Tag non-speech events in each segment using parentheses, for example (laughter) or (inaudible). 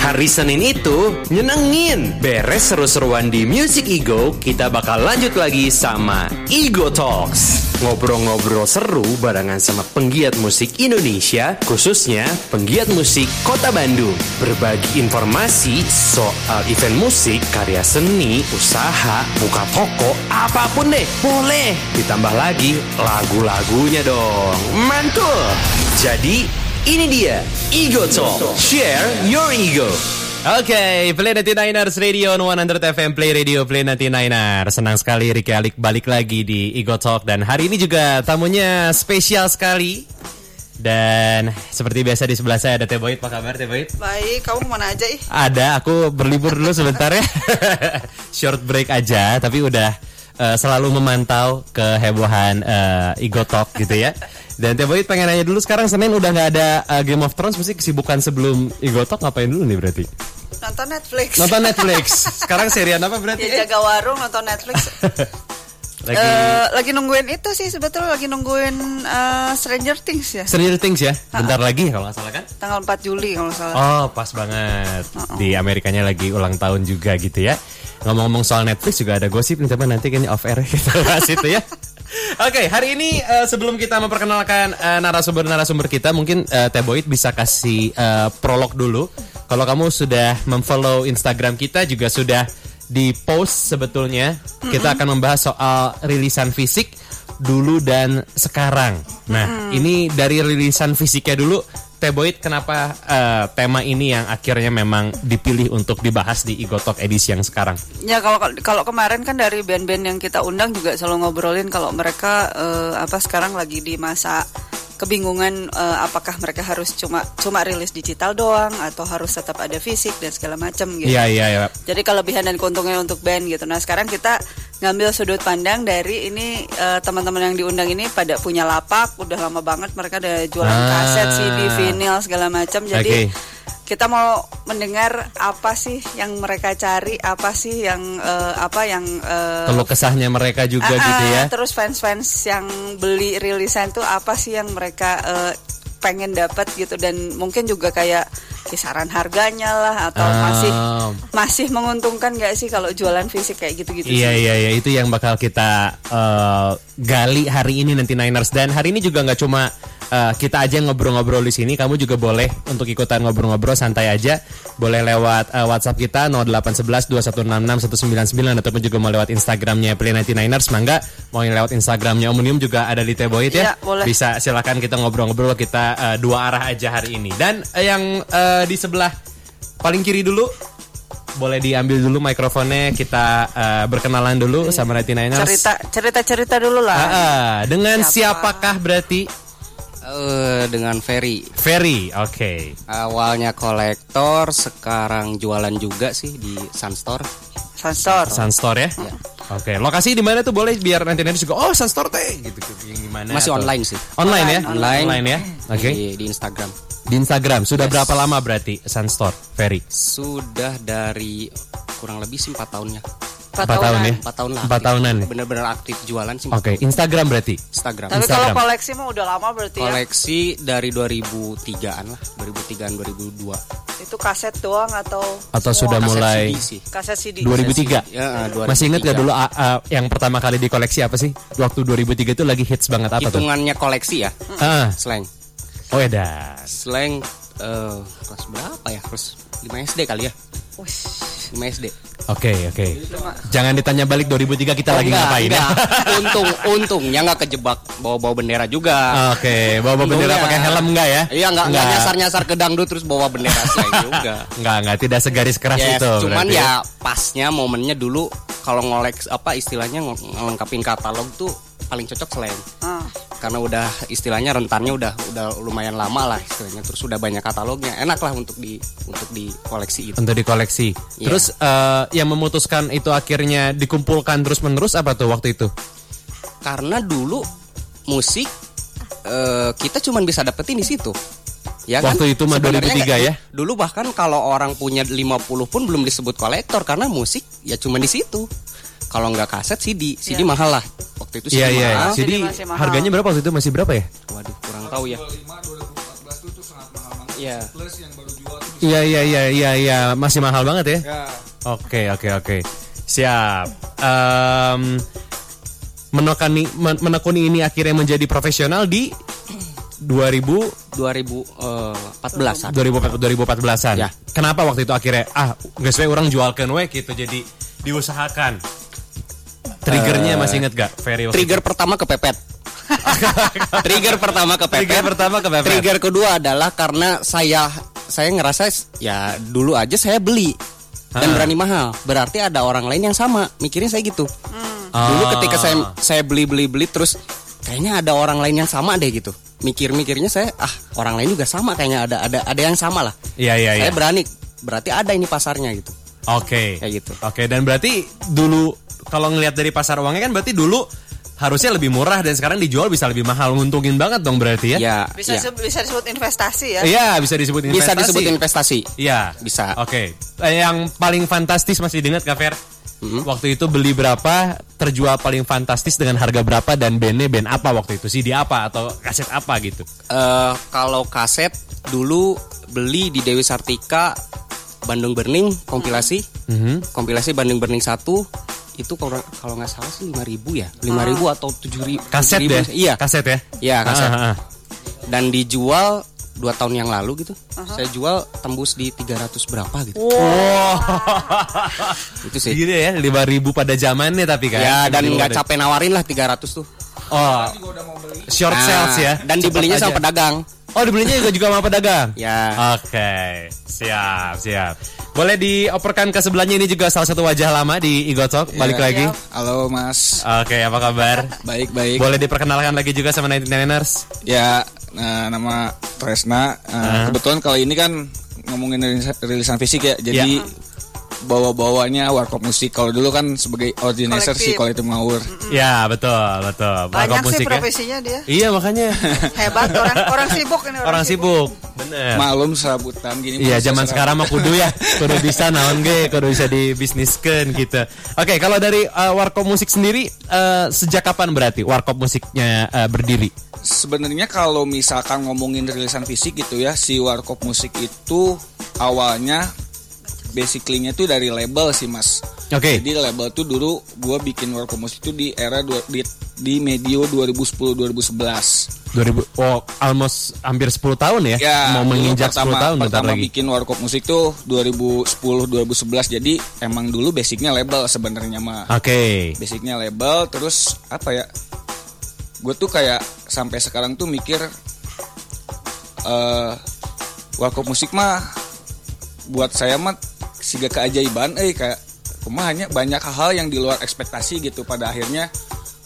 Hari Senin itu nyenengin. Beres seru-seruan di Music Ego, kita bakal lanjut lagi sama Ego Talks. Ngobrol-ngobrol seru barengan sama penggiat musik Indonesia, khususnya penggiat musik Kota Bandung. Berbagi informasi soal event musik, karya seni, usaha, buka toko, apa pun deh, boleh. Ditambah lagi lagu-lagunya dong. Mantul. Jadi ini dia Ego Talk. Share your ego. Oke, Play 99ers Radio on 100 FM Play Radio Play 99ers Senang sekali Ricky Alik balik lagi di Ego Talk Dan hari ini juga tamunya spesial sekali Dan seperti biasa di sebelah saya ada Teh Boyd Apa kabar Teh Boyd? Baik, kamu ke mana aja ih? Ada, aku berlibur dulu sebentar ya (laughs) Short break aja Tapi udah uh, selalu memantau kehebohan uh, Ego Talk gitu ya dan Teh Boyd pengen nanya dulu sekarang Senin udah nggak ada uh, Game of Thrones Mesti kesibukan sebelum Ego Talk ngapain dulu nih berarti? Nonton Netflix. Nonton Netflix. (laughs) Sekarang serian apa berarti? Ya jaga warung nonton Netflix. (laughs) lagi Eh, lagi nungguin itu sih sebetulnya lagi nungguin eh, Stranger Things ya. Stranger Things ya. Bentar lagi kalau nggak salah kan? Tanggal 4 Juli kalau nggak salah. Oh, pas banget. Di Amerikanya lagi ulang tahun juga gitu ya. Ngomong-ngomong soal Netflix juga ada gosip nih, teman nanti kayaknya off air (laughs) kita bahas itu ya. Oke, hari ini eh, sebelum kita memperkenalkan eh, narasumber-narasumber kita, mungkin eh, Teh Boyd bisa kasih eh, prolog dulu. Kalau kamu sudah memfollow Instagram kita juga sudah di post sebetulnya. Kita akan membahas soal rilisan fisik dulu dan sekarang. Nah, ini dari rilisan fisiknya dulu. Teh Boyd, kenapa eh, tema ini yang akhirnya memang dipilih untuk dibahas di Ego Talk edisi yang sekarang? Ya kalau kalau kemarin kan dari band-band yang kita undang juga selalu ngobrolin kalau mereka eh, apa sekarang lagi di masa kebingungan eh, apakah mereka harus cuma cuma rilis digital doang atau harus tetap ada fisik dan segala macam gitu. Iya, iya, iya. Jadi kelebihan dan keuntungannya untuk band gitu. Nah sekarang kita ngambil sudut pandang dari ini eh, teman-teman yang diundang ini pada punya lapak, udah lama banget mereka ada jualan Ah. kaset, CD, vinyl segala macam. Jadi kita mau mendengar apa sih yang mereka cari, apa sih yang eh, apa yang eh, Kalau kesahnya mereka juga ah, gitu ya. Terus fans-fans yang beli rilisan tuh apa sih yang mereka eh, pengen dapat gitu dan mungkin juga kayak kisaran harganya lah atau Ah. masih masih menguntungkan nggak sih kalau jualan fisik kayak gitu-gitu Iya sih? iya iya itu yang bakal kita eh, gali hari ini nanti Niners dan hari ini juga nggak cuma eh, kita aja ngobrol-ngobrol di sini kamu juga boleh untuk ikutan ngobrol-ngobrol santai aja boleh lewat eh, WhatsApp kita 0811 2166 199 ataupun juga mau lewat Instagramnya Play 99ers mangga mau yang lewat Instagramnya Omnium juga ada di Teboyd ya Iya, boleh. bisa silakan kita ngobrol-ngobrol kita eh, dua arah aja hari ini dan eh, yang eh, di sebelah paling kiri dulu boleh diambil dulu mikrofonnya kita eh, berkenalan dulu sama Nighty Niners. Cerita cerita cerita dulu lah. Ah, ah. dengan Siapa? siapakah berarti Eh, dengan Ferry. Ferry? Oke. Awalnya kolektor, sekarang jualan juga sih di Sunstore. Sunstore. Sunstore ya? Oke, lokasi di mana tuh boleh biar nanti nanti juga oh Sunstore teh gitu gimana? Masih atau- online sih. Online ya? Online. Online ya? Oke. Di, di Instagram. Di Instagram sudah berapa lama berarti Sunstore Ferry? Sudah dari kurang lebih sih 4 tahunnya. Empat Empat tahun tahunan. ya? 4 tahun lah. Empat tahunan ya? Bener-bener aktif jualan sih. Oke, Instagram berarti. Instagram. Tapi kalau koleksi mah udah lama berarti ya. Koleksi dari 2003-an lah, 2003-an 2002. Itu kaset doang atau Atau semua sudah kaset? mulai CD sih. kaset CD. 2003? Ya, eh, 2003. Masih ingat gak dulu ah, ah, yang pertama kali dikoleksi apa sih? Waktu 2003 itu lagi hits banget apa tuh? Hitungannya koleksi ya. Ah, Slang. oh edan. Slang eh, kelas berapa ya? Kelas 5 SD kali ya. Wih, 5 SD. Oke oke. Jangan ditanya balik 2003 kita lagi Enggak, ngapain ya? enggak. (laughs) Untung, untungnya nggak kejebak bawa-bawa bendera juga. Oke, bawa bendera Untungnya. pakai helm enggak ya? Iya nggak nggak nyasar-nyasar ke dangdut terus bawa bendera slang (laughs) juga. Enggak enggak, tidak segaris keras Yes, itu. cuman berarti ya pasnya momennya dulu kalau ngolek apa istilahnya ng- ngelengkapin katalog tuh paling cocok slang. ah. Karena udah istilahnya rentannya udah udah lumayan lama lah istilahnya terus udah banyak katalognya. Enak lah untuk di untuk di koleksi itu. untuk dikoleksi. Iya. Terus eh, yang memutuskan itu akhirnya dikumpulkan terus menerus apa tuh waktu itu? Karena dulu musik eh, kita cuman bisa dapetin di situ. Ya Waktu itu mah Sebenarnya 2003 nggak- ya? Dulu bahkan kalau orang punya 50 pun belum disebut kolektor karena musik ya cuma di situ. Kalau nggak kaset CD, CD Iya. mahal lah. Waktu itu CD Iya iya. mahal. Jadi Jadi masih mahal. harganya berapa waktu itu masih berapa ya? Waduh, kurang tahu ya. 2005 2014 itu tuh sangat mahal banget. Iya. Plus yang baru jual tuh Iya iya iya iya iya masih mahal banget ya. Ya. Oke oke oke siap. Em, menekuni men- menekuni ini akhirnya menjadi profesional di 2000 2014 2014 2014-an. Ya. Kenapa waktu itu akhirnya ah nggak sesuai orang jualkan we gitu jadi diusahakan. Triggernya masih inget gak Ferry? waktu Trigger pertama kepepet. Trigger pertama kepepet. Trigger pertama kepepet. Trigger kedua adalah karena saya saya ngerasa ya dulu aja saya beli dan Ah. berani mahal. Berarti ada orang lain yang sama. Mikirnya saya gitu. Ah. Dulu ketika saya saya beli beli beli terus kayaknya ada orang lain yang sama deh gitu. Mikir-mikirnya saya ah orang lain juga sama kayaknya ada ada ada yang sama lah. Iya iya iya. Saya berani. Berarti ada ini pasarnya gitu. Oke. Kayak gitu. Oke, dan berarti dulu kalau ngelihat dari pasar uangnya kan berarti dulu harusnya lebih murah dan sekarang dijual bisa lebih mahal. Nguntungin banget dong berarti ya. Ya, Bisa ya. disebut, bisa disebut investasi ya. Iya, bisa disebut investasi. bisa disebut investasi. Iya. Bisa. Oke. Eh, Yang paling fantastis masih diingat Kak Fer? Hmm. Waktu itu beli berapa, terjual paling fantastis dengan harga berapa dan bandnya band apa waktu itu? CD apa atau kaset apa gitu? Eh kalau kaset dulu beli di Dewi Sartika Bandung Burning kompilasi Mhm. kompilasi Bandung Burning 1 itu kalau kalau nggak salah sih 5000 ya 5000 atau 7000 Kaset ya? iya Kaset ya? Iya, kaset. Ah, ah, ah. dan dijual dua tahun yang lalu gitu saya jual tembus di 300 berapa gitu itu sih Gila ya, 5000 pada zamannya tapi kan. ya dan 5000 nggak capek nawarin lah 300 tuh Oh. Short Nah, sales ya. dan Cepet dibelinya aja. sama pedagang Oh dibelinya juga juga sama pedagang? (laughs) Ya. Oke, siap, siap. Boleh dioperkan ke sebelahnya ini juga salah satu wajah lama di Ego Talk. Balik Ya. lagi. Halo Mas. Oke, apa kabar? Baik baik. Boleh diperkenalkan lagi juga sama 99ers? Ya, nah, nama Tresna. Nah, Kebetulan kali ini kan ngomongin rilis- rilisan fisik ya. Jadi Ya. Bawa-bawanya warkop musik. Kalau dulu kan sebagai organizer Kolektif. si kolektif ngawur. Ya, betul, betul. Banyak Warkop sih musik ya. profesinya dia. Iya, makanya. Hebat orang orang sibuk ini Orang sibuk. Bener. Malum serabutan gini. Iya zaman sekarang mah kudu ya (laughs) Kudu bisa naon ge Kudu bisa dibisniskan gitu Oke kalau dari uh, Warkop Musik sendiri uh, Sejak kapan berarti Warkop Musiknya uh, berdiri? Sebenarnya kalau misalkan ngomongin rilisan fisik gitu ya, si warkop musik itu awalnya basically-nya tuh dari label sih mas. Oke Jadi label tuh dulu gue bikin warkop musik itu di era dua- di, di medio 2010-2011. 2000 Oh almost hampir 10 tahun ya, Ya, Mau menginjak 10 pertama, tahun bentar pertama lagi bikin warkop musik tuh 2010-2011. Jadi emang dulu basicnya label sebenarnya mah. Oke Basicnya label, terus apa ya? Gue tuh kayak sampai sekarang tuh mikir eh warkop musik mah buat saya mah siga keajaiban eh kayak kumahanya banyak hal yang di luar ekspektasi gitu pada akhirnya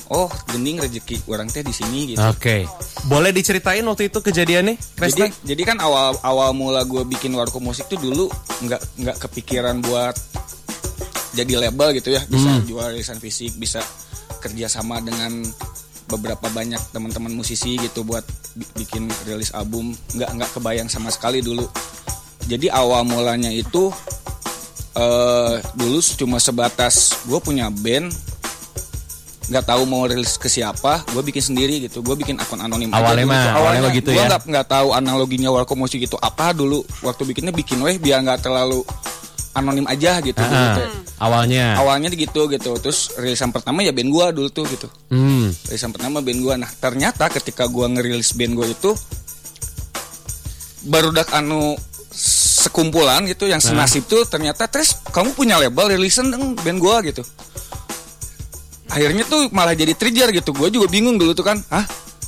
oh gening rezeki orang teh di sini gitu. Oke Boleh diceritain waktu itu kejadiannya? Jadi, Kristen? jadi kan awal awal mula gue bikin warkop musik tuh dulu nggak nggak kepikiran buat jadi label gitu ya bisa Hmm. jual rilisan fisik bisa kerja sama dengan beberapa banyak teman-teman musisi gitu buat bi- bikin rilis album nggak nggak kebayang sama sekali dulu jadi awal mulanya itu eh dulu cuma sebatas gue punya band nggak tahu mau rilis ke siapa gue bikin sendiri gitu gue bikin akun anonim aja Awalnya mah, tuh. awalnya gitu gua ya. nggak nggak tahu analoginya warkop musik itu apa dulu waktu bikinnya bikin weh biar nggak terlalu anonim aja gitu, Ah, teh. Awalnya awalnya gitu gitu terus rilisan pertama ya band gua dulu tuh gitu hmm. rilisan pertama band gua nah ternyata ketika gua ngerilis band gua itu barudak anu sekumpulan gitu yang senasib tuh ternyata terus kamu punya label rilisan dong band gua gitu. Akhirnya tuh malah jadi trigger gitu. Gua juga bingung dulu tuh kan ah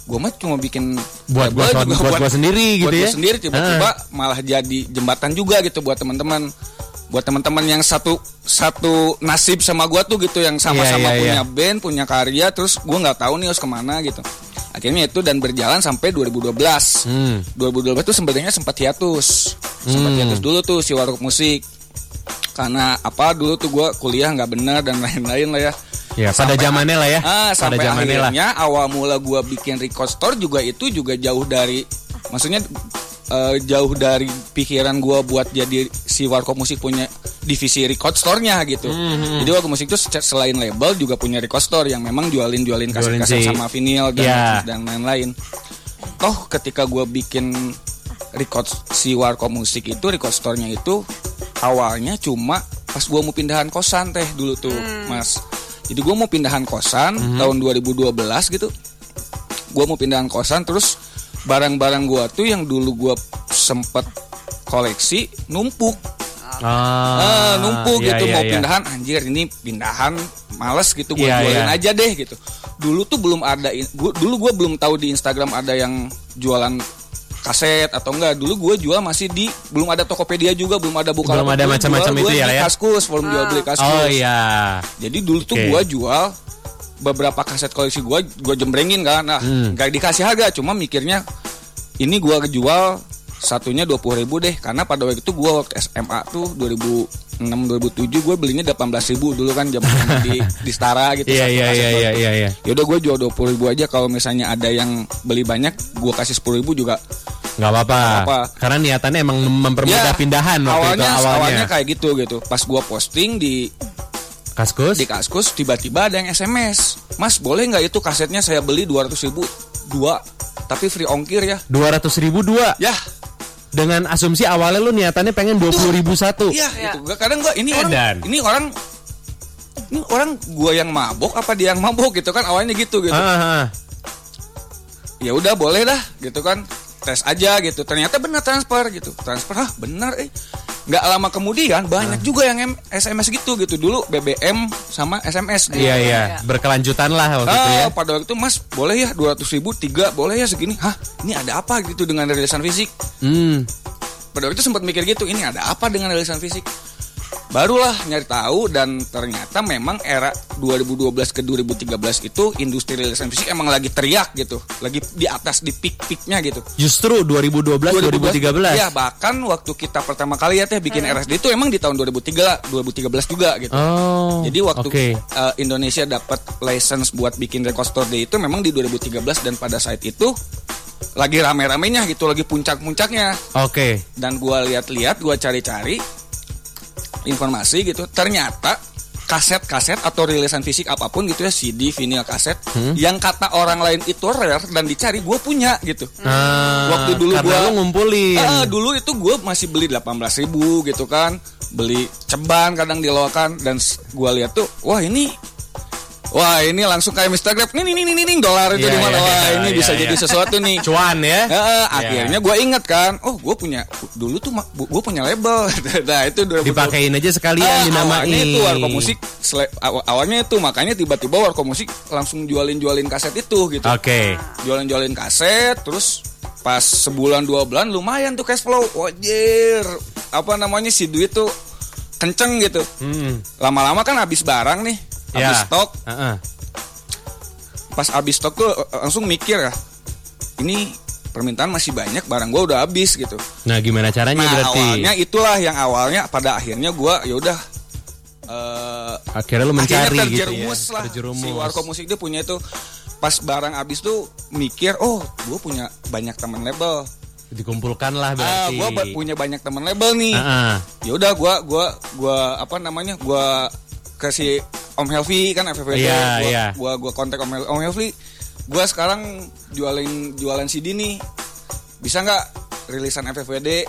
gua mah cuma bikin Buat gua, label juga buat gua sendiri buat gitu gua ya? sendiri. Tiba-tiba malah jadi jembatan juga gitu buat teman-teman buat teman-teman yang satu satu nasib sama gua tuh gitu yang sama-sama Iya, iya, punya iya. band punya karya terus gua nggak tahu nih harus ke mana gitu. Akhirnya itu dan berjalan sampai 2012 Hmm. 2012 tuh sebenarnya sempat hiatus. Sempat Hmm. hiatus dulu tuh si warung musik. Karena apa dulu tuh gua kuliah nggak benar dan (laughs) lain-lain lah ya. Ya pada Sampai- zamannya lah ya. Ah, Pada sampai zamannya lah. akhirnya awal mula gua bikin record store juga itu juga jauh dari maksudnya eh, jauh dari pikiran gua buat jadi si warkop musik punya divisi record store-nya gitu. Hmm, Jadi warkop musik itu se- selain label juga punya record store yang memang jualin-jualin kaset-kaset si- sama vinil dan Ya. dan lain-lain. Toh ketika gua bikin record si Warkop Musik itu record store-nya itu awalnya cuma pas gua mau pindahan kosan teh dulu tuh, Mas. Jadi gua mau pindahan kosan tahun 2012 gitu. Gua mau pindahan kosan terus barang-barang gua tuh yang dulu gua sempet koleksi numpuk. Ah, Ah, numpuk iya, gitu iya, mau iya. pindahan anjir ini pindahan males gitu gue Iya, jualin iya. aja deh gitu dulu tuh belum ada in- gua, dulu gue belum tahu di Instagram ada yang jualan kaset atau enggak dulu gue jual masih di belum ada Tokopedia juga belum ada buka Belum ada macam-macam itu ya, ya? kaskus forum jual beli kaskus Oh iya. jadi dulu tuh Oke. gue jual beberapa kaset koleksi gue gue jembrengin kan nah Hmm. nggak dikasih harga cuma mikirnya ini gue jual satunya dua ribu deh karena pada waktu itu gue waktu SMA tuh 2006 2007 gue belinya 18.000 ribu dulu kan jam di (laughs) di Stara gitu Iya iya iya iya iya iya. Yaudah gue jual 20 ribu aja kalau misalnya ada yang beli banyak gue kasih 10 ribu juga Nggak apa-apa. apa. Karena niatannya emang mempermudah Ya, pindahan waktu awalnya, itu awalnya. awalnya kayak gitu gitu pas gue posting di Kaskus. di kaskus tiba-tiba ada yang SMS Mas boleh nggak itu kasetnya saya beli 200 ribu? Dua. Tapi free ongkir ya. Dua ratus ribu dua. ya. Dengan asumsi awalnya lu niatannya pengen dua puluh ribu satu. iya Ya. gitu. Kadang gua ini orang Edan. ini orang ini orang gua yang mabok apa dia yang mabok gitu kan? Awalnya gitu gitu. Ah, ah. ya udah boleh dah gitu kan. Tes aja gitu. Ternyata benar transfer gitu. Transfer ah benar eh nggak lama kemudian banyak juga yang SMS gitu gitu dulu BBM sama SMS gitu. Iya iya. Berkelanjutan lah waktu itu ya. Ah, pada waktu itu mas boleh ya 200 ribu tiga boleh ya segini hah ini ada apa gitu dengan rilisan fisik Hmm. pada waktu itu sempat mikir gitu ini ada apa dengan rilisan fisik barulah nyari tahu dan ternyata memang era 2012 ke 2013 itu industri rilisan fisik emang lagi teriak gitu lagi di atas di peak-peaknya gitu Justru 2012 2013. Ya bahkan waktu kita pertama kali ya teh bikin RSD itu emang di tahun 2003 2013 juga gitu Oh. jadi waktu Oke. uh, Indonesia dapat license buat bikin record store day itu memang di 2013 dan pada saat itu lagi rame-ramenya gitu, lagi puncak-puncaknya. Oke. Dan gua lihat-lihat, gua cari-cari informasi gitu. Ternyata kaset-kaset atau rilisan fisik apa pun gitu ya, CD, vinyl, kaset yang kata orang lain itu rare dan dicari, gua punya gitu. Nah, Waktu dulu lu ngumpulin. Ah, dulu itu gue masih beli 18.000 ribu gitu kan beli ceban kadang di loakan dan gue lihat tuh wah ini wah ini langsung kayak Mr. Grab nih nih nih nih, dolar itu Iya, di mana iya, wah iya, ini iya, bisa iya. jadi sesuatu nih Cuan ya. Heeh, akhirnya gue inget kan oh gue punya dulu tuh gue punya label (laughs) nah itu 2020. Dipakein aja sekalian Ah, dinamain. awalnya itu warko musik aw- awalnya itu makanya tiba-tiba warko musik langsung jualin jualin kaset itu gitu Oke. jualan-jualin kaset terus pas sebulan dua bulan lumayan tuh cash flow wajir apa namanya si duit tuh kenceng gitu Hmm. lama-lama kan habis barang nih habis Ya. stok Heeh. pas habis stok tuh eh, langsung mikir ya ini permintaan masih banyak barang gua udah habis gitu Nah, gimana caranya nah berarti? awalnya itulah yang awalnya pada akhirnya gua yaudah eh Akhirnya lu mencari akhirnya gitu ya. terjerumus lah Terjerumus. si warkop musik dia punya itu pas barang habis tuh mikir oh gue punya banyak teman label Dikumpulkan lah ah berarti. gue punya banyak teman label nih Heeh. ya udah gue gua gua apa namanya gue kasih Om Helvi kan FFWD Iya, gua, iya. gua gua kontak Om, Hel- Om Helvi gue sekarang jualin jualan CD nih bisa nggak rilisan FFWD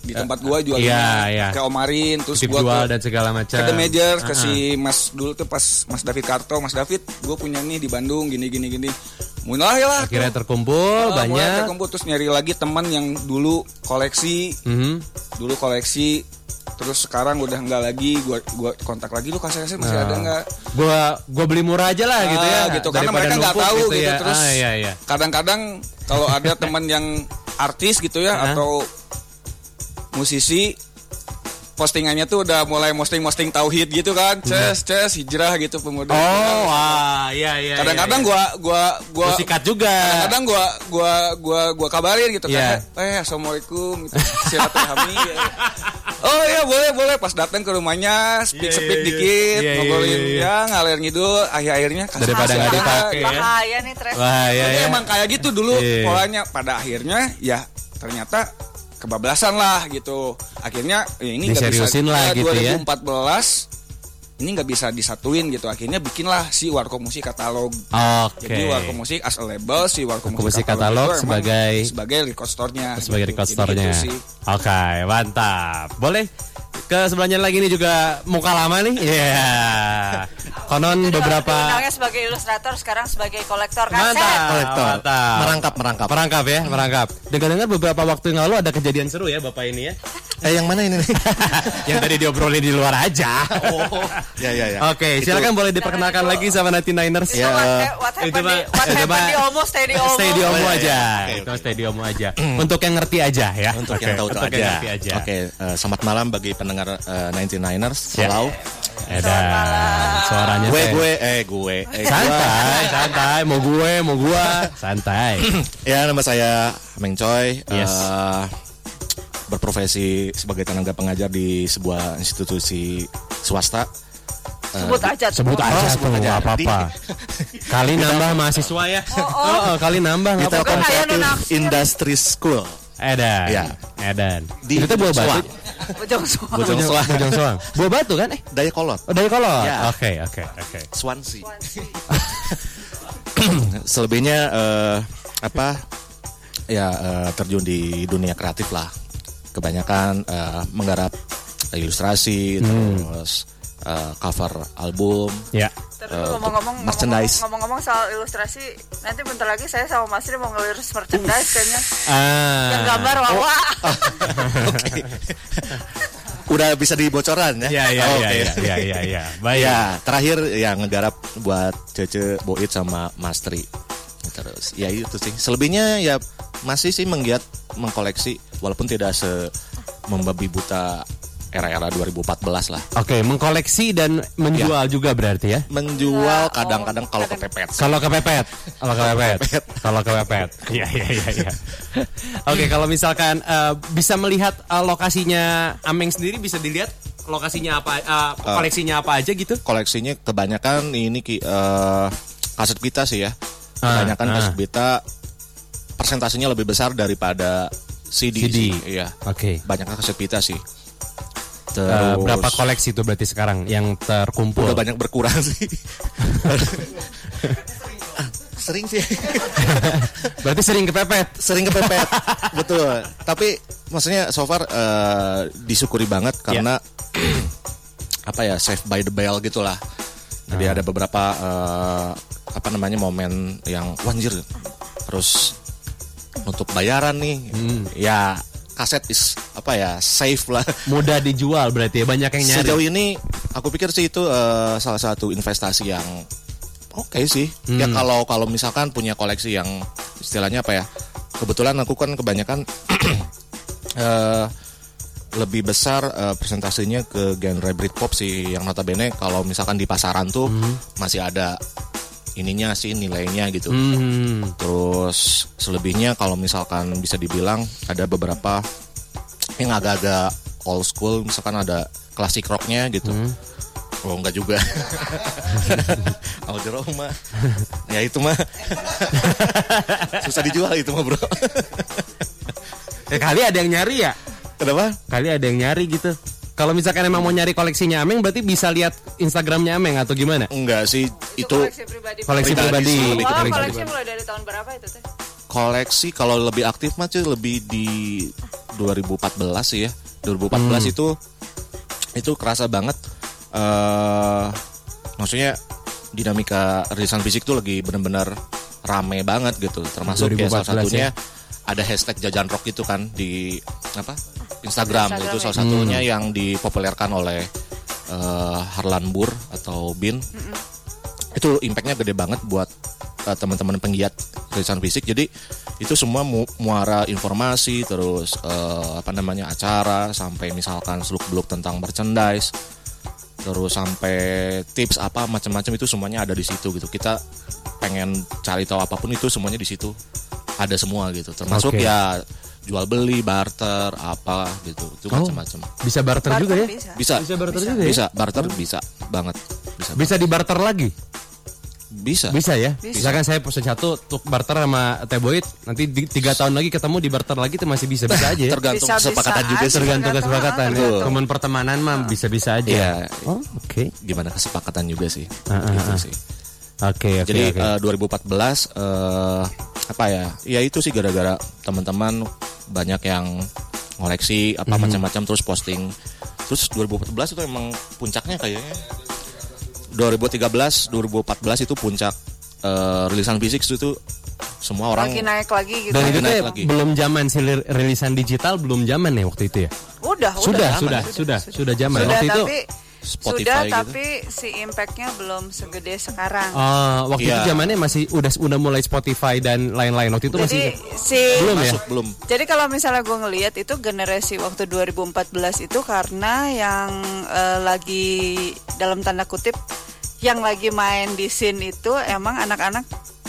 di tempat gua jualin iya, iya. ke Omarin terus Titip gua jual ke, dan segala macam. ke The Majors ke Heeh. si Mas dulu tuh pas Mas David Karto Mas David gue punya nih di Bandung gini gini gini mulai lah Akhirnya tuh. terkumpul Ah, banyak. terkumpul terus nyari lagi teman yang dulu koleksi Mhm. dulu koleksi terus sekarang udah enggak lagi gua gua kontak lagi lu kasih kasih masih ada enggak Gua gua beli murah aja lah gitu ya. Ah, gitu karena Daripada mereka nggak tahu gitu, ya. terus Ah, iya iya. kadang-kadang kalau ada (laughs) teman yang artis gitu ya atau musisi postingannya tuh udah mulai posting-posting tauhid gitu kan ces ces hijrah gitu pemuda Oh, wah, iya iya. kadang-kadang iya, gua gua gua Lu sikat juga. kadang-kadang gua gua gua gua kabarin gitu Iya. kan eh assalamualaikum gitu. silaturahmi ya. oh iya boleh boleh pas datang ke rumahnya speak Iya, speak iya, iya. dikit Iya, iya, ngobrolin iya, iya. ya ngalir ngidul akhir akhirnya Daripada nggak dipakai ya. Bahaya nih Tres. Iya Tapi ya. emang kayak gitu dulu Iya. polanya pada akhirnya ya ternyata kebablasan lah gitu akhirnya ya ini nggak bisa lah Ya, gitu ya. 2014 ini nggak bisa disatuin gitu akhirnya bikinlah si warkop musik katalog Oke. jadi warkop musik as a label si warkop musik Musik Katalog emang sebagai- sebagai record store-nya sebagai gitu. record Jadi store-nya. gitu sih. Oke, mantap. Boleh ke sebelahnya lagi nih juga muka lama nih. Iya. Konon beberapa Diundangnya sebagai ilustrator sekarang sebagai kolektor kaset. Mantap, Kolektor. mantap. Merangkap, merangkap. Merangkap ya, merangkap. Dengar-dengar beberapa waktu yang lalu ada kejadian seru ya Bapak ini ya. Eh yang mana ini nih? (laughs) yang tadi diobrolin di luar aja. oh, ya ya ya. Oke, Itu silakan boleh diperkenalkan Jangan lagi sama 99ers. Itu Ya, what, eh, itu happened di, what itu happened mah- di Omo, stay di Omo. Stay di Omo aja. Itu stay di Omo aja. Untuk yang ngerti aja ya. Untuk yang tahu untuk aja. aja. Oke, eh, selamat malam bagi pendengar eh, 99ers. Ya. Halo. Edan. Suaranya Gue gue eh gue eh. Santai, santai. Mau gue, mau gua, santai. (clears throat) Ya nama saya Meng Choi. Yes. eh, berprofesi sebagai tenaga pengajar di sebuah institusi swasta. Eh, Sebut aja. Sebut aja tuh, sebut aja. nggak apa-apa. (laughs) Kali nambah mahasiswa ya. (laughs) Oh, kali nambah nggak Kita apa-apa. Bukan kayak Comparative naksir. Industry School Edan. Ya. Edan. di Itu buah batu. Bojong Soang. Bojong Soang. Bojong Soang. Buah batu kan? Eh, Dayakolot, oh dari kolot. Ya. Oke, oke, oke. Swansea. (laughs) Selebihnya eh, apa? Ya eh, terjun di dunia kreatif lah. Kebanyakan eh, menggarap ilustrasi, terus eh, cover album. Ya. Terus Eh, ngomong-ngomong merchandise. ngomong-ngomong soal ilustrasi, nanti bentar lagi saya sama Mas Ri mau ngeliris merchandise kayaknya. Ah. Yang gambar wawa. (laughs) Oke. Udah bisa dibocoran ya? Ya, ya, ya, Oke. ya, ya, ya, ya. Baik. Ya, terakhir yang ngegarap buat Cece Boit sama Mas Tri. Terus ya itu sih. Selebihnya ya masih sih menggiat mengkoleksi walaupun tidak se membabi buta era-era 2014 lah. Oke, mengkoleksi dan menjual juga berarti ya. Menjual Ya, oh, kadang-kadang kalau kepepet. Kalau kepepet, kalau kepepet, kalau kepepet, (laughs) iya iya iya. iya. (laughs) Oke, kalau misalkan eh, bisa melihat eh, lokasinya Ameng sendiri bisa dilihat lokasinya apa, eh, koleksinya apa aja gitu? Koleksinya kebanyakan ini ki eh, kaset pita sih ya. Ah, Kebanyakan ah. kaset pita persentasenya lebih besar daripada CD. CD. sih. Iya. Oke. Banyak kaset pita sih. Eh, Terus berapa koleksi itu berarti sekarang yang terkumpul? udah banyak berkurang sih. (laughs) Sering sih. (laughs) berarti sering kepepet. Sering kepepet. (laughs) Betul. Tapi maksudnya so far eh, disyukuri banget karena (clears throat) apa ya save by the bell gitulah. Jadi ada beberapa eh, apa namanya momen yang wanjir terus untuk bayaran nih. Ya kaset is apa ya safe lah. (laughs) Mudah dijual berarti ya banyak yang nyari. Sejauh ini aku pikir sih itu eh, salah satu investasi yang oke sih. Ya kalau kalau misalkan punya koleksi yang istilahnya apa ya? Kebetulan aku kan kebanyakan (clears throat) eh, lebih besar eh, presentasinya ke genre Britpop sih yang notabene kalau misalkan di pasaran tuh masih ada ininya sih nilainya gitu. Hmm. Terus selebihnya kalau misalkan bisa dibilang ada beberapa yang agak-agak old school, misalkan ada klasik rocknya gitu. Oh enggak juga. Audio rock mah. ya itu mah. Susah dijual itu mah bro. Eh, kali ada yang nyari ya? Kenapa? Kali ada yang nyari gitu. Kalau misalkan emang mau nyari koleksinya Ameng berarti bisa lihat Instagramnya Ameng atau gimana? Enggak sih itu koleksi pribadi. Koleksi Pribadi pribadi. pribadi. koleksi mulai dari tahun berapa itu teh? koleksi kalau lebih aktif mah cuy lebih di 2014 sih ya 2014 itu itu kerasa banget eh maksudnya dinamika rilisan fisik tuh lagi bener-bener rame banget gitu termasuk ya 2014 salah satunya ya. ada hashtag jajan rock itu kan di apa Instagram, Instagram itu ya. salah satunya yang dipopulerkan oleh eh, Harlan Bur atau Bin. Itu impactnya gede banget buat uh, teman-teman penggiat rilisan fisik. Jadi itu semua mu- muara informasi terus uh, apa namanya acara sampai misalkan seluk beluk tentang merchandise terus sampai tips apa macam-macam itu semuanya ada di situ gitu. Kita pengen cari tahu apa pun itu semuanya di situ. Ada semua gitu. Termasuk Oke. ya jual beli barter apa gitu itu Oh. macam-macam Bisa barter juga ya? Bisa. bisa Bisa barter juga ya? bisa barter bisa banget bisa Bisa di barter lagi? Bisa. Bisa ya? Bisa. Misalkan saya pesan satu untuk barter sama Teboid, nanti di, tiga tahun lagi ketemu di barter lagi itu masih bisa bisa aja ya. Tergantung Bisa-bisa kesepakatan juga aja. sih. Tergantung kesepakatan. ya. Teman pertemanan mah bisa-bisa aja. Iya. Oh, oke. Gimana kesepakatan juga sih. Ah, ah, Gitu ah. sih. Oke, oke, Jadi oke. eh, 2014 eh, apa ya? Ya itu sih gara-gara teman-teman banyak yang ngoleksi apa Mhm. macam-macam terus posting. Terus 2014 itu emang puncaknya kayaknya. 2013, 2014 itu puncak eh, rilisan fisik itu semua orang lagi naik lagi gitu. Dan itu naik lagi. belum zaman si rilisan digital belum zaman ya waktu itu ya. Udah, Sudah, udah, sudah, sudah, sudah zaman. Sudah, waktu itu tapi Spotify sudah gitu. tapi si impactnya belum segede sekarang. Oh, waktu itu Iya. zamannya masih udah udah mulai Spotify dan lain-lain. Waktu itu masih Jadi si belum ya? masuk belum. Jadi kalau misalnya gue ngelihat itu generasi waktu 2014 itu karena yang eh, lagi dalam tanda kutip yang lagi main di scene itu emang anak-anak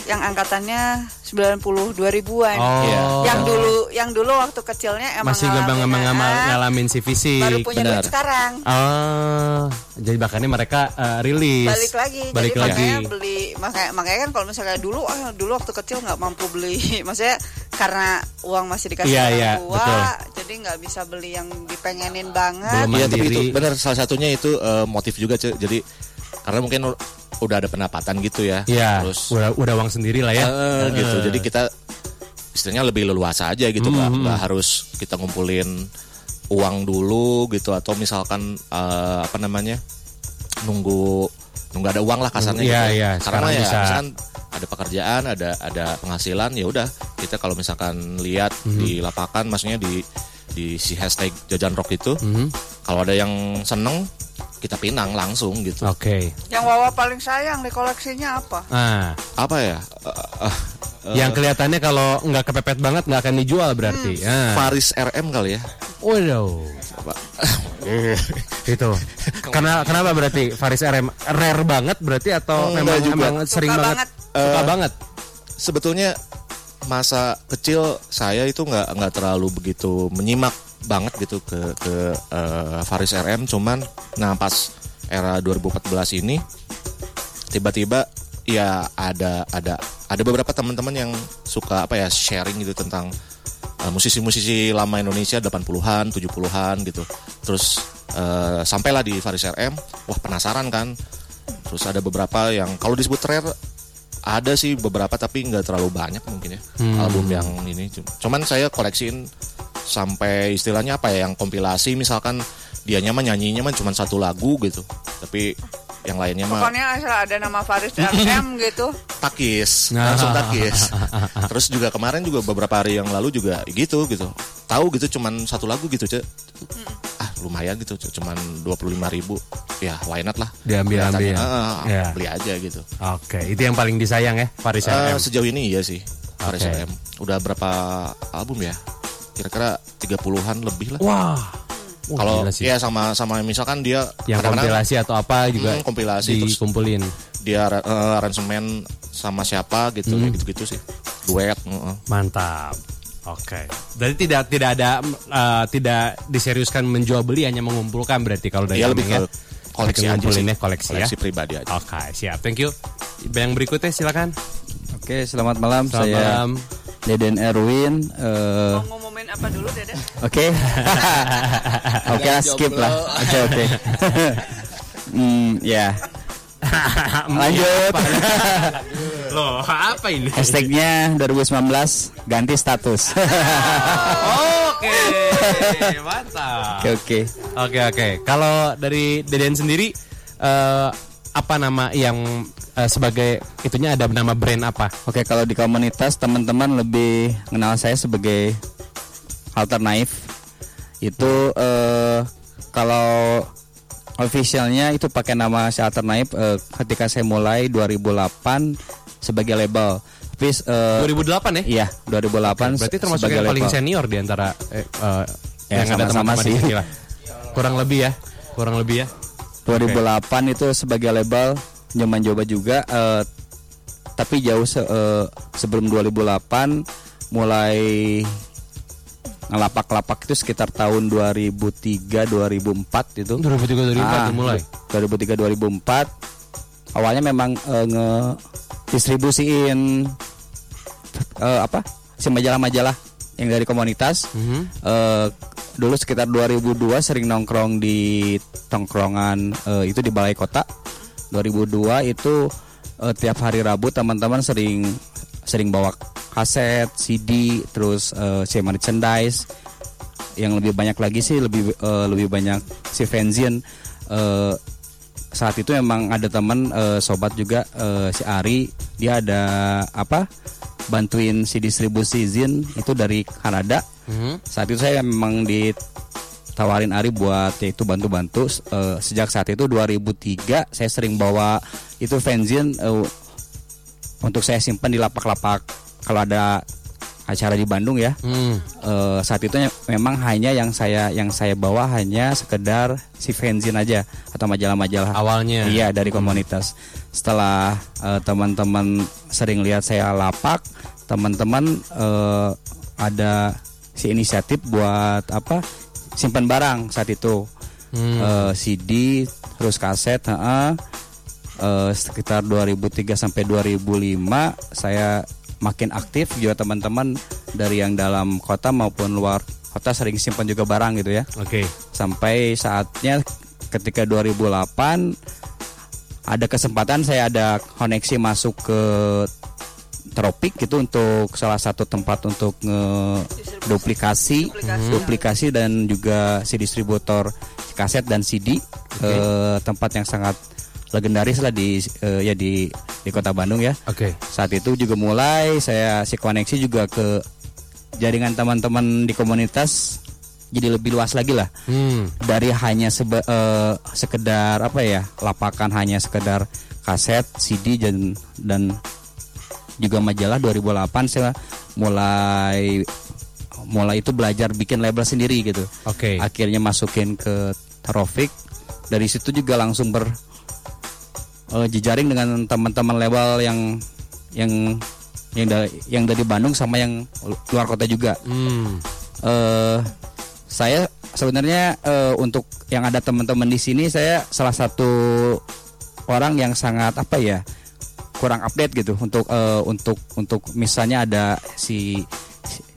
yang angkatannya 90 2000-an. Oh. Iya. Yang dulu yang dulu waktu kecilnya emang masih ngalamin, ngalamin, ngalamin, ngalamin si fisik. baru punya benar. duit sekarang. Oh, jadi makanya mereka eh, rilis. balik lagi Balik jadi lagi. makanya beli makanya makanya kan kalau misalnya dulu ah dulu waktu kecil nggak mampu beli (laughs) maksudnya karena uang masih dikasih Iya, orang iya, tua betul. jadi nggak bisa beli yang dipengenin banget Iya tapi itu benar salah satunya itu eh, motif juga Cek. Jadi karena mungkin udah ada pendapatan gitu ya. Iya, Terus udah udah uang sendiri lah ya. eh, gitu. Jadi kita istilahnya lebih leluasa aja gitu nggak Hmm. nggak harus kita ngumpulin uang dulu gitu atau misalkan eh, apa namanya nunggu nunggu ada uang lah kasarnya Iya, gitu. iya, Karena ya bisa. misalkan ada pekerjaan, ada ada penghasilan ya udah kita kalau misalkan lihat Hmm. di lapangan maksudnya di di si hashtag jajan rock itu Mhm. kalau ada yang seneng kita pinang langsung gitu. Oke. yang Wawa paling sayang di koleksinya apa Ah, Apa ya? Eh, eh, yang kelihatannya kalau nggak kepepet banget nggak akan dijual berarti. Ah. Faris RM kali ya? Waduh. Itu. (laughs) Karena kenapa berarti Faris RM rare banget berarti atau memang Enggak juga. emang sering Suka banget? banget. Suka Eh, banget. Sebetulnya masa kecil saya itu nggak nggak terlalu begitu menyimak banget gitu ke ke eh, Faris RM cuman nah pas era 2014 ini tiba-tiba ya ada ada ada beberapa teman-teman yang suka apa ya sharing gitu tentang eh, musisi-musisi lama Indonesia 80-an, 70-an gitu. Terus eh, sampailah di Faris RM, wah penasaran kan. Terus ada beberapa yang kalau disebut rare ada sih beberapa tapi nggak terlalu banyak mungkin ya album yang ini. Cuman saya koleksiin sampai istilahnya apa ya yang kompilasi misalkan dianya mah nyanyinya mah cuma satu lagu gitu. Tapi yang lainnya mah pokoknya asal ada nama Faris RM (laughs) gitu takis Nah. langsung takis (laughs) terus juga kemarin juga beberapa hari yang lalu juga gitu gitu tahu gitu cuman satu lagu gitu cek ah lumayan gitu Cek. cuman dua puluh ribu ya why not lah Diambil-ambil. Kelihatannya, ah, Ya. beli aja gitu Oke, itu yang paling disayang ya Faris Eh, RM. sejauh ini iya sih Faris Oke. RM udah berapa album ya kira-kira 30-an lebih lah Wah. Wah, kalau ya sama sama misalkan dia yang kompilasi atau apa juga Hmm, kompilasi, terus- dikumpulin. dia eh, aransemen sama siapa gitu Hmm. gitu-gitu sih duet heeh. Mantap. Oke. Jadi tidak tidak ada eh, tidak diseriuskan menjual beli hanya mengumpulkan berarti kalau dari Iya lebih ya. ke koleksi aja sih. ya, koleksi, ya. pribadi aja. Oke, siap. Thank you. Yang berikutnya silakan. Oke, selamat malam. Selamat saya malam. Deden Erwin. eh, mau ngumumin apa dulu Dede (laughs) Oke. Oke, lah, (laughs) skip lah. Oke, oke. Hmm, ya. (laughs) Lanjut. Loh, apa ini? Hashtagnya 2019 ganti status. Oke, mantap. Oke, oke. Oke oke. Kalau dari Deden sendiri eh, apa nama yang eh, sebagai itunya ada nama brand apa? Oke, kalau di komunitas teman-teman lebih kenal saya sebagai Halter Knife. Itu eh, kalau officialnya itu pakai nama Shelter Knife eh, ketika saya mulai 2008 sebagai label. Tapi eh, 2008 ya? iya 2008 Berarti termasuk yang paling label. senior di antara eh, eh, Ya, yang ada sama-sama teman-teman di sih. Kurang lebih ya, kurang lebih ya. 2008 itu sebagai label nyoba coba juga eh, tapi jauh se- eh, sebelum 2008 mulai ngelapak-lapak itu sekitar tahun 2003 2004 itu 2003 2004 Ah, mulai. 2003 2004 awalnya memang eh, nge distribusiin eh, apa si majalah-majalah yang dari komunitas. Eh, dulu sekitar 2002 sering nongkrong di tongkrongan eh, itu di balai kota. 2002 itu eh, tiap hari Rabu teman-teman sering sering bawa kaset, CD, terus eh, si merchandise. Yang lebih banyak lagi sih lebih eh, lebih banyak si fanzine. Eh, saat itu memang ada teman eh, sobat juga eh, si Ari dia ada apa bantuin si distribusi zin itu dari Kanada saat itu saya memang ditawarin Ari buat yaitu bantu-bantu. Eh, sejak saat itu 2003 saya sering bawa itu fanzine eh, untuk saya simpan di lapak-lapak kalau ada acara di Bandung ya. Hmm. Eh, saat itu memang hanya yang saya yang saya bawa hanya sekedar si fanzine aja atau majalah-majalah. Awalnya. iya dari komunitas. Setelah eh, teman-teman sering lihat saya lapak teman-teman eh, ada si inisiatif buat apa simpan barang saat itu Eh, CD terus kaset heeh. Eh, sekitar 2003 sampai 2005 saya makin aktif juga teman-teman dari yang dalam kota maupun luar kota sering simpan juga barang gitu ya Oke. sampai saatnya ketika 2008 ada kesempatan saya ada koneksi masuk ke Tropik gitu untuk salah satu tempat untuk nge duplikasi duplikasi dan juga si distributor kaset dan CD eh, tempat yang sangat legendaris lah di eh, ya di di kota Bandung ya Oke. saat itu juga mulai saya si koneksi juga ke jaringan teman-teman di komunitas jadi lebih luas lagi lah Hmm. dari hanya sebe- eh, sekedar apa ya lapakan hanya sekedar kaset CD dan dan juga majalah 2008 saya mulai mulai itu belajar bikin label sendiri gitu Oke. akhirnya masukin ke Trofik dari situ juga langsung ber eh, jejaring dengan teman-teman label yang yang yang dari yang dari Bandung sama yang luar kota juga Hmm. eh saya sebenarnya eh, untuk yang ada teman-teman di sini saya salah satu orang yang sangat apa ya kurang update gitu untuk eh, untuk untuk misalnya ada si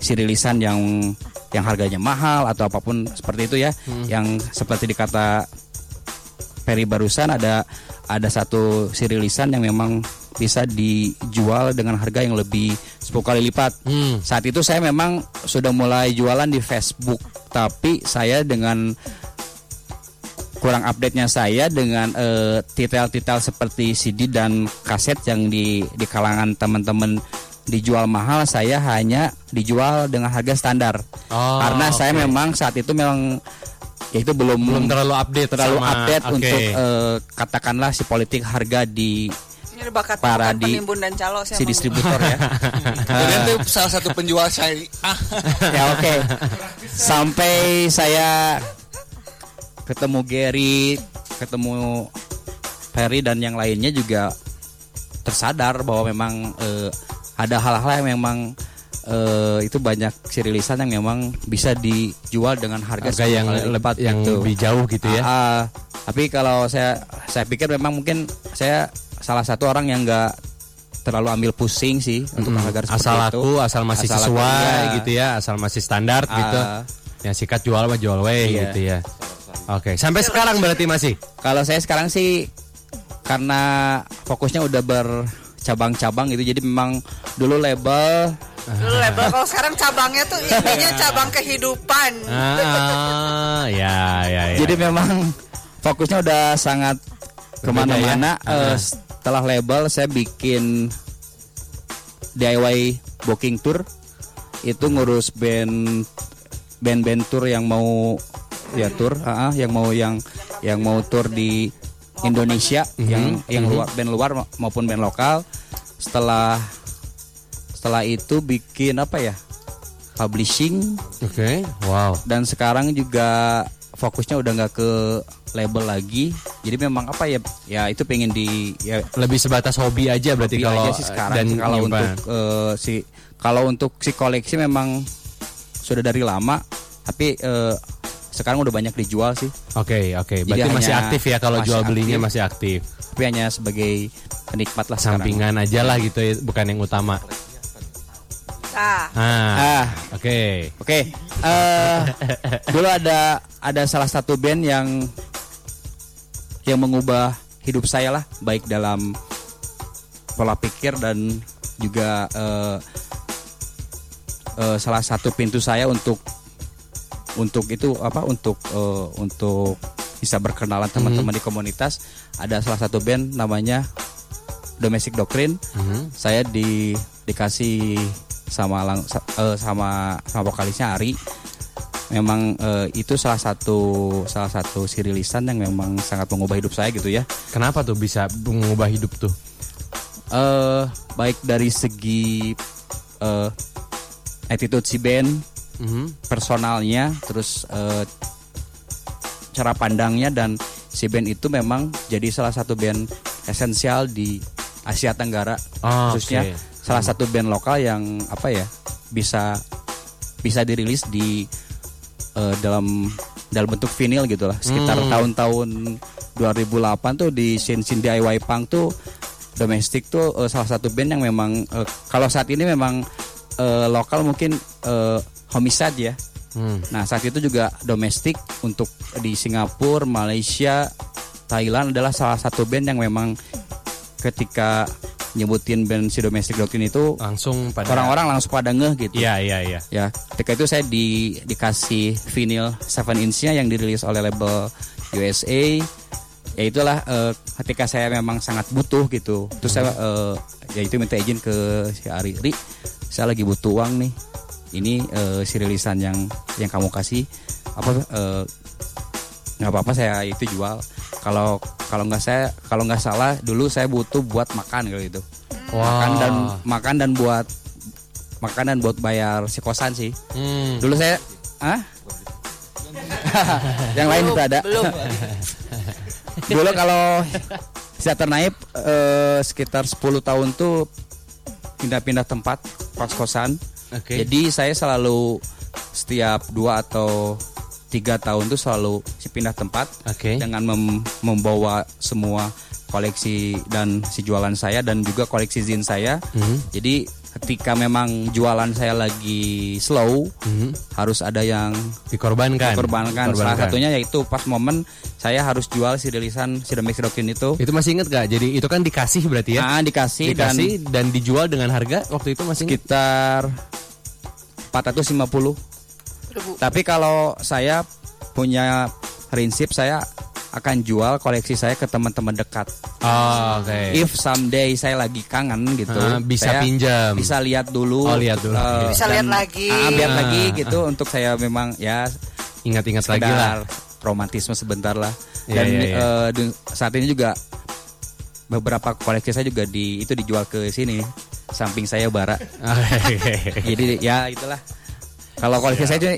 si rilisan yang yang harganya mahal atau apa pun seperti itu ya yang seperti dikata Ferry barusan ada ada satu si rilisan yang memang bisa dijual dengan harga yang lebih 10 kali lipat. Hmm. Saat itu saya memang sudah mulai jualan di Facebook, tapi saya dengan kurang update-nya saya dengan eh, titel-titel seperti CD dan kaset yang di di kalangan teman-teman dijual mahal, saya hanya dijual dengan harga standar. Oh, Karena saya oke. memang saat itu memang ya itu belum Belum terlalu update terlalu sama- update oke. untuk eh, katakanlah si politik harga di Ini bakat Para di- penimbun dan calo si distributor ya. (laughs) Kemudian tuh salah satu penjual saya ah (laughs) ya oke. Sampai saya ketemu Gary, ketemu Ferry dan yang lainnya juga tersadar bahwa memang eh, ada hal-hal yang memang eh, itu banyak si rilisan yang memang bisa dijual dengan harga, Harga 10 yang kali leb- lipat yang gitu. lebih jauh gitu ya. Ah, ah. tapi kalau saya saya pikir memang mungkin saya salah satu orang yang nggak terlalu ambil pusing sih untuk harga seperti asal itu. aku asal masih Asal aku, sesuai iya. gitu ya asal masih standar gitu Ah. yang sikat jual mah jual we Iya. gitu ya oke sampai sekarang berarti masih Kalau saya sekarang sih karena fokusnya udah bercabang-cabang gitu, jadi memang dulu label Dulu label kalau sekarang cabangnya tuh intinya (laughs) cabang kehidupan. ah ya ya ya Jadi memang fokusnya udah sangat ke mana-mana. ya? Eh, setelah label saya bikin DIY booking tour itu ngurus band band-band tour yang mau ya tour, ah, ah, yang mau yang yang mau tour di Indonesia, yang yang luar band luar ma- maupun band lokal. Setelah setelah itu bikin apa ya? Publishing. Oke wow. Dan sekarang juga fokusnya udah nggak ke label lagi. Jadi memang apa ya ya itu pengen di ya lebih sebatas hobi aja berarti hobi kalau aja sih sekarang. dan kalau nyimpan. untuk eh, si kalau untuk si koleksi memang sudah dari lama. Tapi eh, sekarang udah banyak dijual sih Oke, oke. Berarti Jadi masih hanya- aktif ya kalau masih jual belinya aktif. masih aktif. tapi hanya sebagai penikmat lah sekarang. Sampingan aja lah gitu ya, bukan yang utama. Nah, Ah, ah oke. oke Eh, dulu ada ada salah satu band yang yang mengubah hidup saya lah baik dalam pola pikir dan juga eh, eh, salah satu pintu saya untuk untuk itu apa untuk eh, untuk bisa berkenalan teman-teman di komunitas ada salah satu band namanya Domestic Doctrine Mhm. saya di dikasih sama lang, eh, sama sama vokalisnya Ari memang eh, itu salah satu salah satu si rilisan yang memang sangat mengubah hidup saya gitu ya Kenapa tuh bisa mengubah hidup tuh? eh baik dari segi eh attitude si band Mhm. personalnya terus eh, cara pandangnya dan si band itu memang jadi salah satu band esensial di Asia Tenggara Oh, khususnya oke. salah satu band lokal yang apa ya bisa bisa dirilis di eh, dalam dalam bentuk vinyl gitu lah sekitar Hmm. tahun-tahun 2008 tuh di scene scene DIY punk tuh domestik tuh eh, salah satu band yang memang eh, kalau saat ini memang eh, lokal mungkin eh, homicide ya Hmm. Nah saat itu juga domestik untuk di Singapura, Malaysia, Thailand adalah salah satu band yang memang ketika nyebutin band si domestic doctrine itu Langsung pada orang-orang langsung pada ngeh gitu. Iya, iya, iya. Ya, ketika itu saya di dikasih vinyl 7 inch-nya yang dirilis oleh label USA. Ya itulah eh, ketika saya memang sangat butuh gitu. Terus saya eh, ya itu minta izin ke si Ari, Ri, saya lagi butuh uang nih. Ini eh, si rilisan yang yang kamu kasih apa eh, nggak apa-apa saya itu jual. Kalau kalau nggak saya kalau nggak salah dulu saya butuh buat makan gitu. Makan dan makan dan buat makan dan buat bayar si kosan sih. Hmm. Dulu saya ah (laughs) yang lain itu ada. belum. (laughs) Dulu kalau Sejahtera Naib eh, sekitar 10 tahun tuh pindah-pindah tempat kos-kosan. Oke. Jadi saya selalu setiap dua atau tiga tahun tuh selalu si pindah tempat Oke. dengan mem- membawa semua koleksi dan si jualan saya dan juga koleksi zin saya. Mhm. Jadi ketika memang jualan saya lagi slow Mhm. harus ada yang Dikorbankan. dikorbankan. Salah Dikorbankan. satunya yaitu pas momen saya harus jual si rilisan si Doctrine itu. Itu masih inget gak? Jadi itu kan dikasih berarti ya? Ah, dikasih, dan dikasih dan, dijual dengan harga waktu itu masih inget? sekitar 450. Ribu. Tapi kalau saya punya prinsip saya akan jual koleksi saya ke teman-teman dekat. Oh, oke. If someday saya lagi kangen gitu, Ah, bisa saya pinjam. Bisa lihat dulu. Oh, lihat dulu. eh, Bisa lihat lagi. Ah, lihat lagi gitu untuk saya memang ya Ingat-ingat lagi lah. romantisme sebentar lah. Iya, Dan iya, iya. eh, du- saat ini juga beberapa koleksi saya juga di itu dijual ke sini samping saya bara. (laughs) Jadi ya itulah. Kalau koleksi saya itu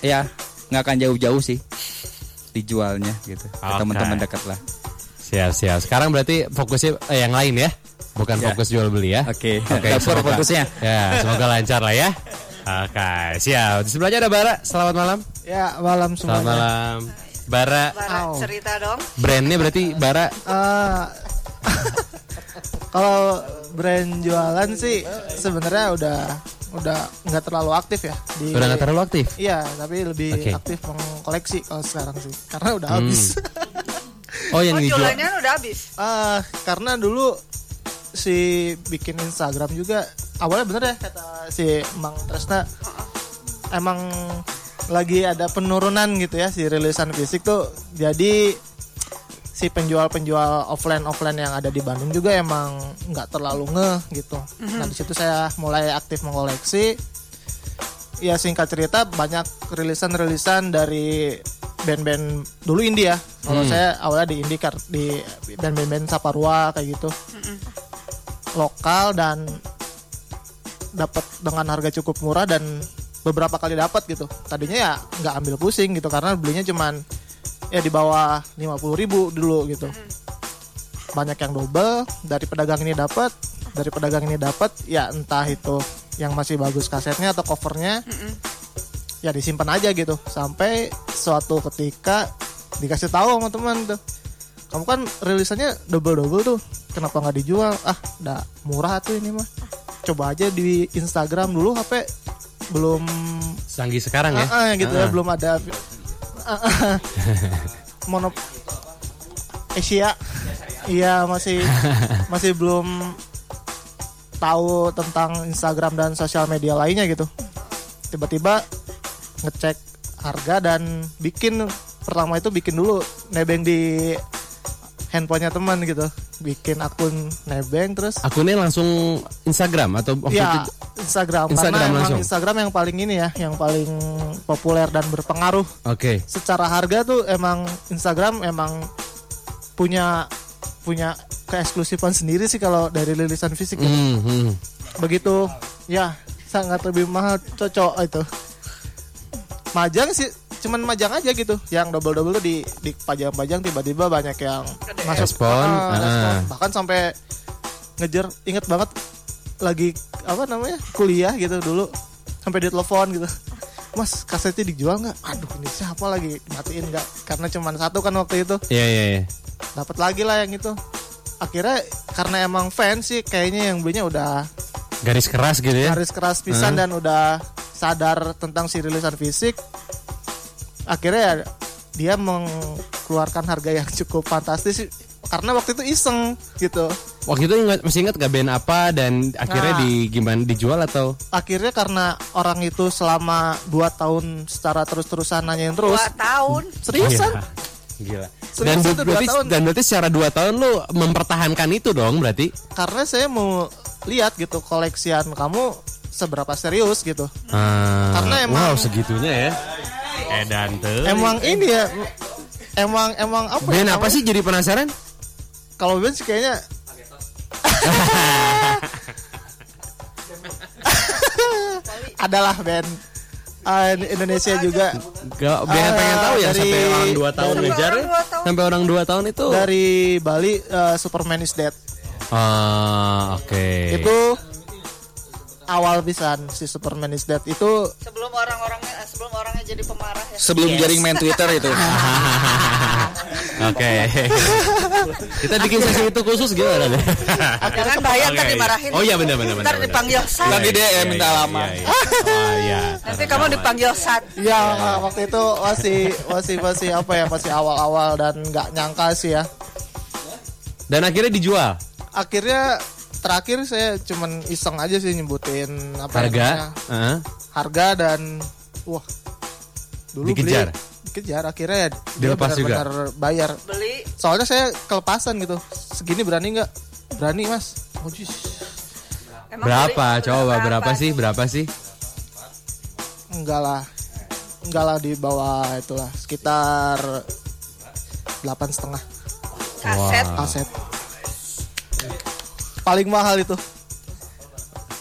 ya nggak akan jauh-jauh sih dijualnya gitu ke Oke. teman-teman dekat lah. siap, siap. Sekarang berarti fokusnya eh, yang lain ya? Bukan Ya. fokus jual beli ya? Oke. Oke, Dapur semoga- fokusnya. Ya, semoga lancar lah ya. Oke, siap. Di sebelahnya ada Bara. Selamat malam. Ya, malam Selamat semuanya. malam. Bara, Bara, Au. cerita dong. brandnya berarti Bara. Eh, (laughs) kalau brand jualan sih sebenarnya udah udah nggak terlalu aktif ya di Udah nggak terlalu aktif. Iya, tapi lebih Oke. aktif mengkoleksi kalau sekarang sih. Karena udah Hmm. habis. (laughs) Oh, yang Oh, dijual. udah habis. Ah, karena dulu si bikin Instagram juga awalnya bener ya kata si Mang Tresna emang lagi ada penurunan gitu ya si rilisan fisik tuh jadi si penjual-penjual offline offline yang ada di Bandung juga emang nggak terlalu ngeh gitu. Nah di situ saya mulai aktif mengoleksi. Ya singkat cerita banyak rilisan-rilisan dari band-band dulu indie ya. Kalau Hmm. saya awalnya di indie di band-band Saparua kayak gitu. Lokal dan dapat dengan harga cukup murah dan beberapa kali dapat gitu. Tadinya ya nggak ambil pusing gitu karena belinya cuman ya di bawah 50.000 ribu dulu gitu. Banyak yang double dari pedagang ini dapat, dari pedagang ini dapat ya entah itu yang masih bagus kasetnya atau covernya ya disimpan aja gitu sampai suatu ketika dikasih tahu sama teman tuh kamu kan rilisannya double double tuh kenapa nggak dijual ah udah murah tuh ini mah coba aja di Instagram dulu HP belum Sanggi sekarang ya. Ah, ah, gitu ya Ah. belum ada (laughs) Monop Asia. Iya masih (laughs) masih belum tahu tentang Instagram dan sosial media lainnya gitu. Tiba-tiba ngecek harga dan bikin pertama itu bikin dulu nebeng di handphonenya teman gitu. Bikin akun nebeng terus Akunnya langsung Instagram atau waktu ya itu- Instagram, Instagram karena emang langsung? Instagram yang paling ini ya yang paling populer dan berpengaruh Oke. secara harga tuh emang Instagram emang punya punya keeksklusifan sendiri sih kalau dari rilisan fisik gitu. Hmm, hmm. begitu ya sangat lebih mahal cocok itu majang sih cuman majang aja gitu yang double double tuh di di pajang-pajang tiba-tiba banyak yang masuk Respon, Ah, ah. respon. bahkan sampai ngejar inget banget lagi apa namanya kuliah gitu dulu sampai di telepon gitu. Mas kasetnya dijual nggak? Aduh ini siapa lagi? Matiin nggak? Karena cuman satu kan waktu itu. Iya, iya, iya. dapat lagi lah yang itu. Akhirnya karena emang fans sih kayaknya yang belinya udah Garis keras gitu ya. garis keras pisan dan udah sadar tentang si rilisan fisik. Akhirnya ya dia mengeluarkan harga yang (laughs) cukup fantastis. Karena waktu itu iseng gitu Waktu itu ingat, masih ingat gak band apa dan akhirnya Nah. di gimana dijual atau akhirnya karena orang itu selama 2 tahun secara terus-terusan nanyain terus Dua tahun. seriusan Gila. Serius Dan, berarti tahun. dan berarti secara dua tahun lu mempertahankan itu dong berarti. karena saya mau lihat gitu koleksian kamu seberapa serius gitu Ah, Karena emang- wow segitunya ya. Edan tuh. emang ini ya emang emang apa ya Band apa namanya? sih jadi penasaran? Kalau band sih kayaknya (laughs) adalah band ah, di Indonesia juga Gak, pengen, pengen tahu ya dari- sampai orang dua tahun ngejar ya? Orang dua tahun. Sampai orang dua tahun itu. dari Bali eh, Superman is Dead Ah, oke. itu awal pisan si Superman is Dead itu Sebelum orang-orangnya eh, sebelum orangnya jadi pemarah ya. Sebelum jaring main Twitter itu. (laughs) Oke. Kita bikin sesi itu khusus gimana deh? Jangan bayar ntar Oke, iya. dimarahin. Oh iya benar benar benar. Benar. dipanggil sat. Nanti DM minta iya, alamat. iya, iya. Oh iya. Nanti kamu dipanggil sat. ya waktu itu masih masih masih apa ya masih awal-awal dan nggak nyangka sih ya Dan akhirnya dijual. akhirnya terakhir saya cuman iseng aja sih nyebutin apa ya Harga? namanya, Heeh. harga dan wah dulu Dikejar? beli dikejar akhirnya ya Dilepas juga? benar-benar bayar Beli soalnya saya kelepasan gitu segini berani nggak berani mas oh, jis. emang Berapa? beli Coba berapa sih? Berapa sih? enggak lah enggak lah di bawah itulah sekitar delapan setengah Kaset. kaset paling mahal itu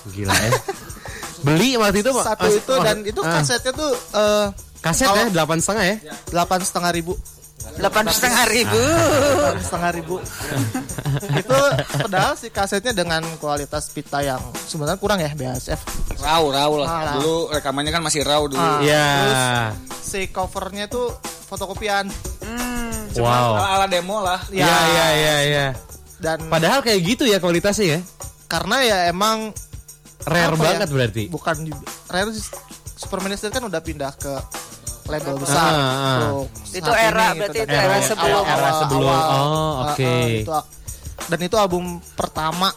Gila ya. Beli waktu itu satu Mas- itu oh, dan itu ah. kasetnya tuh eh, kaset kalau- ya delapan setengah ya? delapan setengah ribu Delapan setengah ribu. delapan setengah ribu (laughs) itu padahal si kasetnya dengan kualitas pita yang sebenarnya kurang ya BASF Raw, raw lah. Ah. Dulu rekamannya kan masih raw dulu. Ah, Iya. terus si covernya tuh fotokopian Wow. Ala, ala demo lah. Iya iya iya iya. Dan Padahal kayak gitu ya kualitasnya ya. karena ya emang Rare ya, banget berarti. bukan rare sih Superman Dead kan udah pindah ke label besar Ah, ah. Itu era, ini, berarti itu era awal- sebelum. awal- Era sebelum. awal- Oh, ah, oke. ah, itu, dan itu album pertama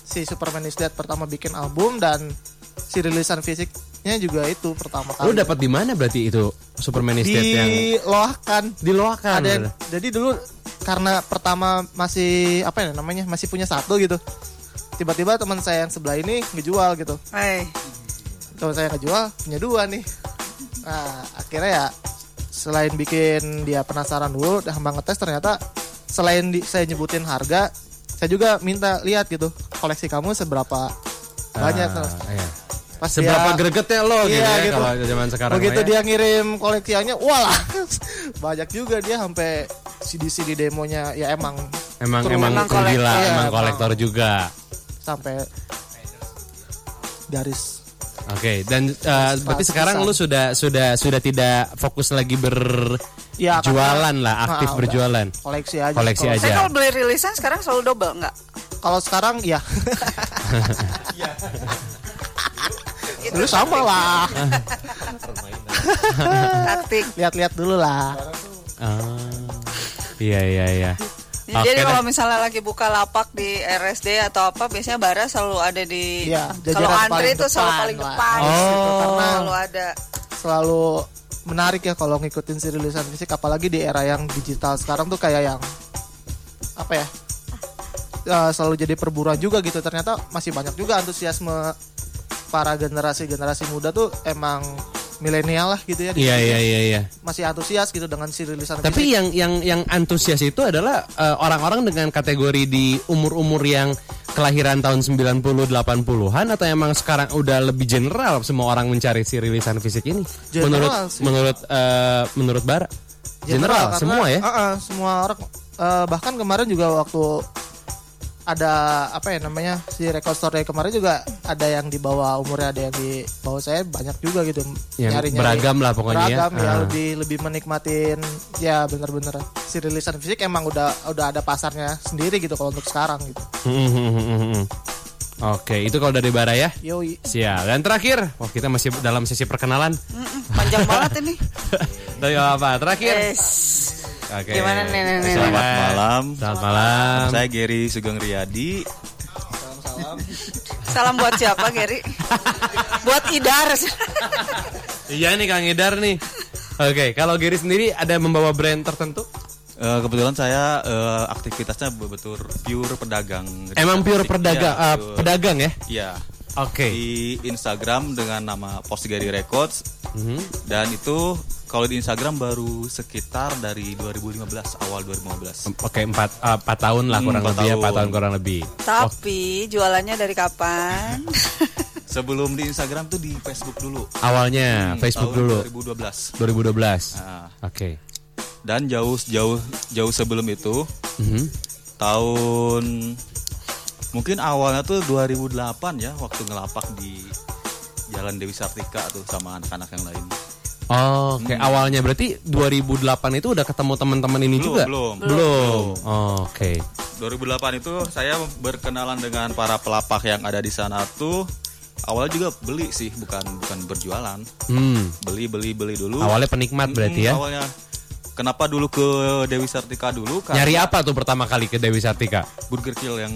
si Superman is Dead pertama bikin album dan si rilisan juga itu pertama kali. Lu dapat di mana berarti itu Superman Dead yang diloakan diloakan? ada jadi dulu karena pertama masih apa ya namanya masih punya satu gitu. Tiba-tiba teman saya yang sebelah ini ngejual gitu. Eh, teman saya ngejual punya dua nih. Nah akhirnya ya selain bikin dia penasaran dulu dan hamba ngetes ternyata selain di, saya nyebutin harga saya juga minta lihat gitu koleksi kamu seberapa banyak. Ah, iya. Pas Seberapa dia- gregetnya lo gitu Iya, ya gitu. kalau zaman sekarang begitu ya. dia ngirim koleksiannya walah (laughs) banyak juga dia sampai CD-CD demonya ya emang emang emang Emang gila, kolektor. emang Iya, kolektor juga. sampai garis Oke, dan uh, berarti sekarang lu sudah sudah sudah tidak fokus lagi Ya, berjualan karena- lah, aktif Ah, udah. berjualan. Koleksi aja. Koleksi Kalau- aja. Saya kalau beli rilisan sekarang selalu double nggak? Kalau sekarang ya. (laughs) (laughs) Dulu sama lah. Taktik. Lihat-lihat dulu lah. Ah, iya iya iya. Ya, Jadi kalau misalnya lagi buka lapak di RSD atau apa, biasanya bara selalu ada di. Iya, kalau antri itu selalu depan paling depan. Oh. gitu, karena selalu ada. Selalu menarik ya kalau ngikutin si rilisan fisik apalagi di era yang digital sekarang tuh kayak yang apa ya? eh, selalu jadi perburuan juga gitu. Ternyata masih banyak juga antusiasme para generasi-generasi muda tuh emang milenial lah gitu ya. Iya iya iya iya. Masih antusias gitu dengan si rilisan Tapi fisik. yang yang yang antusias itu adalah eh, orang-orang dengan kategori di umur-umur yang kelahiran tahun 90 80-an atau emang sekarang udah lebih general semua orang mencari si rilisan fisik ini? General menurut sih. menurut eh, menurut Bara. General, karena, semua ya? uh, uh, semua orang uh, bahkan kemarin juga waktu ada apa ya namanya si record store day kemarin juga ada yang di bawah umurnya ada yang di bawah saya banyak juga gitu Yang beragam lah pokoknya ya. beragam ya, Ah. lebih lebih menikmatin ya bener-bener si rilisan fisik emang udah udah ada pasarnya sendiri gitu kalau untuk sekarang gitu. (laughs) Oke, itu kalau dari Bara ya. yoi Siap. Dan terakhir, wah kita masih dalam sesi perkenalan. Panjang banget ini. (laughs) Dari apa? Terakhir. Yes. Oke. Gimana nih, nih, nih. Selamat malam. Selamat malam. Saya Gary Sugeng Riyadi. Salam buat siapa, Gary? buat Idar. Iya nih Kang Idar nih. Oke, kalau Gary sendiri ada membawa brand tertentu? Eh, kebetulan saya eh, aktivitasnya betul pure pedagang. Emang pure pedagang, Iya, eh, betul. pedagang ya? Iya. Oke. Di Instagram dengan nama Post Gary Records Mhm. dan itu kalau di Instagram baru sekitar dari 2015 awal 2015. Oke, empat, eh, empat tahun lah Hmm, kurang empat lebih ya, empat tahun. tahun kurang lebih. Tapi jualannya dari kapan? (laughs) Sebelum di Instagram tuh di Facebook dulu. Awalnya Hmm, Facebook tahun dulu, 2012. 2012. Nah, Oke. dan jauh jauh jauh sebelum itu Mhm. tahun mungkin awalnya tuh 2008 ya waktu ngelapak di Jalan Dewi Sartika tuh sama anak-anak yang lain. Oh, Oke, awalnya berarti 2008 itu udah ketemu teman-teman ini Belum, juga? belum. Belum. Oh, Oke. 2008 itu saya berkenalan dengan para pelapak yang ada di sana tuh awalnya juga beli sih bukan bukan berjualan. Hmm. Beli beli beli dulu. Awalnya penikmat berarti ya? Awalnya kenapa dulu ke Dewi Sartika dulu? Karena Nyari apa tuh pertama kali ke Dewi Sartika? Burger Kill yang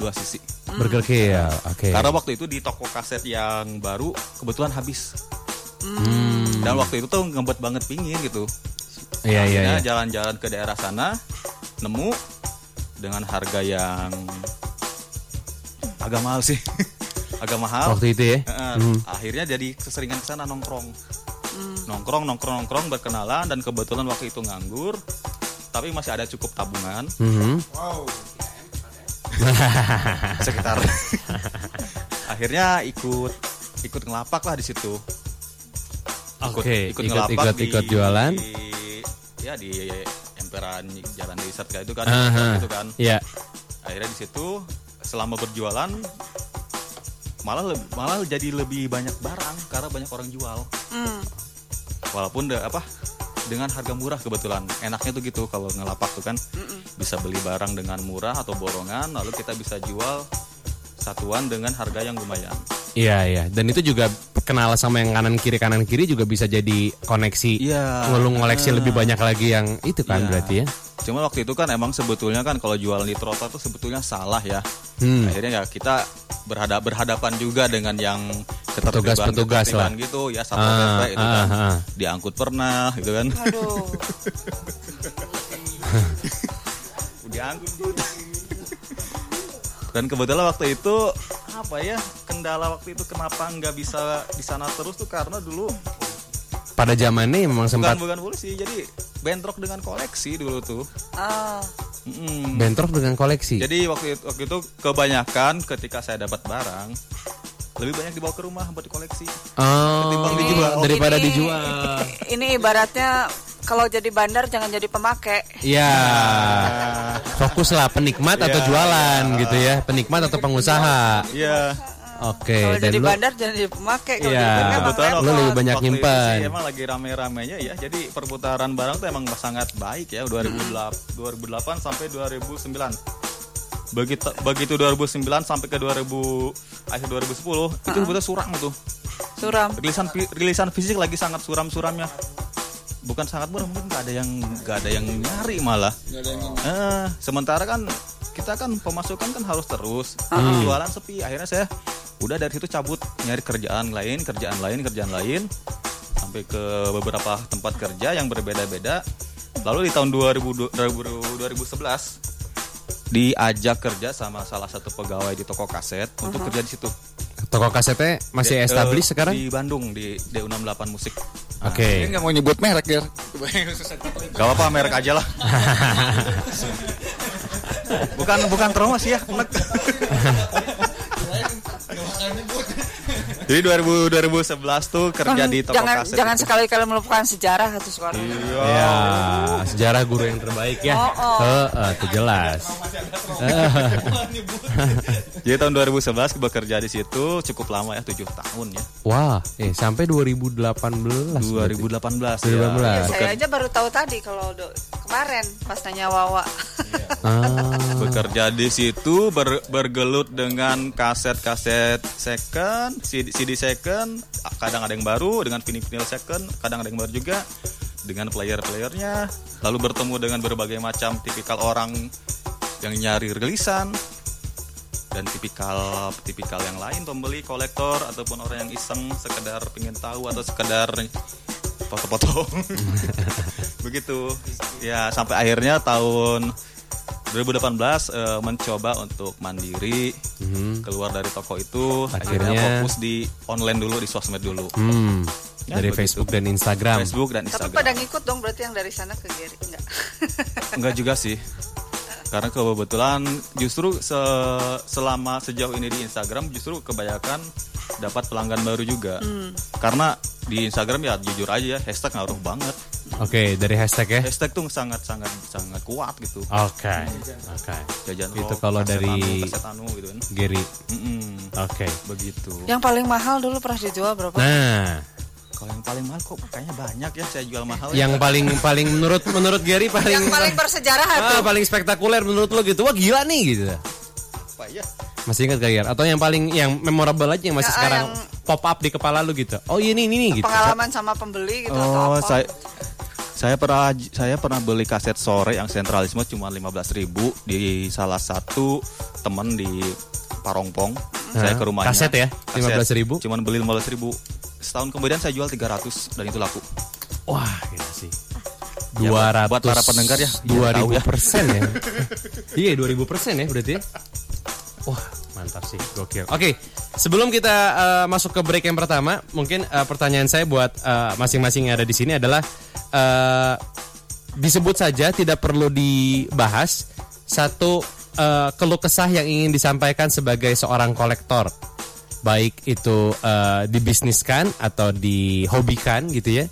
dua sisi. Burger Kill. Oke. Karena waktu itu di toko kaset yang baru kebetulan habis. Hmm. Dan waktu itu tuh ngebet banget pingin gitu. Iya, iya, Akhirnya iya. jalan-jalan ke daerah sana, nemu dengan harga yang agak mahal sih. agak mahal. Waktu itu ya? Heeh, Hmm. Akhirnya jadi keseringan ke sana nongkrong. Nongkrong, nongkrong, nongkrong berkenalan dan kebetulan waktu itu nganggur. Tapi masih ada cukup tabungan Mhm. sekitar. (laughs) Akhirnya ikut ikut ngelapak lah di situ. Oke, ikut- ngelapak ikut- ikut jualan. di- ya di emperan jalan di Sartika itu kan, Aha. itu kan. Iya. Akhirnya di situ selama berjualan malah malah jadi lebih banyak barang karena banyak orang jual. Hmm. Walaupun de- apa dengan harga murah kebetulan enaknya tuh gitu kalau ngelapak tuh kan bisa beli barang dengan murah atau borongan lalu kita bisa jual satuan dengan harga yang lumayan. Iya, iya. Dan itu juga kenal sama yang kanan kiri kanan kiri juga bisa jadi koneksi. Iya. Ngelung ngoleksi Ah. lebih banyak lagi yang itu kan Iya. berarti ya. Cuma waktu itu kan emang sebetulnya kan kalau jualan di trotoar tuh sebetulnya salah ya. Hmm. Akhirnya ya kita berhadap berhadapan juga dengan yang Petugas-petugas ketertiban lah. gitu ya satpol Ah, pp itu ah, kan. ah. Diangkut pernah gitu kan. Aduh. (laughs) Diangkut. Dan kebetulan waktu itu apa ya kendala waktu itu kenapa nggak bisa di sana terus tuh karena dulu Pada zamannya memang sempat bukan bukan polisi jadi bentrok dengan koleksi dulu tuh. Ah. Mm-mm. bentrok dengan koleksi. Jadi waktu itu, waktu itu kebanyakan ketika saya dapat barang lebih banyak dibawa ke rumah buat dikoleksi. Oh, Ketimbang dijual. daripada Ini- dijual. (laughs) Ini ibaratnya kalau jadi bandar jangan jadi pemakai. Iya. Fokuslah penikmat atau Iya, jualan gitu ya. Penikmat atau pengusaha. Iya. Oke, Kalau Eh, dan jadi lu bandar jadi jadi pemakai kalau Iya. jadi Lu repot. lebih banyak nyimpan. sih emang lagi rame-ramenya ya. Jadi perputaran barang tuh emang sangat baik ya 2008 2008 sampai 2009. Begitu begitu 2009 sampai ke 2000 akhir 2010 itu betul suram tuh. suram. Rilisan rilisan fisik lagi sangat suram-suramnya. Bukan sangat murah mungkin nggak ada yang nggak ada yang nyari malah. Eh, sementara kan kita kan pemasukan kan harus terus. Jualan sepi akhirnya saya udah dari situ cabut nyari kerjaan lain kerjaan lain kerjaan lain. Sampai ke beberapa tempat kerja yang berbeda-beda. Lalu di tahun 2000, 2011 diajak kerja sama salah satu pegawai di toko kaset untuk kerja di situ toko kasetnya masih Di- established eh, sekarang? di Bandung di D68 Musik Oke. Ini nggak mau nyebut merek ya. Gak apa-apa merek aja lah. (laughs) bukan bukan promosi ya. Jadi 2000 2011 tuh kerja Kan di toko jangan kaset. jangan sekali-kali melupakan sejarah satu sekolah Ya, sejarah guru yang terbaik ya. Oh, oh. Heeh, itu jelas. (laughs) Jadi tahun 2011 bekerja di situ cukup lama ya 7 tahun ya. Wah, eh sampai 2018. berarti. 2018 2018. ya. saya aja baru tahu tadi kalau do- kemarin pas nanya Wawa (laughs) Ah, bekerja di situ ber- bergelut dengan kaset-kaset second, CD, CD second, kadang ada yang baru dengan vinyl-vinyl second, kadang ada yang baru juga dengan player-playernya, lalu bertemu dengan berbagai macam tipikal orang yang nyari rilisan dan tipikal tipikal yang lain pembeli kolektor ataupun orang yang iseng sekedar pengen tahu atau sekedar foto-foto. (laughs) Begitu. Ya sampai akhirnya tahun 2018 eh, mencoba untuk mandiri keluar dari toko itu akhirnya, Akhirnya- fokus di online dulu di sosmed dulu hmm, Ya, dari begitu. Facebook dan Instagram. Facebook dan tapi Instagram pada ngikut dong berarti yang dari sana ke Geri enggak Enggak juga sih. Karena kebetulan justru se- selama sejauh ini di Instagram justru kebanyakan dapat pelanggan baru juga. Karena di Instagram ya jujur aja ya hashtag ngaruh banget. Oke, dari hashtag ya. Hashtag tuh sangat sangat sangat kuat gitu. Oke. Oke. Jajan Itu kalau kaset dari- anu, kaset anu gitu kan. Giri. Mm-mm, Oke. begitu. yang paling mahal dulu pernah dijual berapa Nah, Kalau yang paling mahal kok kayaknya banyak ya saya jual mahal. ya. yang paling paling menurut menurut Gary paling yang paling (laughs) bersejarah ah, tuh paling spektakuler menurut lo gitu. Wah, gila nih gitu. apa ya? Masih ingat gak? Atau yang paling yang memorable aja yang masih Ya, sekarang yang- pop up di kepala lu gitu. Oh, ini ini nih gitu. pengalaman sama pembeli gitu atau Oh, apa saya saya pernah saya pernah beli kaset sore yang sentralisme cuma 15.000 di salah satu temen di Parongpong. Saya ke rumahnya. kaset ya? Kaset. 15.000? Cuman beli 15.000. Setahun kemudian saya jual 300 dan itu laku. Wah, gila sih. Ya, 200 buat para pendengar ya, biar 2000 tahu ya. persen ya. (laughs) iya 2000 persen ya berarti ya. Wah mantap sih gokil. Oke sebelum kita eh, masuk ke break yang pertama, mungkin eh, pertanyaan saya buat eh, masing-masing yang ada di sini adalah eh, disebut saja tidak perlu dibahas satu eh, keluh kesah yang ingin disampaikan sebagai seorang kolektor baik itu eh, dibisniskan atau dihobikan gitu ya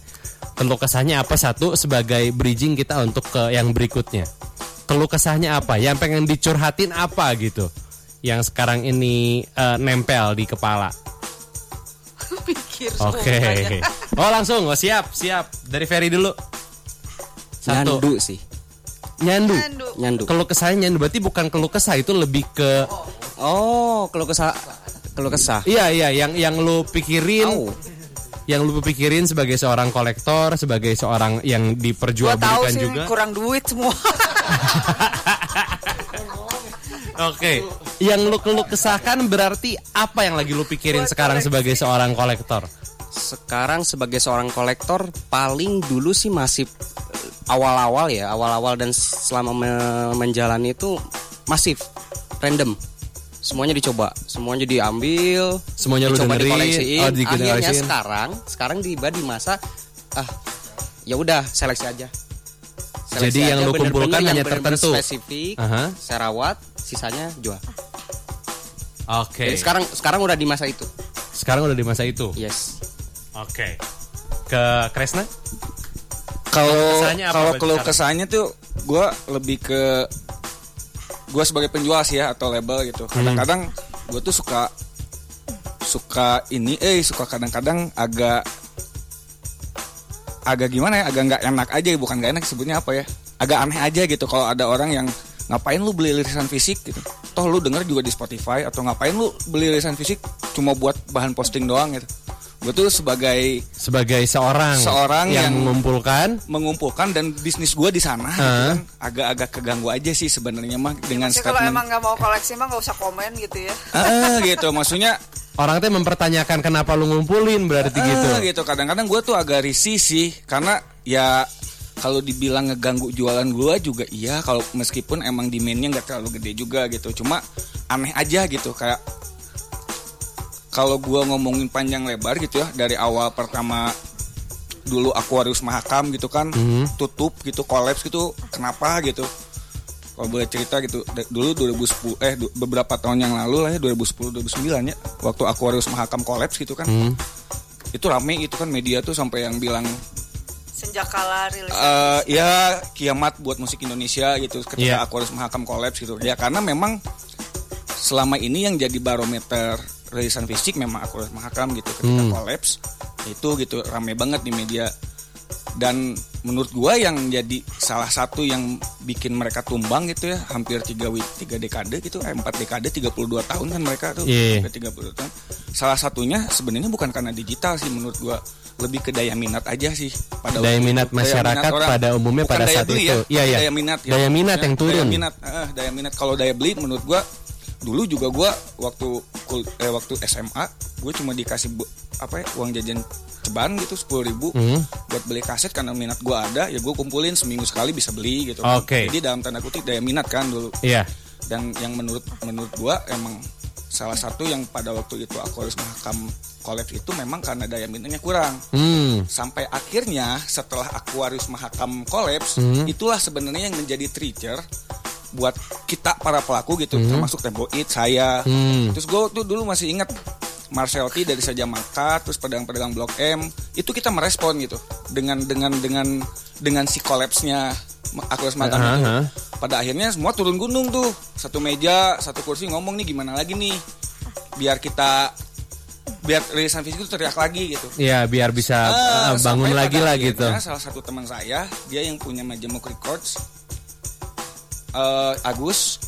keluh kesahnya apa? Satu sebagai bridging kita untuk ke yang berikutnya. Keluh kesahnya apa? Yang pengen dicurhatin apa gitu? Yang sekarang ini eh, nempel di kepala. (laughs) Pikir oke. semuanya. oh langsung. Oh siap siap. Dari Ferry dulu. Satu. Nyandu sih. nyandu? Nyandu. Nyandu. keluh kesahnya nyandu. Berarti bukan keluh kesah itu lebih ke Oh, kalau kesah kalau kesah. iya iya yang yang lu pikirin Tahu. yang lu pikirin sebagai seorang kolektor sebagai seorang yang Gua tahu diperjualbelikan sih juga kurang duit semua. (laughs) Oke, yang lu keluh kesahkan berarti apa yang lagi lu pikirin Buat sekarang koleksi. sebagai seorang kolektor? Sekarang sebagai seorang kolektor paling dulu sih masih eh, awal-awal ya, awal-awal dan selama me- menjalani itu masif, random. Semuanya dicoba, semuanya diambil, Semuanya lu dicoba dengerin, dikoleksiin. oh. Akhirnya sekarang, sekarang tiba di masa ah ya udah seleksi aja. Jadi yang lu kumpulkan yang hanya tertentu. spesifik, Aha. saya rawat, sisanya jual. Oke. Jadi sekarang sekarang udah di masa itu. Sekarang udah di masa itu. Yes. Oke. Ke Kresna? Kalau kalau keluh sekarang? kesahnya tuh gue lebih ke gue sebagai penjual sih ya atau label gitu. Hmm. Kadang-kadang gue tuh suka suka ini eh suka kadang-kadang agak agak gimana ya agak nggak enak aja bukan nggak enak sebutnya apa ya agak aneh aja gitu kalau ada orang yang ngapain lu beli lirisan fisik gitu toh lu denger juga di Spotify atau ngapain lu beli lirisan fisik cuma buat bahan posting doang gitu gue tuh sebagai Sebagai seorang Seorang yang, yang- mengumpulkan. mengumpulkan dan bisnis gue di sana gitu kan. Agak-agak keganggu aja sih sebenarnya mah dengan Jadi kalau emang nggak mau koleksi mah nggak usah komen gitu ya. Ah, gitu. Maksudnya orang teh mempertanyakan kenapa lu ngumpulin berarti gitu. Ah, gitu. Kadang-kadang gue tuh agak risih sih karena ya kalau dibilang ngeganggu jualan gue juga iya kalau meskipun emang demandnya nggak terlalu gede juga gitu. Cuma aneh aja gitu kayak kalau gue ngomongin panjang lebar gitu ya dari awal pertama dulu Aquarius Mahakam gitu kan tutup gitu kolaps gitu kenapa gitu? Kalau boleh cerita gitu dulu 2010 eh du- beberapa tahun yang lalu lah ya 2010 2009 ya waktu Aquarius Mahakam kolaps gitu kan. Itu rame itu kan media tuh sampai yang bilang Senjakala rilis. eh ya kiamat buat musik Indonesia gitu ketika Aquarius Mahakam kolaps gitu. Ya karena memang selama ini yang jadi barometer rilisan fisik memang Aquarius Mahakam gitu ketika kolaps itu gitu rame banget di media dan menurut gua yang jadi salah satu yang bikin mereka tumbang gitu ya hampir tiga tiga dekade gitu eh, empat dekade 32 tahun kan mereka tuh hampir 32 tahun salah satunya sebenarnya bukan karena digital sih menurut gua lebih ke daya minat aja sih pada Daya minat. Daya masyarakat minat orang. pada umumnya pada saat beli itu. ya, Iya, iya. daya minat ya. Daya minat yang turun. daya minat eh, daya minat kalau daya beli menurut gua dulu juga gua waktu kul- eh, waktu SMA gue cuma dikasih bu- apa ya uang jajan ceban gitu sepuluh ribu Hmm. buat beli kaset karena minat gua ada ya gue kumpulin seminggu sekali bisa beli gitu Oke. jadi dalam tanda kutip daya minat kan dulu Iya. dan yang menurut menurut gua emang salah satu yang pada waktu itu aku harus mahakam kolaps itu memang karena daya minatnya kurang Hmm. sampai akhirnya setelah Aquarius Mahakam kolaps Hmm. itulah sebenarnya yang menjadi trigger buat kita para pelaku gitu Hmm. termasuk Tempo It saya Hmm. terus gue tuh dulu masih ingat Marcel T dari saja maka terus pedagang-pedagang Blok M itu kita merespon gitu dengan dengan dengan dengan si kolapsnya Aquarius Mahakam Aha, itu aha. pada akhirnya semua turun gunung tuh satu meja satu kursi ngomong nih gimana lagi nih biar kita biar rilisan fisik itu teriak lagi gitu Iya, biar bisa uh, bangun lagi lah gitu. Salah satu teman saya, dia yang punya Majemuk Records, eh, Agus,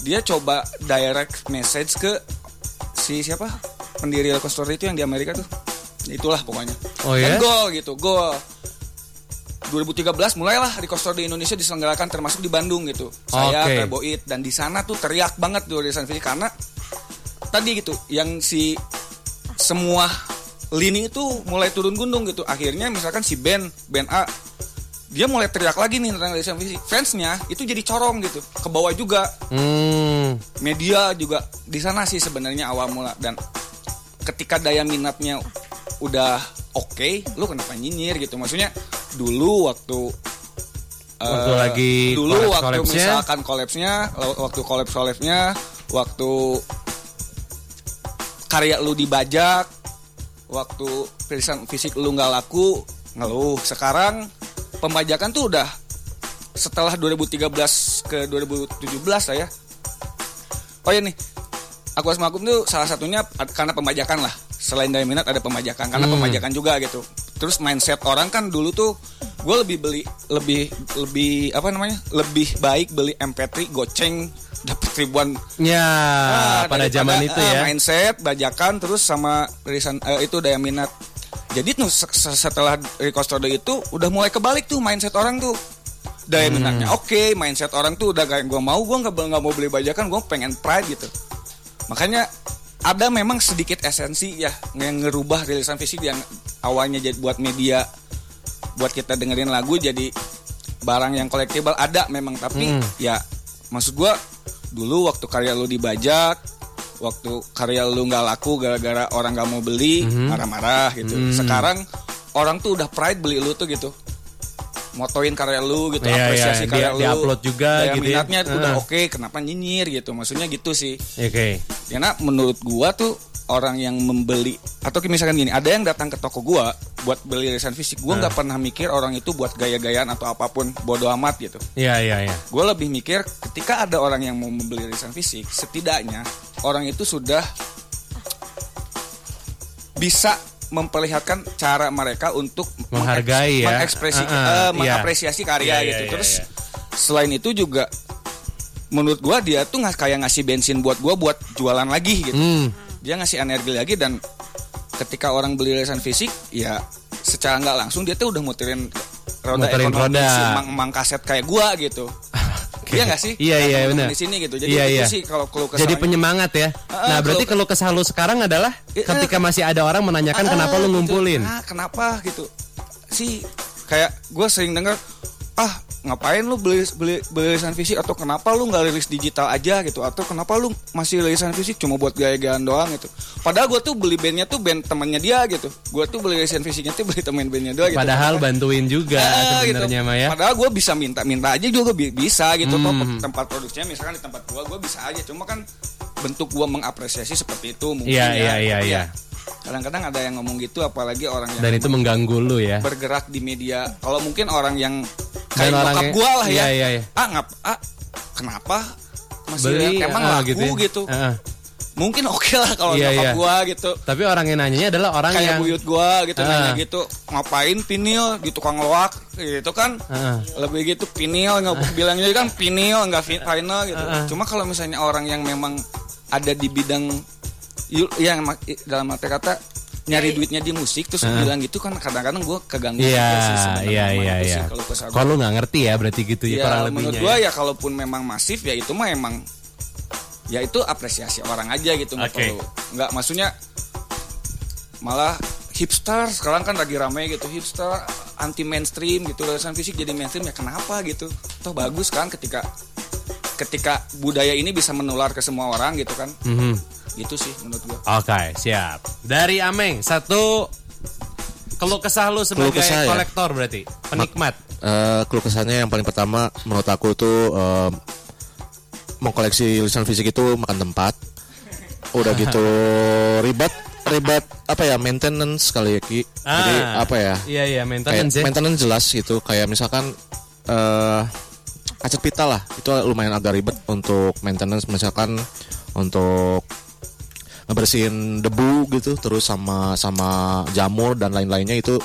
dia coba direct message ke si siapa pendiri Local itu yang di Amerika tuh, itulah pokoknya. Oh ya? Dan gol gitu, gol. 2013 mulailah Record Store di Indonesia diselenggarakan termasuk di Bandung gitu. Saya. Treboit dan di sana tuh teriak banget tuh rilisan fisik karena tadi gitu yang si semua lini itu mulai turun gunung gitu. Akhirnya misalkan si band band A dia mulai teriak lagi nih tentang rilisan fisik. Fansnya itu jadi corong gitu. Ke bawah juga Hmm. media juga di sana sih sebenarnya awal mula dan ketika daya minatnya udah oke, lu kenapa nyinyir gitu? Maksudnya dulu waktu Waktu eh, lagi dulu waktu kolaps-kolapsnya. misalkan kolapsnya, waktu kolaps kolapsnya, waktu karya lu dibajak, waktu tulisan fisik lu nggak laku, ngeluh. Sekarang pembajakan tuh udah setelah 2013 ke 2017 lah ya. Oh ya nih, aku Asma Akum tuh salah satunya karena pembajakan lah. Selain daya minat ada pembajakan karena Hmm. pembajakan juga gitu. Terus mindset orang kan dulu tuh gue lebih beli lebih lebih apa namanya lebih baik beli MP3 goceng (laughs) dapat ribuan Ya, Ah, pada zaman itu ah, ya. mindset bajakan terus sama rilisan eh, itu daya minat jadi tuh se- se- setelah Record itu udah mulai kebalik tuh mindset orang tuh daya Hmm. minatnya oke mindset orang tuh udah kayak gue mau gue nggak nggak mau beli bajakan gue pengen pride gitu makanya ada memang sedikit esensi ya yang ngerubah rilisan fisik yang awalnya jadi buat media buat kita dengerin lagu jadi barang yang collectible ada memang tapi Hmm. ya maksud gua dulu waktu karya lu dibajak waktu karya lu nggak laku gara-gara orang nggak mau beli Hmm. marah-marah gitu sekarang orang tuh udah pride beli lu tuh gitu motoin karya lu gitu Iya, apresiasi iya, karya di- lu di-upload juga daya gitu ya. minatnya tuh udah Ah. oke kenapa nyinyir gitu maksudnya gitu sih Oke. karena menurut gua tuh orang yang membeli atau misalkan gini ada yang datang ke toko gua buat beli rilisan fisik gua nggak pernah mikir orang itu buat gaya-gayaan atau apa pun bodoh amat gitu Iya, iya, iya. gue lebih mikir ketika ada orang yang mau membeli rilisan fisik setidaknya orang itu sudah bisa memperlihatkan cara mereka untuk Menghargai ya. mengekspresi, Uh-uh, eh, iya. mengapresiasi karya Iya, iya, gitu. iya, Terus iya. selain itu juga menurut gua dia tuh nggak kayak ngasih bensin buat gua buat jualan lagi gitu. Hmm. Dia ngasih energi lagi dan ketika orang beli rilisan fisik ya secara nggak langsung dia tuh udah muterin roda Muterin ekonomi roda. si emang kaset kayak gua gitu. (laughs) Iya gak sih? Iya, iya, benar. Di sini gitu. Jadi Iya, itu iya. sih kalau keluh Jadi penyemangat ya. Ah, Nah, berarti kalau- kalau kesah lu sekarang adalah Eh, ketika masih ada orang menanyakan Ah, kenapa lu gitu. ngumpulin. Ah, kenapa gitu? Si kayak gue sering dengar ah ngapain lu beli beli beli rilisan fisik atau kenapa lu nggak rilis digital aja gitu atau kenapa lu masih rilisan fisik cuma buat gaya-gayaan doang gitu padahal gue tuh beli bandnya tuh band temennya dia gitu gue tuh beli rilisan fisiknya tuh beli temen bandnya doang gitu Padahal bantuin juga Ah, gitu. sebenarnya mah ya. Padahal gue bisa minta minta aja juga bi- bisa gitu toh Hmm. tempat produksinya misalkan di tempat gue gue bisa aja cuma kan bentuk gue mengapresiasi seperti itu mungkin Iya, ya. iya, iya, iya. ya, Kadang-kadang ada yang ngomong gitu apalagi orang yang Dan itu mengganggu lu ya. bergerak di media. Kalau mungkin orang yang kayak orang bokap gue lah ya. iya, iya, iya. Ah ngap ah kenapa masih Beli, emang ah, laku gitu gitu. ya. Ah, Mungkin oke lah kalau Iya, nyokap iya. gua gitu. Tapi orang yang nanyanya adalah orang Kayak yang buyut gua gitu Ah. nanya gitu ngapain pinil di tukang loak gitu kan Ah. lebih gitu pinil nggak bilangnya kan pinil nggak fi- final gitu ah. cuma kalau misalnya orang yang memang ada di bidang yang dalam arti kata nyari duitnya di musik terus Ah. bilang gitu kan kadang-kadang gua keganggu Iya, sebenarnya iya, iya, sih iya. kalau lu nggak ngerti ya berarti gitu ya, ya kurang menurut lebihnya. gua ya. ya kalaupun memang masif ya itu mah emang ya itu apresiasi orang aja gitu nggak Oke. perlu nggak maksudnya malah hipster sekarang kan lagi rame gitu hipster anti mainstream gitu lulusan fisik jadi mainstream ya kenapa gitu toh bagus kan ketika ketika budaya ini bisa menular ke semua orang gitu kan Mhm. gitu sih menurut gua Oke, siap. Dari Ameng, satu keluh kesah lu sebagai kesah ya? kolektor berarti, penikmat. Eh, keluh kesahnya yang paling pertama menurut aku tuh eh, mengkoleksi lisan fisik itu makan tempat. Udah gitu (laughs) ribet, ribet apa ya maintenance kali ya Ki. Jadi Ah, apa ya? Iya, iya, Kayak maintenance ya. maintenance jelas gitu. Kayak misalkan eh kaset pita lah, itu lumayan agak ribet untuk maintenance misalkan untuk ngebersihin debu gitu terus sama sama jamur dan lain-lainnya itu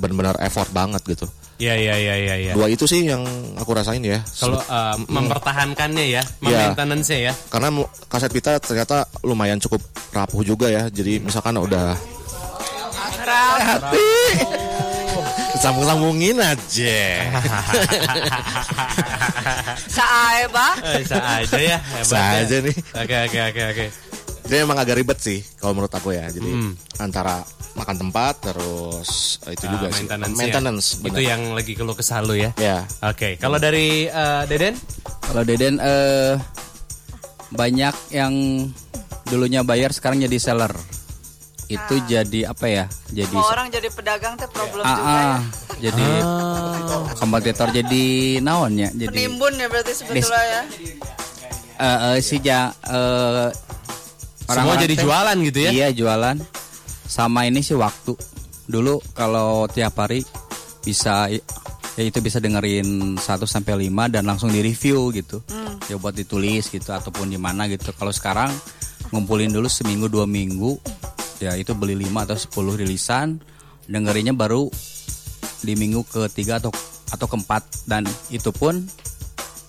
benar-benar effort banget gitu. Iya, iya, iya, iya, iya. Dua itu sih yang aku rasain ya. Kalau uh, mempertahankannya ya, Iya. maintenance ya. Karena kaset pita ternyata lumayan cukup rapuh juga ya. Jadi misalkan udah sambung-sambungin aja. (laughs) Sae ba? Eh, Bisa aja ya. hebat Bisa ya. aja nih. Oke, oke, oke, oke. Jadi emang agak ribet sih kalau menurut aku ya. Jadi Hmm. antara makan tempat terus eh, itu Ah, juga sih. maintenance, ya. Maintenance. Itu yang lagi keluh kesah lu ya. ya. Oke, kalau dari uh, Deden? Kalau Deden eh banyak yang dulunya bayar sekarang jadi seller. Itu jadi apa ya? Jadi Mau orang jadi pedagang teh problem ah, juga ah, ya. jadi kompetitor jadi naon ya? Jadi Penimbun ya berarti sebetulnya ya. eh, eh, si ja, eh, Semua orang-orang jadi teh- jualan gitu ya? Iya jualan. Sama ini sih waktu. Dulu kalau tiap hari bisa ya itu bisa dengerin 1 sampai 5 dan langsung di review gitu. Ya buat ditulis gitu ataupun di mana gitu. Kalau sekarang ngumpulin dulu seminggu dua minggu ya itu beli 5 atau 10 rilisan dengerinnya baru di minggu ketiga atau atau keempat. Dan itu pun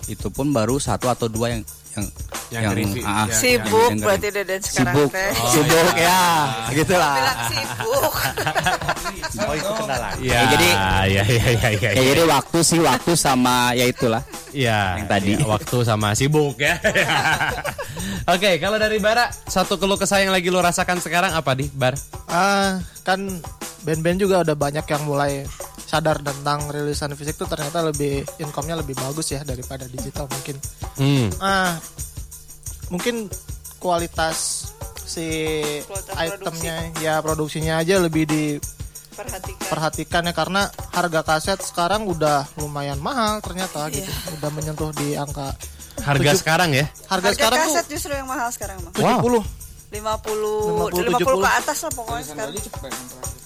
itu pun baru satu atau dua yang yang Yang review, ah, ya, Sibuk dengerin. berarti Deden sekarang sibuk teh. sibuk ya gitulah Bilang sibuk. (laughs) Iya. Ya, jadi- ya, ya, ya, ya, ya jadi waktu sih waktu sama ya itulah Iya, Yang tadi. ya, waktu sama sibuk ya. (laughs) Oke, kalau dari Bara, satu keluh kesah yang lagi lo rasakan sekarang apa di Bar? Ah, kan band-band juga udah banyak yang mulai sadar tentang rilisan fisik tuh ternyata lebih income-nya lebih bagus ya daripada digital mungkin. Hmm. Ah, mungkin kualitas si Kualitas itemnya ya produksinya aja lebih Perhatikan. diperhatikan ya karena harga kaset sekarang udah lumayan mahal ternyata gitu. Iya. Udah menyentuh di angka Harga Tujuh- sekarang ya? harga, Harga sekarang kaset tuh justru yang mahal sekarang mah. 70. 50 50, 50, ke atas lah pokoknya sekarang.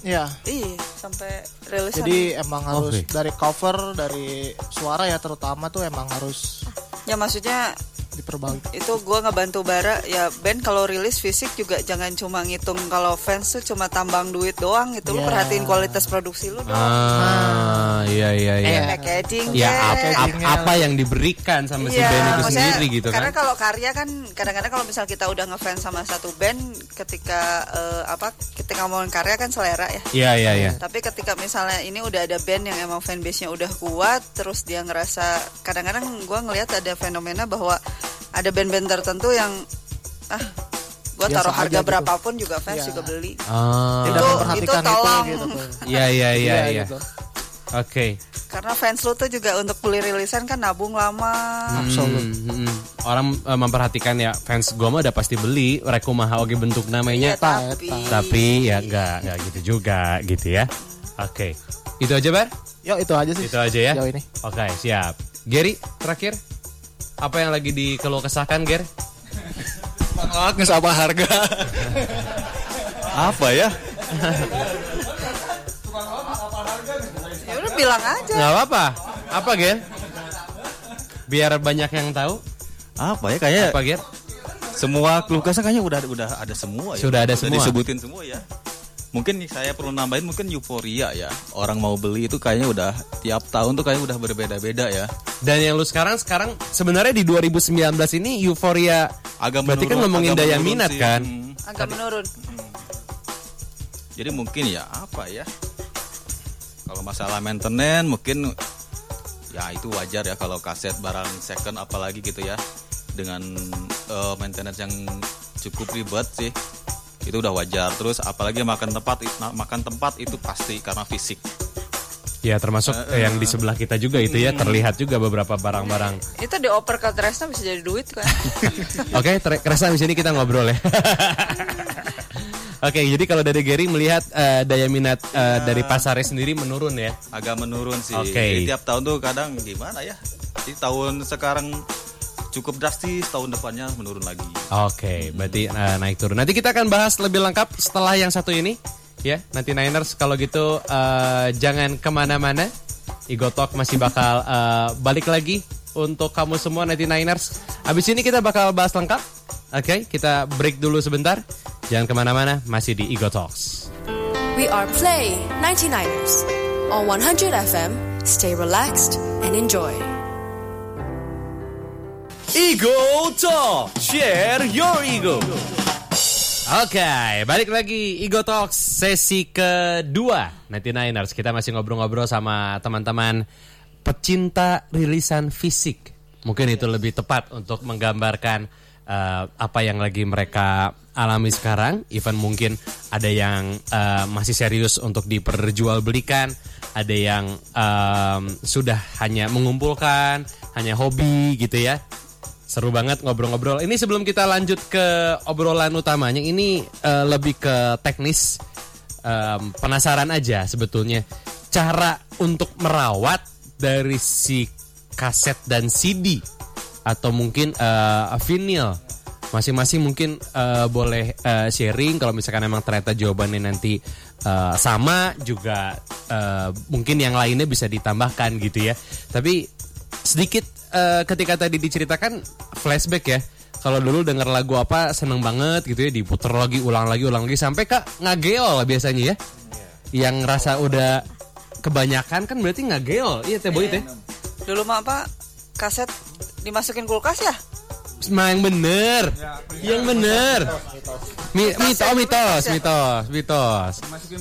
Iya. Iya, sampai rilisan. Jadi emang harus Oke. dari cover, dari suara ya terutama tuh emang harus ya maksudnya diperbaiki. itu gue ngebantu bara ya band kalau rilis fisik juga jangan cuma ngitung kalau fans tuh cuma tambang duit doang gitu lu Yeah. perhatiin kualitas produksi lu dong Ah, iya iya iya. kayak packaging Ya kayak- ap- apa yang diberikan sama si Iya, band itu maksudnya sendiri gitu Karena kan? kalau karya kan kadang-kadang kalau misal kita udah ngefans sama satu band, ketika eh, apa ketika ngomongin karya kan selera ya. Iya iya iya. Tapi ketika misalnya ini udah ada band yang emang fanbase-nya udah kuat, terus dia ngerasa kadang-kadang gue ngelihat ada fenomena bahwa ada band-band tertentu yang ah gue Biasa taruh harga gitu. berapapun juga fans Iya. juga beli. Ah, Tidak Itu- itu tolong. gitu (laughs) tuh. iya iya iya Iya, iya. gitu. Oke. Karena fans lu tuh juga untuk beli rilisan kan nabung lama. Absolut. Hmm, hmm. Orang eh, memperhatikan ya fans gue mah udah pasti beli rekumaha oge bentuk namanya. Iya, tapi Tapi ya nggak nggak gitu juga gitu ya. Oke. Itu aja bar? Yuk itu aja sih. Itu aja ya. Sejauh ini. Oke siap. Gary terakhir apa yang lagi dikeluh kesahkan Ger? Banget nggak sama harga. Apa ya? ya udah bilang aja. Nggak apa-apa. Apa Ger? Biar banyak yang tahu. Apa ya kayak Apa Ger? semua keluh kesah kayaknya udah udah ada semua ya. Sudah ada semua. disebutin semua ya. Mungkin nih saya perlu nambahin mungkin euforia ya. Orang mau beli itu kayaknya udah tiap tahun tuh kayaknya udah berbeda-beda ya. Dan yang lu sekarang sekarang sebenarnya di 2019 ini euforia Agak berarti kan ngomongin agak daya minat sih. kan? Hmm. Agak menurun. Jadi mungkin ya apa ya? Kalau masalah maintenance mungkin ya itu wajar ya kalau kaset barang second apalagi gitu ya dengan eh, maintenance yang cukup ribet sih itu udah wajar terus apalagi makan tempat makan tempat itu pasti karena fisik Ya termasuk eh, yang di sebelah kita juga itu ya terlihat juga beberapa barang-barang. Itu dioper ke Tresna bisa jadi duit kan. (laughs) Oke, Tre- Kresna di sini kita ngobrol ya. (laughs) Oke, jadi kalau dari Gary melihat eh, daya minat eh, dari pasarnya sendiri menurun ya. agak menurun sih Oke. Jadi tiap tahun tuh kadang gimana ya di tahun sekarang cukup drastis tahun depannya menurun lagi Oke, berarti eh, naik turun. Nanti kita akan bahas lebih lengkap setelah yang satu ini, ya. Nanti Niners kalau gitu eh, jangan ke mana-mana. Igo Talk masih bakal eh, balik lagi untuk kamu semua nanti Niners. Abis ini kita bakal bahas lengkap. Oke, kita break dulu sebentar. Jangan ke mana-mana, masih di Igo Talks. We are Play 99ers on 100 FM. Stay relaxed and enjoy. Ego Talk, share your ego. Oke, balik lagi Igo Talks sesi kedua. Nanti Niners kita masih ngobrol-ngobrol sama teman-teman pecinta rilisan fisik. Mungkin itu lebih tepat untuk menggambarkan eh, apa yang lagi mereka alami sekarang. Even mungkin ada yang eh, masih serius untuk diperjualbelikan, ada yang em, sudah hanya mengumpulkan, hanya hobi gitu ya. Seru banget ngobrol-ngobrol. Ini sebelum kita lanjut ke obrolan utamanya, ini eh, lebih ke teknis. Em, penasaran aja sebetulnya cara untuk merawat dari si kaset dan CD atau mungkin eh, vinyl. Masing-masing mungkin eh, boleh eh, sharing kalau misalkan emang ternyata jawabannya nanti eh, sama juga eh, mungkin yang lainnya bisa ditambahkan gitu ya. Tapi sedikit eh, ketika tadi diceritakan flashback ya. Kalau dulu denger lagu apa seneng banget gitu ya diputer lagi ulang lagi ulang lagi sampai kak ngageol biasanya ya. Yang rasa udah kebanyakan kan berarti ngageol. Iya teh boy teh. Dulu mah apa? Kaset dimasukin kulkas ya? Ma yang bener, yang bener. Mi- Mitos, oh, mitos, mitos, mitos. Ada itu.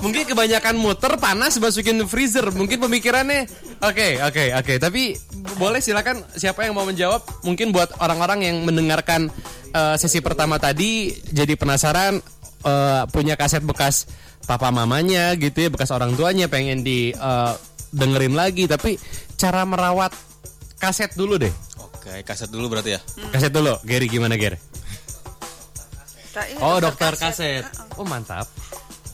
Mungkin kebanyakan muter panas masukin freezer. Mungkin pemikirannya. Oke, oke, oke. Tapi boleh silakan siapa yang mau menjawab? Mungkin buat orang-orang yang mendengarkan eh, sesi pertama tadi jadi penasaran eh, punya kaset bekas papa mamanya gitu ya, bekas orang tuanya pengen di eh, dengerin lagi tapi cara merawat kaset dulu deh. oke kaset dulu berarti ya Kaset dulu. Gary gimana, Gary? Oh, dokter kaset. Oh, mantap.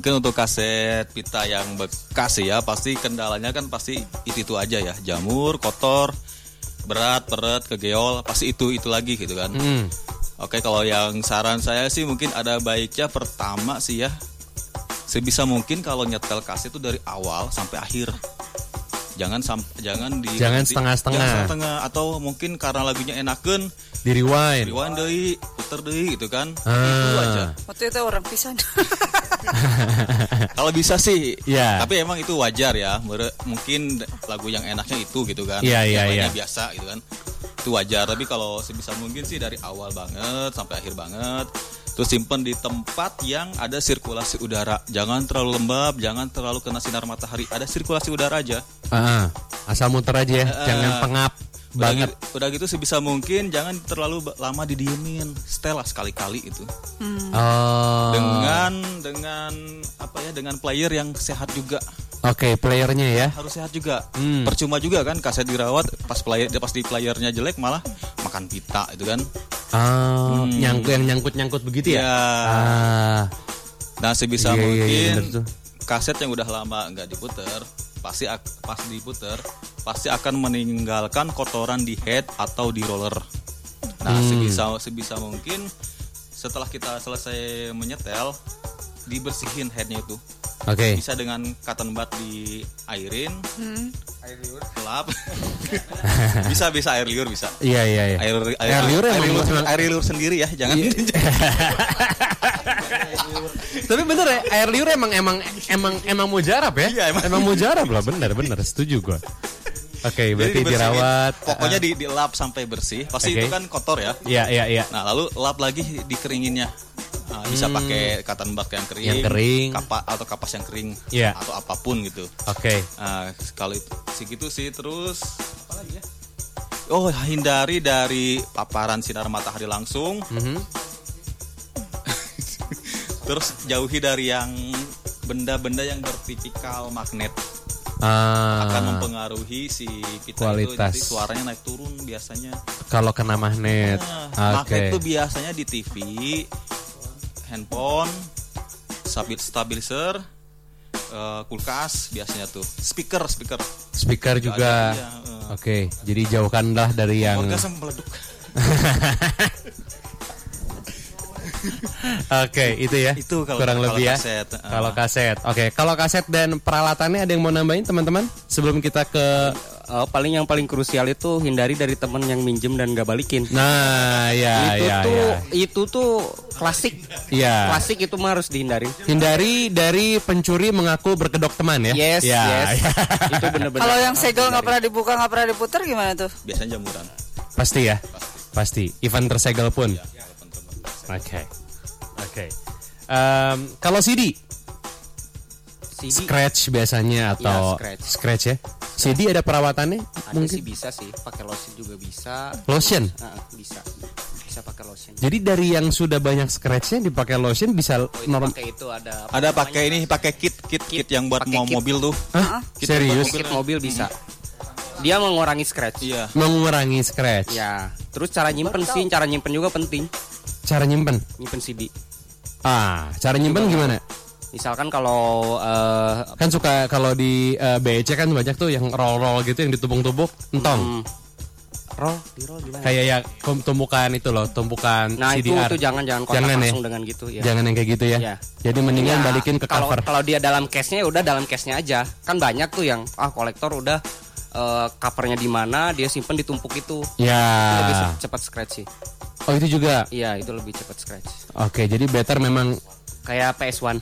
Mungkin untuk kaset pita yang bekas ya pasti kendalanya kan pasti itu itu aja ya. Jamur kotor berat peret kegeol pasti itu itu lagi gitu kan. Hmm. oke kalau yang saran saya sih mungkin ada baiknya pertama sih ya. Sebisa mungkin kalau nyetel kaset itu dari awal sampai akhir jangan sam jangan di Jangan setengah-setengah. jangan setengah-setengah atau mungkin karena lagunya enakan Di rewind. rewind deui puter deui gitu kan Ah. itu aja Waktu itu orang pisan. (laughs) kalau bisa sih Iya. tapi emang itu wajar ya Mere- mungkin lagu yang enaknya itu gitu kan Iya, iya, Yang iya. biasa gitu kan itu wajar tapi kalau sebisa mungkin sih dari awal banget sampai akhir banget terus simpen di tempat yang ada sirkulasi udara. Jangan terlalu lembab jangan terlalu kena sinar matahari. Ada sirkulasi udara aja. Ah, asal muter aja ya, jangan pengap banget. gitu, udah gitu sebisa mungkin jangan terlalu lama didiemin lah sekali-kali itu Oh. dengan dengan apa ya dengan player yang sehat juga Oke, playernya ya. harus sehat juga Hmm. percuma juga kan kaset dirawat pas player pas di playernya jelek malah makan pita itu kan Oh, nyangkut yang nyangkut-nyangkut begitu ya? Hmm. Iya. Ah, nah sebisa Iya, iya, iya, mungkin bener tuh. kaset yang udah lama nggak diputer pasti ak- pas diputer pasti akan meninggalkan kotoran di head atau di roller nah Hmm. sebisa sebisa mungkin setelah kita selesai menyetel dibersihin headnya itu Oke. bisa dengan cotton bud di airin air liur lap bisa bisa air liur bisa Iya, iya, iya. air air, Air liur air, emang- liur, air liur sendiri ya jangan (laughs) Tapi bener ya, air liur emang emang emang emang mujarab ya? Iya, emang. emang mujarab lah, bener bener, setuju gua. Oke, Jadi berarti dirawat. pokoknya ah, di, di lap sampai bersih pasti Oke. itu kan kotor ya Iya, iya, iya. nah lalu lap lagi dikeringinnya Nah, bisa pakai cotton bud yang kering, Hmm. Yang kering. kapa atau kapas yang kering, Iya. atau apa pun gitu. Oke. Nah, kalau itu segitu sih terus apa lagi ya? Oh, hindari dari paparan sinar matahari langsung. Mhm. (laughs) terus jauhi dari yang benda-benda yang bertipikal magnet Ah, akan mempengaruhi si pita Kualitas. itu suaranya naik turun biasanya. kalau kena magnet. Nah, Oke. magnet itu biasanya di TV, handphone, stabil stabilizer, eh, kulkas biasanya tuh, speaker speaker. Speaker juga. Iya, eh. Oke, jadi jauhkanlah dari yang meleduk. (laughs) (laughs) Oke, itu ya. Itu kalau- kurang kalau lebih ya. kaset, uh. Kalau kaset. Oke, kalau kaset dan peralatannya ada yang mau nambahin teman-teman sebelum kita ke Eh, paling yang paling krusial itu hindari dari temen yang minjem dan gak balikin. Nah, ya itu ya tuh ya. itu tuh klasik. Iya. Klasik itu mah harus dihindari. Hindari dari pencuri mengaku berkedok teman ya. Yes, ya, yes. ya. (laughs) itu bener-bener. Kalau yang segel nggak pernah dibuka nggak pernah diputar gimana tuh? Biasanya jamuran. Pasti ya. Pasti. Event tersegel pun. Oke. Oke. Em, kalau CD, CD scratch biasanya atau Iya, scratch. ya. CD ada perawatannya? ada sih bisa sih, pakai lotion juga bisa. Lotion? Nah, bisa. Bisa pakai lotion. Jadi dari yang sudah banyak scratchnya dipakai lotion bisa Oh, normal. pakai itu ada Ada pakai ini, pakai kit, kit, kit yang buat mau kit. mobil tuh. Hah? Kit Serius? buat kit mobil bisa. Dia mengurangi scratch. Iya. Mengurangi scratch. Ya, terus cara nyimpen sih, cara nyimpen juga penting. Cara nyimpen. Nyimpen CD. Ah, cara nyimpen gimana? Misalkan kalau eh, Kan suka kalau di eh, BEC kan banyak tuh yang roll-roll gitu yang ditumpuk-tumpuk, entong. hmm, roll, di roll gimana? Kayak ya tumpukan itu loh, tumpukan Nah itu CDR. tuh jangan jangan kontak Jangan ya? langsung dengan gitu ya. Jangan yang kayak gitu ya. Iya. Jadi mendingan Ya, balikin ke kalau, cover. Kalau dia dalam case-nya ya udah dalam case-nya aja. Kan banyak tuh yang ah kolektor udah eh, covernya di mana dia simpen ditumpuk itu. Ya. Lebih ce- cepat scratch sih. Oh itu juga. Iya itu lebih cepat scratch. Oke, jadi better memang Kayak PS1.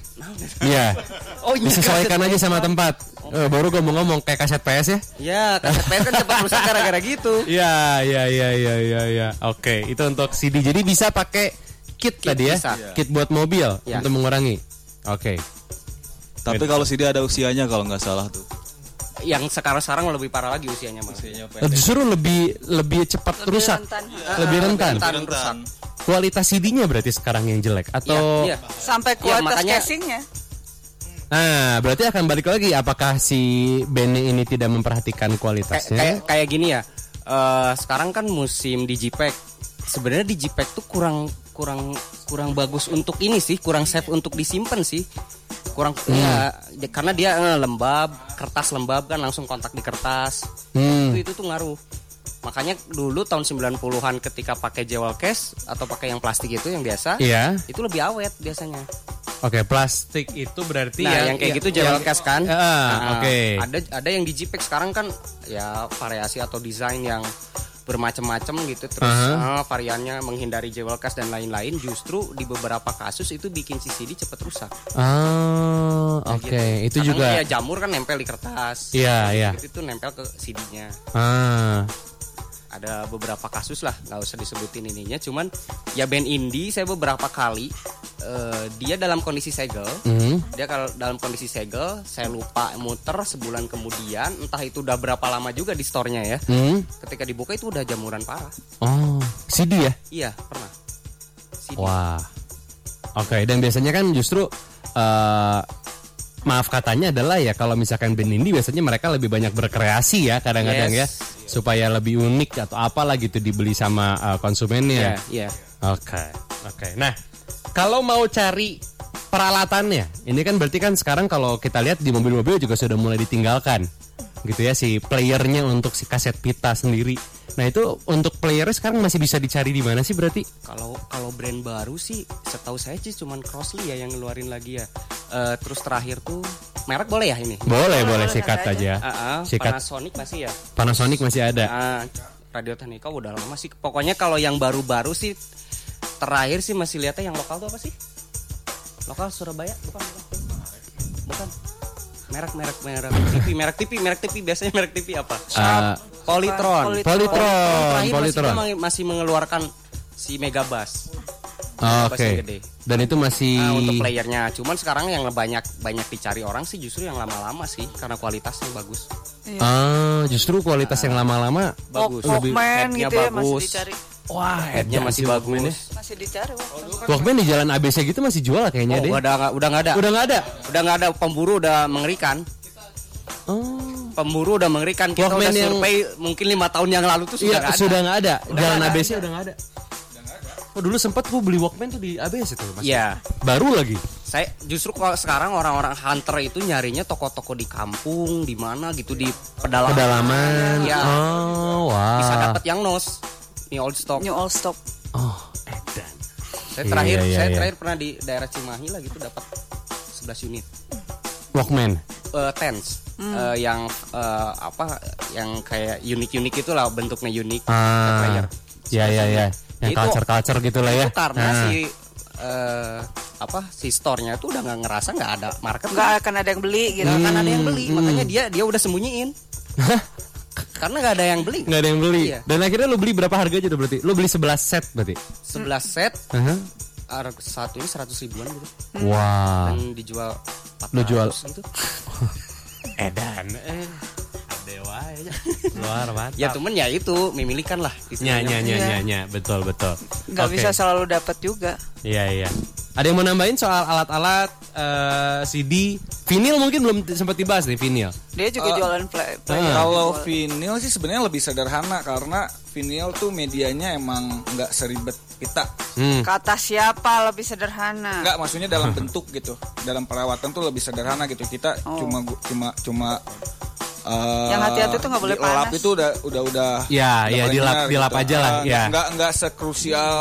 Iya. (laughs) Oh iya. Disesuaikan aja sama tempat. Eh, baru gue mau ngomong kayak kaset PS ya. Ya kaset PS kan cepat rusak gara-gara gitu. (laughs) Iya, iya, iya, iya, iya, iya. Oke, itu untuk CD. Jadi bisa pakai kit, Kit tadi ya, bisa. kit buat mobil Ya. untuk mengurangi. Oke. Tapi kalau CD ada usianya kalau nggak salah tuh. Yang sekarang-sekarang lebih parah lagi usianya Eh, Justru lebih lebih cepat Lebih rusak, rentan. lebih rentan. rentan. rentan. Kualitas CD-nya berarti sekarang yang jelek atau? Iya, iya. Sampai Iya, kualitas makanya- casingnya. Nah, berarti akan balik lagi. Apakah si Bene ini tidak memperhatikan kualitasnya? kayak kayak gini ya. Eh sekarang kan musim Digipack. Sebenarnya Digipack tuh kurang kurang kurang bagus untuk ini sih, kurang safe untuk disimpan sih. Kurang ya ya, karena dia eh, lembab, kertas lembab kan langsung kontak di kertas. Hmm. Itu itu tuh ngaruh. Makanya dulu tahun 90-an ketika pakai jewel case atau pakai yang plastik itu yang biasa, Iya. itu lebih awet biasanya. Oke, plastik itu berarti Nah, ya yang kayak ya- gitu jewel case kan. Ah, Nah, oke. Ada ada yang di JPEG sekarang kan ya variasi atau desain yang bermacam-macam gitu terus Aha. eh, variannya menghindari jewel case dan lain-lain justru di beberapa kasus itu bikin CCD cepat rusak. Ah, oke. gitu. Itu juga ya jamur kan nempel di kertas. Iya, iya. Itu tuh nempel ke CD-nya. ah. Ada beberapa kasus lah, nggak usah disebutin ininya. Cuman ya band indie saya beberapa kali eh, dia dalam kondisi segel. Hmm. Dia kalau dalam kondisi segel, saya lupa muter sebulan kemudian, entah itu udah berapa lama juga di store-nya ya. Hmm. Ketika dibuka itu udah jamuran parah. Oh, CD ya? Iya, pernah. CD. Wah. Oke, dan biasanya kan justru eh maaf katanya adalah ya kalau misalkan band indie biasanya mereka lebih banyak berkreasi ya kadang-kadang Yes. ya supaya lebih unik atau apalah gitu dibeli sama eh, konsumennya. Iya, iya. Oke, oke. Nah, kalau mau cari peralatannya, ini kan berarti kan sekarang kalau kita lihat di mobil-mobil juga sudah mulai ditinggalkan, gitu ya si playernya untuk si kaset pita sendiri. Nah itu untuk playernya sekarang masih bisa dicari di mana sih berarti? Kalau kalau brand baru sih, setahu saya sih cuman Crossley ya yang ngeluarin lagi ya. Eh, terus terakhir tuh merek boleh ya ini? Boleh, boleh boleh, sikat ada aja. Ah, ah, Sikat Panasonic masih ya. Panasonic masih ada. Ah, Radio Technica udah lama sih. Pokoknya kalau yang baru-baru sih terakhir sih masih lihatnya yang lokal tuh apa sih? Lokal Surabaya bukan bukan. Bukan. Merek merek merek TV merek TV merek TV biasanya merek TV apa? Ah, Polytron. Polytron. Polytron, Terakhir Polytron. masih, masih mengeluarkan si Megabass. Oh, Megabass Oke. gede. Dan itu masih Nah, untuk playernya. Cuman sekarang yang banyak banyak dicari orang sih justru yang lama-lama sih karena kualitasnya bagus. Ah, justru kualitas yang lama-lama Bagus. Walk- Walkman Headnya gitu ya masih dicari. Wah, Headnya masih bagus. Masih dicari Walkman. Walkman di jalan ABC gitu masih jual kayaknya Oh, deh. udah nggak udah nggak ada. Udah nggak ada. Udah nggak ada pemburu udah mengerikan. Oh. Pemburu udah mengerikan. Kita Walkman udah yang- survei mungkin lima tahun yang lalu tuh sudah Iya, nggak ada. sudah nggak ada. Udah Jalan nggak ada. ABC udah nggak ada. Oh, dulu sempat gua beli Walkman tuh di ABC tuh, Mas. Iya. Baru lagi. Saya justru kalau sekarang orang-orang hunter itu nyarinya toko-toko di kampung, di mana gitu di pedalaman. Pedalaman. Iya. Oh, wah. Bisa dapat yang nos. New old stock. New All Stock. Oh, edan. Saya terakhir Iya, iya, saya iya. terakhir pernah di daerah Cimahi lah gitu dapat 11 unit. Walkman. Eh, tens Eh, yang eh, apa yang kayak unik-unik itu lah bentuknya unik Ah. player. Iya, iya, iya. Yang Itu- culture-culture gitu lah ya. Itu karena Nah. si eh, apa si store-nya itu udah nggak ngerasa nggak ada market Nggak akan ada yang beli gitu. nggak akan ada yang Hmm, beli makanya dia dia udah sembunyiin karena nggak ada yang beli Nggak ada yang beli. Iya. Dan akhirnya lu beli berapa harga aja tuh berarti? Lu beli 11 set berarti? 11 set Aha. harga satu ini 100 ribuan gitu Wah. dan dijual 400 Lu jual. gitu. (laughs) Edan. Eh. Dewa aja. Luar mantap. ya temen ya itu memilihkan lah Nya, nya, nya, Iya. nya, nya. Betul, betul. Nggak Oke. bisa selalu dapat juga. Iya, iya. Ada yang mau nambahin soal alat-alat eh, CD? Vinyl mungkin belum sempat dibahas nih vinyl. Dia juga jualan play. play- Ah. Kalau vinyl sih sebenarnya lebih sederhana karena vinyl tuh medianya emang nggak seribet kita. Hmm. Kata siapa lebih sederhana? Nggak maksudnya dalam (laughs) bentuk gitu. Dalam perawatan tuh lebih sederhana gitu. Kita Oh. cuma cuma cuma eh, Yang hati-hati tuh nggak boleh dilap panas. itu udah udah udah Ya, udah ya, dilap- benar dilap aja lah, Ah, ya. nggak nggak sekrusial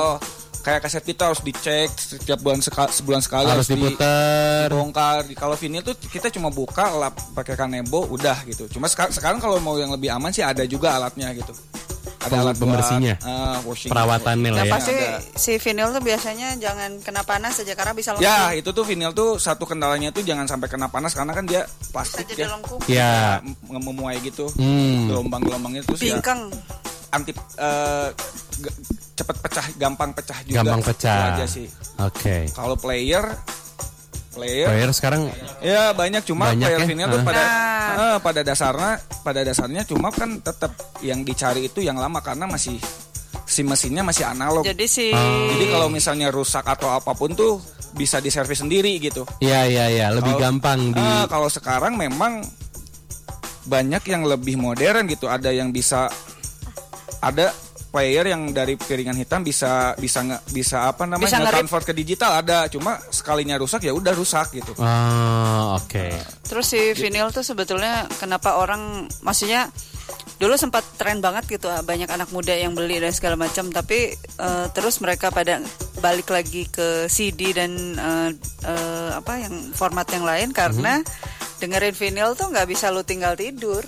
kayak kaset kita harus dicek setiap bulan seka- sebulan sekali Harus di- diputer. dibongkar Di- kalau vinyl tuh kita cuma buka lap pakai kanebo udah gitu cuma seka- sekarang kalau mau yang lebih aman sih ada juga alatnya gitu ada alat buat, pembersihnya. washing Perawatannya lah ya. pasti Ada. si vinyl tuh biasanya jangan kena panas aja karena bisa lengkung. ya itu tuh vinyl tuh satu kendalanya tuh jangan sampai kena panas karena kan dia plastik ya. Ya. Mem- memuai gitu Hmm. gelombang-gelombangnya terus ya Bingkang. anti eh, ge- cepet pecah gampang pecah juga Gampang pecah. aja sih Oke. kalau player player Player sekarang Ya banyak cuma Banyak player ya? vinyl tuh pada Nah. eh, pada dasarnya pada dasarnya cuma kan tetap yang dicari itu yang lama karena masih si mesinnya masih analog. Jadi, Jadi si Ah. kalau misalnya rusak atau apa pun tuh bisa diservis sendiri gitu. Iya, iya, iya, lebih Kalau- gampang di Ah, kalau sekarang memang banyak yang lebih modern gitu. Ada yang bisa ada player yang dari piringan hitam bisa bisa nge, bisa apa namanya Bisa convert ke digital ada cuma sekalinya rusak ya udah rusak gitu. Oh, oke. Terus si vinyl tuh sebetulnya kenapa orang maksudnya dulu sempat tren banget gitu banyak anak muda yang beli dan segala macam tapi eh, terus mereka pada balik lagi ke CD dan eh, eh, apa yang format yang lain karena dengerin vinyl tuh nggak bisa lu tinggal tidur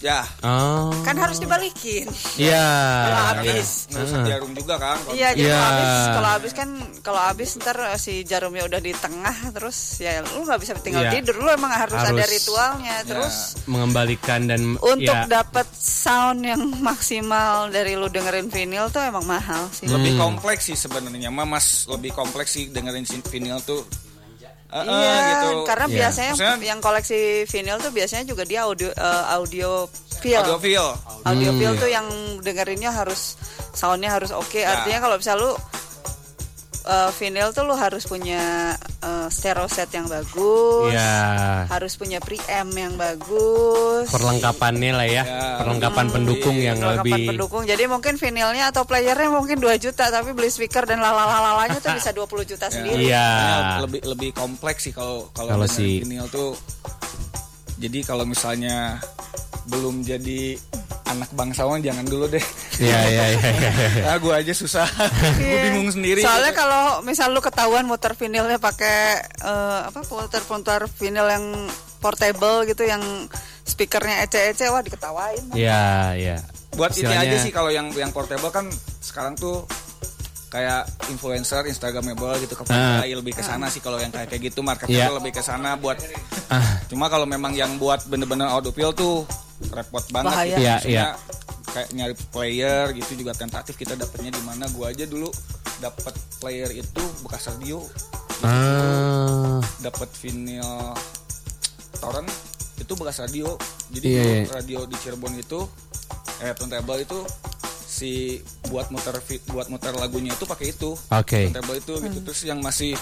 Ya, Oh. kan harus dibalikin Iya. kalau habis ngerusak jarum juga kan. Iya, jadi Iya. kalau habis kalau habis kan kalau habis ntar eh, si jarumnya udah di tengah terus ya lu nggak bisa tinggal Iya. tidur, lu emang harus, Harus- ada ritualnya terus Mengembalikan dan untuk ya, dapat sound yang maksimal dari lu dengerin vinyl tuh emang mahal sih. Lebih Hmm. kompleks sih sebenarnya, Mas lebih kompleks sih dengerin vinyl tuh. Eh, Iya, gitu. karena Iya. biasanya yang, Maksudnya- yang koleksi vinyl tuh biasanya juga dia audio eh, audio feel. audio feel. Audio Hmm, feel iya. tuh yang dengerinnya harus soundnya harus oke. Ya. Artinya kalau bisa lu eh, vinyl tuh lu harus punya eh, stereo set yang bagus. ya Harus punya preamp yang bagus. perlengkapannya lah ya, Ya. perlengkapan pendukung yang perlengkapan lebih pendukung. Jadi mungkin vinilnya atau playernya mungkin 2 juta tapi beli speaker dan lalalalanya tuh bisa 20 juta (laughs) sendiri. Iya. Makanya lebih lebih kompleks sih kalau kalau si- vinyl tuh. Jadi kalau misalnya belum jadi anak bangsawan jangan dulu deh. Iya, iya, iya, iya. (laughs) ah, gue aja susah. (laughs) gue Iya. bingung sendiri. Soalnya gitu. kalau misal lu ketahuan muter vinilnya pakai eh, apa putar-putar vinil yang portable gitu yang speakernya ece-ece wah diketawain. Iya, iya. buat ini Istilahnya- aja sih kalau yang yang portable kan sekarang tuh kayak influencer instagramable gitu ke Ah. lebih ke sana sih kalau yang kayak kayak gitu marketnya Iya. lebih ke sana buat Ah. cuma kalau memang yang buat bener-bener audiophile tuh repot banget Bahaya. gitu. Iya, Maksudnya iya. kayak nyari player gitu juga tentatif kita dapetnya di mana gua aja dulu dapat player itu bekas radio Ah. dapat vinyl torrent itu bekas radio jadi dulu iya. radio di Cirebon itu eh turntable itu si buat muter buat muter lagunya itu pakai itu. Oke. turntable itu gitu. Terus yang masih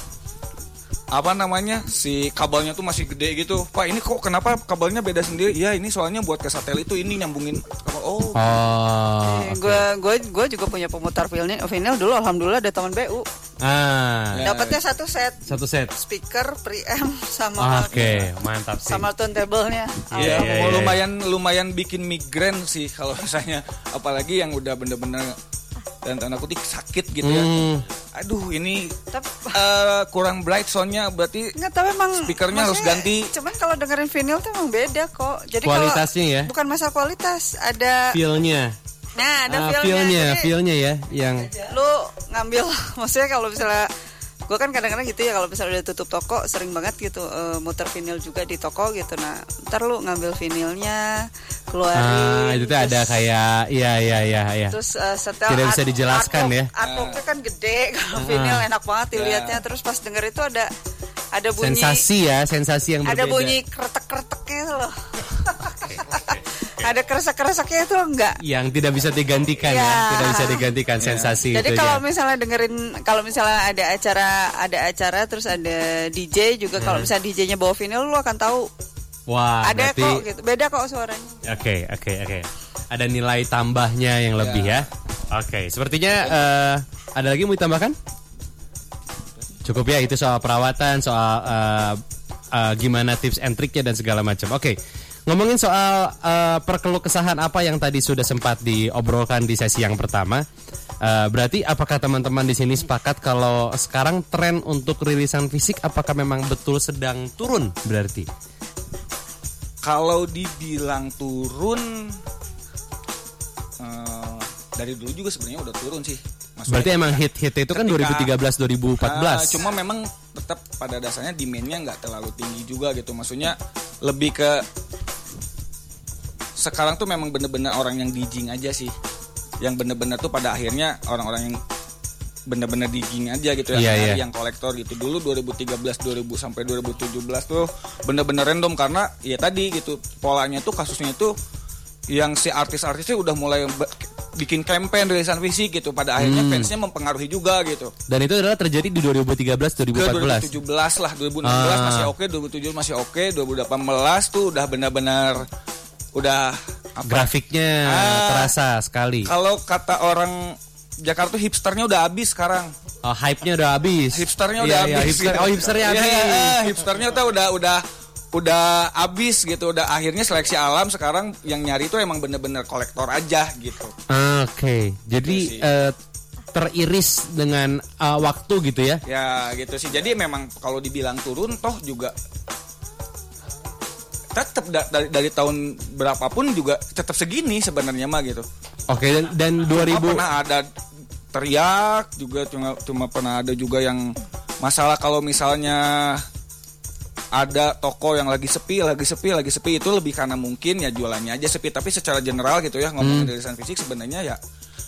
apa namanya si kabelnya tuh masih gede gitu pak ini kok kenapa kabelnya beda sendiri ya ini soalnya buat ke satelit itu ini nyambungin kabel oh Oh. Gue gue gue juga punya pemutar vinil, vinil dulu alhamdulillah ada teman BU. Ah. Ya. Dapatnya satu set Satu set. speaker, preamp sama Oke, mantap sih. sama turntable-nya. Iya, Ya, iya, iya. lumayan lumayan bikin migrain sih kalau misalnya apalagi yang udah bener-bener dan tanda kutip sakit gitu ya. Hmm. Aduh ini Tapi eh, kurang bright soundnya berarti Enggak, tapi emang Speakernya harus ganti. Cuman kalau dengerin vinyl tuh emang beda kok. Jadi Kualitasnya kalau, ya? Bukan masalah kualitas, ada Feel-nya. nah ada Ah, feel-nya. feel-nya, feel-nya ya yang lu ngambil (laughs) maksudnya kalau misalnya gue kan kadang-kadang gitu ya kalau misalnya udah tutup toko sering banget gitu eh, muter vinil juga di toko gitu nah ntar lu ngambil vinilnya keluarin Ah, itu tuh ada kayak iya iya iya iya. terus eh, setel Tidak bisa art- dijelaskan artwork- ya. artworknya kan gede (laughs) kalau vinil enak banget dilihatnya terus pas denger itu ada ada bunyi Sensasi ya, sensasi yang berbeda. ada bunyi kretek-kreteknya itu loh ada kresek-kreseknya itu enggak yang tidak bisa digantikan ya, Ya. tidak bisa digantikan sensasi Jadi itu kalau ya. misalnya dengerin kalau misalnya ada acara ada acara terus ada DJ juga kalau misalnya DJ-nya bawa vinyl lu akan tahu Wah, ada Hmm. berarti kok gitu. Beda kok suaranya. Oke, oke, oke. Ada nilai tambahnya yang lebih ya. Oke, sepertinya eh, ada lagi mau ditambahkan? Cukup ya itu soal perawatan, soal eh, eh, gimana tips and triknya dan segala macam. Oke. Ngomongin soal eh, perkeluh kesahan apa yang tadi sudah sempat diobrolkan di sesi yang pertama. eh, berarti apakah teman-teman di sini sepakat kalau sekarang tren untuk rilisan fisik apakah memang betul sedang turun berarti? kalau dibilang turun eh, dari dulu juga sebenarnya udah turun sih Maksudnya- Berarti emang hit-hit itu kan Ketika- 2013 2014. Ah, cuma memang tetap pada dasarnya demandnya nggak terlalu tinggi juga gitu. Maksudnya lebih ke sekarang tuh memang bener-bener orang yang digging aja sih. Yang bener-bener tuh pada akhirnya orang-orang yang bener-bener digging aja gitu yang nyari, iya. yang kolektor gitu dulu 2013 2000 sampai 2017 tuh bener-bener random karena ya tadi gitu polanya tuh kasusnya tuh yang si artis-artisnya udah mulai bikin campaign rilisan fisik gitu pada akhirnya Hmm. fansnya mempengaruhi juga gitu Dan itu adalah terjadi di 2013 ke 2014. 2017 lah 2016 Ah. masih oke 2017 masih oke 2018 tuh udah benar-benar udah apa Grafiknya Ah. terasa sekali. kalau kata orang Jakarta tuh hipsternya udah habis sekarang Oh, hype-nya udah habis. hipsternya Iya, udah iya, habis hipster- gitu. oh, hipsternya Iya, habis. iya, hipsternya tuh udah udah udah habis gitu udah akhirnya seleksi alam sekarang yang nyari tuh emang bener-bener kolektor aja gitu Oke, jadi Gitu eh, teriris dengan uh, waktu gitu ya. Ya gitu sih. Jadi memang kalau dibilang turun toh juga tetap da- dari dari tahun berapapun juga tetap segini sebenarnya mah gitu. Oke dan, dan Cuma 2000 pernah ada teriak juga cuma cuma pernah ada juga yang masalah kalau misalnya ada toko yang lagi sepi, lagi sepi, lagi sepi itu lebih karena mungkin ya jualannya aja sepi. Tapi secara general gitu ya ngomongin rilisan fisik sebenarnya ya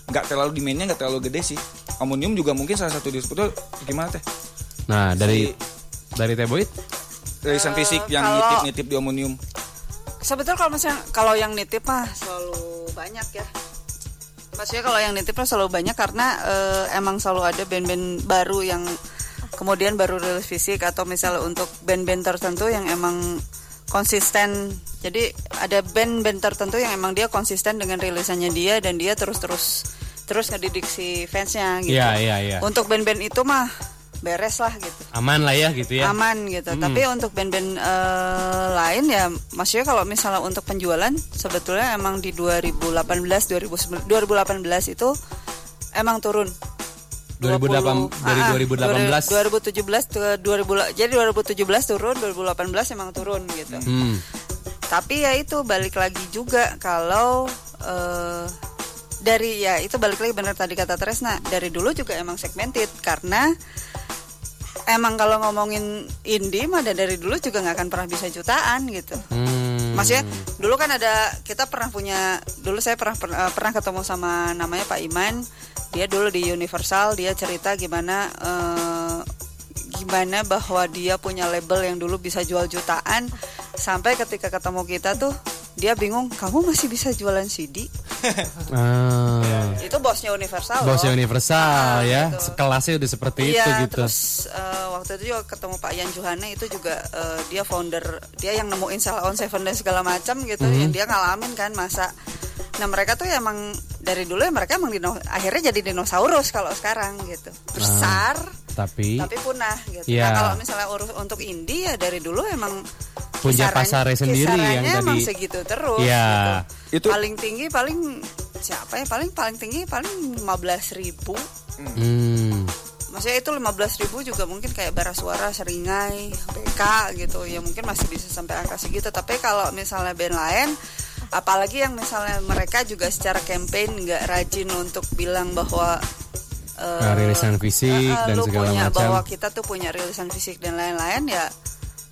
nggak terlalu demandnya nggak terlalu gede sih. Omonium juga mungkin salah satu distributor gimana teh? Nah, dari Si- dari Teboit Rilisan Eh, fisik yang nitip-nitip di Omonium. Sebetulnya kalau misalnya kalau yang nitip mah selalu banyak ya. Maksudnya kalau yang nitip mah selalu banyak karena eh, emang selalu ada band-band baru yang kemudian baru rilis fisik atau misalnya untuk band-band tertentu yang emang konsisten. Jadi ada band-band tertentu yang emang dia konsisten dengan rilisannya dia dan dia terus-terus terus ngedidik si fansnya gitu. Iya, iya, iya. Untuk band-band itu mah beres lah gitu aman lah ya gitu ya. aman gitu. Tapi untuk band-band eh, lain ya, maksudnya kalau misalnya untuk penjualan sebetulnya emang di 2018 2019 2018 itu emang turun. 2008 dari Ah, 2018. 2017 ke 2000 jadi 2017 turun, 2018 emang turun gitu. Hmm. Tapi ya itu balik lagi juga kalau eh, dari ya itu balik lagi benar tadi kata Tresna dari dulu juga emang segmented karena emang kalau ngomongin indie mah dari dulu juga nggak akan pernah bisa jutaan gitu. Hmm. Maksudnya dulu kan ada kita pernah punya dulu saya pernah pernah, pernah ketemu sama namanya Pak Iman. Dia dulu di Universal dia cerita gimana eh, gimana bahwa dia punya label yang dulu bisa jual jutaan sampai ketika ketemu kita tuh dia bingung kamu masih bisa jualan CD (laughs) Ah. itu bosnya Universal Bosnya loh. Universal Ah, ya, gitu. sekelasnya udah seperti Iya, itu gitu. terus eh, waktu itu juga ketemu Pak Yan Johana itu juga eh, dia founder, dia yang nemuin Salah on Seven dan segala macam gitu, Mhm. yang dia ngalamin kan masa. Nah mereka tuh emang dari dulu ya mereka emang dino, akhirnya jadi dinosaurus kalau sekarang gitu, besar Tapi tapi punah gitu. Iya. Nah kalau misalnya urus untuk indie ya dari dulu emang Punya pasarnya sendiri yang kisarannya emang tadi- segitu terus. Iya. gitu. Itu- paling tinggi paling siapa ya paling paling tinggi paling 15.000 ribu hmm. Maksudnya itu 15 ribu juga mungkin kayak bara suara seringai BK gitu ya mungkin masih bisa sampai angka segitu tapi kalau misalnya band lain apalagi yang misalnya mereka juga secara campaign nggak rajin untuk bilang bahwa Nah, rilisan fisik eh, dan lu segala punya, macam. bahwa kita tuh punya rilisan fisik dan lain-lain ya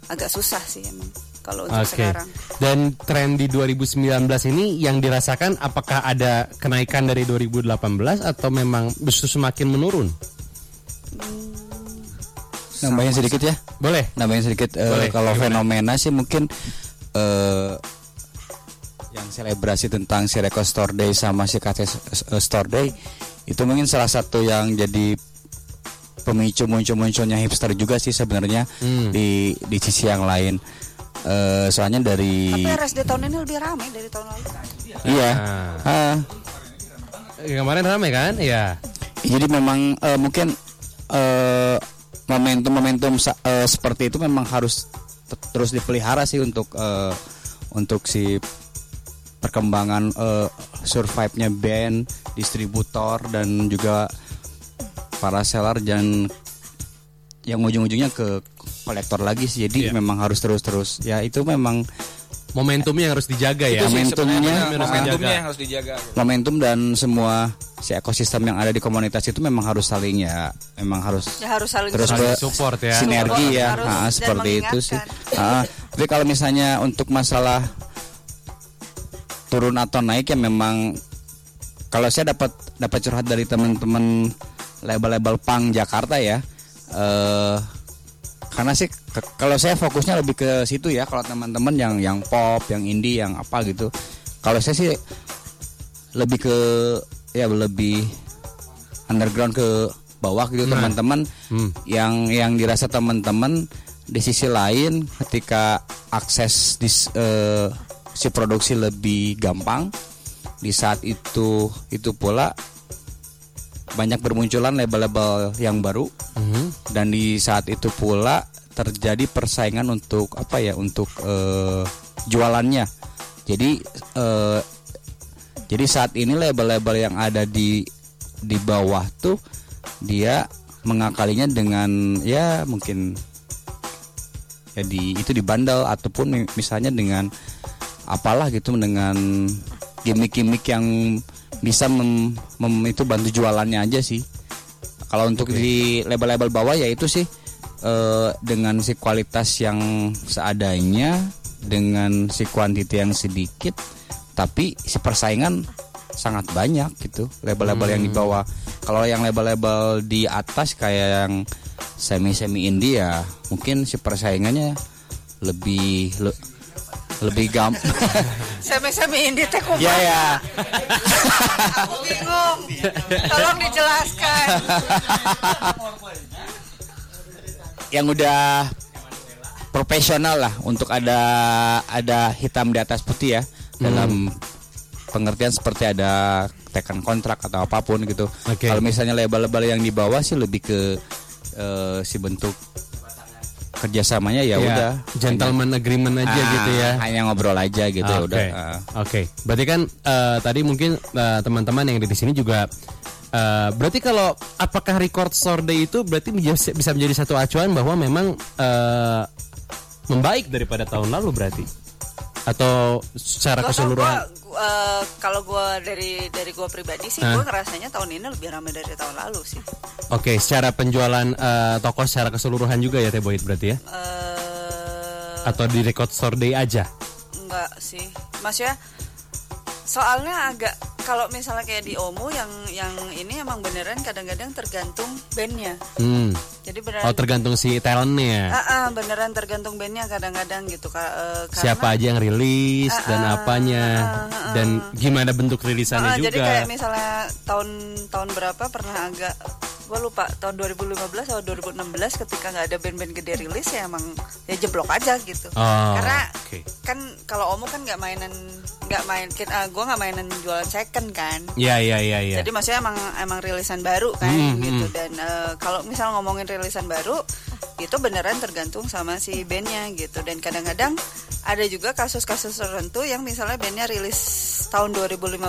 agak susah sih emang kalau untuk Oke. sekarang Dan tren di 2019 ini yang dirasakan apakah ada kenaikan dari 2018 atau memang justru semakin menurun? Nambahin sedikit ya. Boleh. Nambahin sedikit eh, Boleh, kalau gimana? fenomena sih mungkin eh yang selebrasi tentang si Record Store Day sama si KT S- Store Day itu mungkin salah satu yang jadi pemicu muncul-munculnya hipster juga sih sebenarnya Hmm. di di sisi yang lain. Eh soalnya dari tapi RSD tahun ini lebih ramai dari tahun lalu iya. Ah. Ah, Kemarin ramai kan? Iya. jadi memang eh, mungkin eh, momentum-momentum eh, seperti itu memang harus te- terus dipelihara sih untuk eh, untuk si perkembangan eh, survive-nya band, distributor dan juga para seller dan yang ujung-ujungnya ke kolektor lagi sih. Jadi Iya. memang harus terus-terus. Ya itu memang Momentumnya yang harus dijaga ya. Momentumnya momentumnya dijaga. yang harus dijaga. gitu. momentum dan semua si ekosistem yang ada di komunitas itu memang harus saling ya memang harus ya harus saling terus Saling support ya. sinergi Support ya harus Ah, dan seperti itu sih mengingatkan. Ah, tapi kalau misalnya untuk masalah turun atau naik ya memang kalau saya dapat dapat curhat dari teman-teman label-label pang Jakarta ya eh karena sih ke- kalau saya fokusnya lebih ke situ ya kalau teman-teman yang yang pop yang indie yang apa gitu kalau saya sih lebih ke ya lebih underground ke bawah gitu Nah. teman-teman Hmm. yang yang dirasa teman-teman di sisi lain ketika akses di eh, si produksi lebih gampang. Di saat itu itu pula banyak bermunculan label-label yang baru. Mhm. dan di saat itu pula terjadi persaingan untuk apa ya untuk eh, jualannya. Jadi eh, jadi saat ini label-label yang ada di di bawah tuh dia mengakalinya dengan ya mungkin ya di itu di bandel ataupun mi- misalnya dengan apalah gitu dengan gimmick-gimmick yang bisa mem, mem- itu bantu jualannya aja sih. Kalau untuk di label-label bawah ya itu sih eh, dengan si kualitas yang seadanya dengan si kuantiti yang sedikit tapi si persaingan sangat banyak gitu label-label yang di bawah. Kalau yang label-label di atas kayak yang semi-semi indie ya mungkin si persaingannya lebih le- lebih gampang. (laughs) Semi-semi indie teh kumaha? ya ya. Aku bingung. Tolong dijelaskan. yang udah profesional lah untuk ada ada hitam di atas putih ya dalam pengertian seperti ada tekan kontrak atau apa pun gitu. Oke. Kalau misalnya label-label yang di bawah sih lebih ke eh, si bentuk kerjasamanya ya, udah gentleman agreement aja Ah, gitu ya. hanya ngobrol aja gitu ya Oke. udah. ah. Oke. Berarti kan eh, tadi mungkin eh, teman-teman yang ada di sini juga eh, berarti kalau apakah record store day itu berarti bisa bisa menjadi satu acuan bahwa memang eh, membaik daripada tahun lalu berarti atau secara Gua- keseluruhan gua, eh, kalau gue dari dari gue pribadi sih Hah? gue ngerasanya tahun ini lebih ramai dari tahun lalu sih Oke, secara penjualan eh, toko secara keseluruhan juga ya Teh Boyd berarti ya? eh Atau di record store day aja? enggak sih maksudnya soalnya agak kalau misalnya kayak di Omu yang yang ini emang beneran kadang-kadang tergantung bandnya Hmm. jadi beneran Oh tergantung si talentnya. Ah, ah, beneran tergantung bandnya kadang-kadang gitu eh, karena Siapa aja yang rilis Ah, dan ah, apanya ah, ah, dan gimana bentuk rilisannya Ah, juga. Jadi kayak misalnya tahun tahun berapa pernah agak gue lupa tahun 2015 atau 2016 ketika nggak ada band-band gede rilis ya emang ya jeblok aja gitu. Oh, Karena oke. kan kalau Omo kan nggak mainan nggak main uh, gue nggak mainan jualan second kan. Iya iya iya iya. Jadi maksudnya emang emang rilisan baru kan Hmm, gitu hmm. dan eh, kalau misal ngomongin rilisan baru itu beneran tergantung sama si bandnya gitu dan kadang-kadang ada juga kasus-kasus tertentu yang misalnya bandnya rilis tahun 2015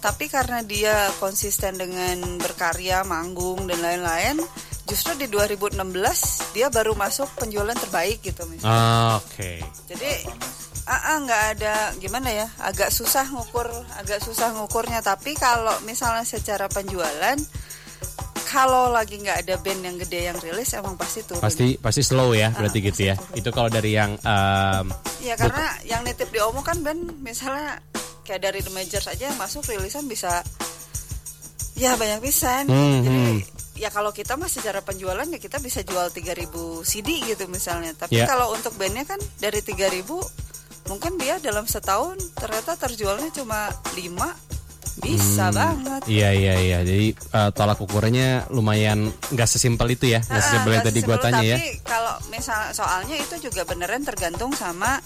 tapi karena dia konsisten dengan berkarya, manggung dan lain-lain justru di 2016 dia baru masuk penjualan terbaik gitu misalnya. Ah, Oke. Jadi ah ah, nggak ada gimana ya, agak susah ngukur, agak susah ngukurnya. Tapi kalau misalnya secara penjualan, kalau lagi nggak ada band yang gede yang rilis, emang pasti turun. Pasti pasti slow ya Ah, berarti gitu ya. Itu kalau dari yang em, Ya karena yang nitip di Omo kan band misalnya kayak dari The Majors aja yang masuk rilisan bisa ya banyak pisan. Hmm, Jadi hmm. ya kalau kita mah secara penjualan ya kita bisa jual 3000 CD gitu misalnya. Tapi Ya. kalau untuk bandnya kan dari 3000 mungkin dia dalam setahun ternyata terjualnya cuma 5 bisa banget. Iya iya iya. Jadi eh, tolak ukurnya lumayan nggak sesimpel itu ya. Nggak Ah, sesimpel yang tadi gua sesimpel, tanya ya. Tapi kalau misal soalnya itu juga beneran tergantung sama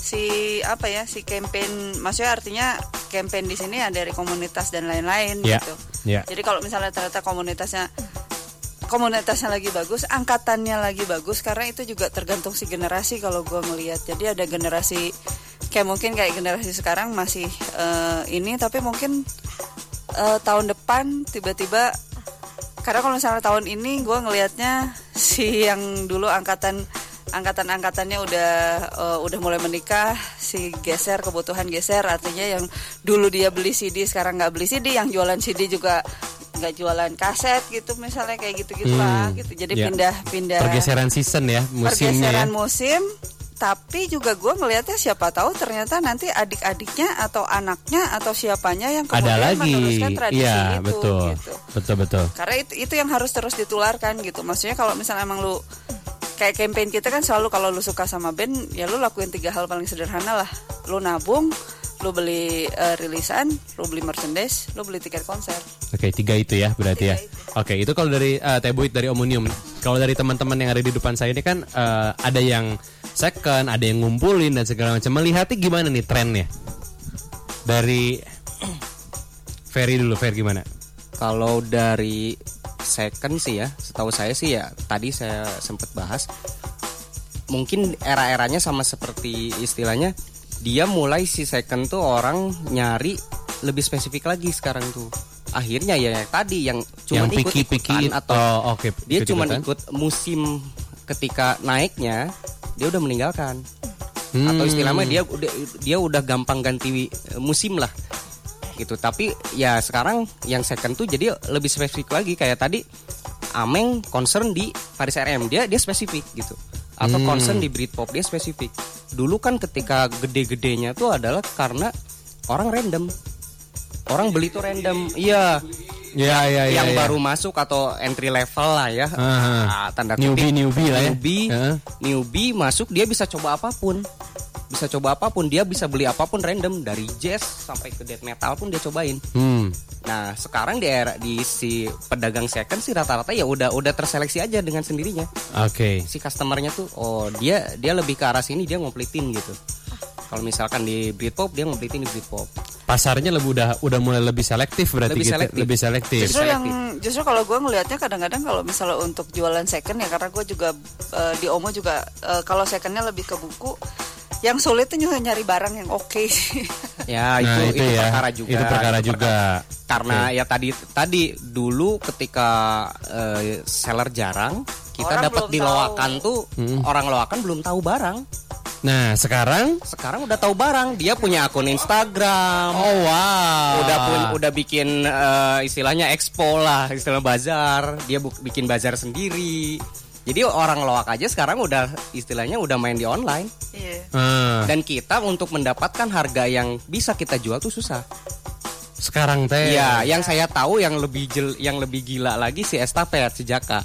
si apa ya si campaign maksudnya artinya campaign di sini ya dari komunitas dan lain-lain Ya, gitu. ya. Jadi kalau misalnya ternyata komunitasnya komunitasnya lagi bagus, angkatannya lagi bagus karena itu juga tergantung si generasi kalau gua ngelihat. Jadi ada generasi kayak mungkin kayak generasi sekarang masih eh, ini tapi mungkin eh, tahun depan tiba-tiba karena kalau misalnya tahun ini gue ngelihatnya si yang dulu angkatan angkatan angkatannya udah eh, udah mulai menikah si geser kebutuhan geser artinya yang dulu dia beli CD sekarang nggak beli CD yang jualan CD juga nggak jualan kaset gitu misalnya kayak gitu gitu lah Hmm, gitu jadi ya. pindah pindah Pergeseran season ya musimnya ya. pergeseran musim tapi juga gue ngelihatnya siapa tahu ternyata nanti adik-adiknya atau anaknya atau siapanya yang Ada kemudian lagi. meneruskan tradisi Iya, itu betul. gitu. Betul betul. Karena itu itu yang harus terus ditularkan gitu. Maksudnya kalau misalnya emang lu kayak campaign kita kan selalu kalau lu suka sama band ya lu lakuin tiga hal paling sederhana lah. Lu nabung, lu beli eh, rilisan, lu beli merchandise, lu beli tiket konser. Oke, tiga itu ya berarti ya. Oke, itu kalau dari uh, dari Omnium. Kalau dari teman-teman yang ada di depan saya ini kan eh, ada yang second, ada yang ngumpulin dan segala macam. Melihatnya gimana nih trennya? Dari Ferry dulu, Ferry gimana? Kalau dari second sih ya, setahu saya sih ya tadi saya sempat bahas mungkin era-eranya sama seperti istilahnya dia mulai si second tuh orang nyari lebih spesifik lagi sekarang tuh. akhirnya ya tadi yang cuma Yang ikut piki-piki atau oh, oke, dia cuma ikut musim ketika naiknya dia udah meninggalkan Hmm. atau istilahnya dia udah dia udah gampang ganti musim lah gitu. Tapi ya sekarang yang second tuh jadi lebih spesifik lagi. Kayak tadi Ameng concern di Paris RM dia dia spesifik gitu. Atau Hmm. concern di Britpop dia spesifik. Dulu kan ketika gede-gedenya tuh adalah karena orang random orang beli tuh random iya Ya, ya, ya, yang ya. baru masuk atau entry level lah ya. Ah, tanda Newbie, kutip newbie lah ya. newbie Heeh. newbie masuk dia bisa coba apa pun bisa coba apa pun dia bisa beli apa pun random dari jazz sampai ke death metal pun dia cobain Hmm. nah sekarang di era di si pedagang second sih rata-rata ya udah udah terseleksi aja dengan sendirinya Oke. si customernya tuh oh dia dia lebih ke arah sini dia ngomplitin gitu kalau misalkan di Britpop dia ngomplitin di Britpop Pasarnya lebih udah udah mulai lebih selektif berarti Lebih gitu. selektif. Lebih selektif. Justru yang justru kalau gue ngelihatnya kadang-kadang kalau misalnya untuk jualan second ya karena gue juga eh, di Omo juga eh, kalau secondnya lebih ke buku yang sulit tuh juga nyari barang yang oke sih. (laughs) ya itu Nah, itu, itu ya. perkara juga Itu perkara Itu juga. karena ya tadi tadi dulu ketika eh, seller jarang kita dapat di tahu. loakan tuh orang loakan belum tahu barang Nah, sekarang? Sekarang udah tahu barang. Dia punya akun Instagram. Oh wow. udah pun udah bikin eh, istilahnya expo lah istilah bazar. Dia bu- bikin bazar sendiri. Jadi orang loak aja sekarang udah istilahnya udah main di online. Iya. Ah, dan kita untuk mendapatkan harga yang bisa kita jual tuh susah. Sekarang teh. Iya, yang saya tahu yang lebih jel, yang lebih gila lagi si Estafet si Jaka.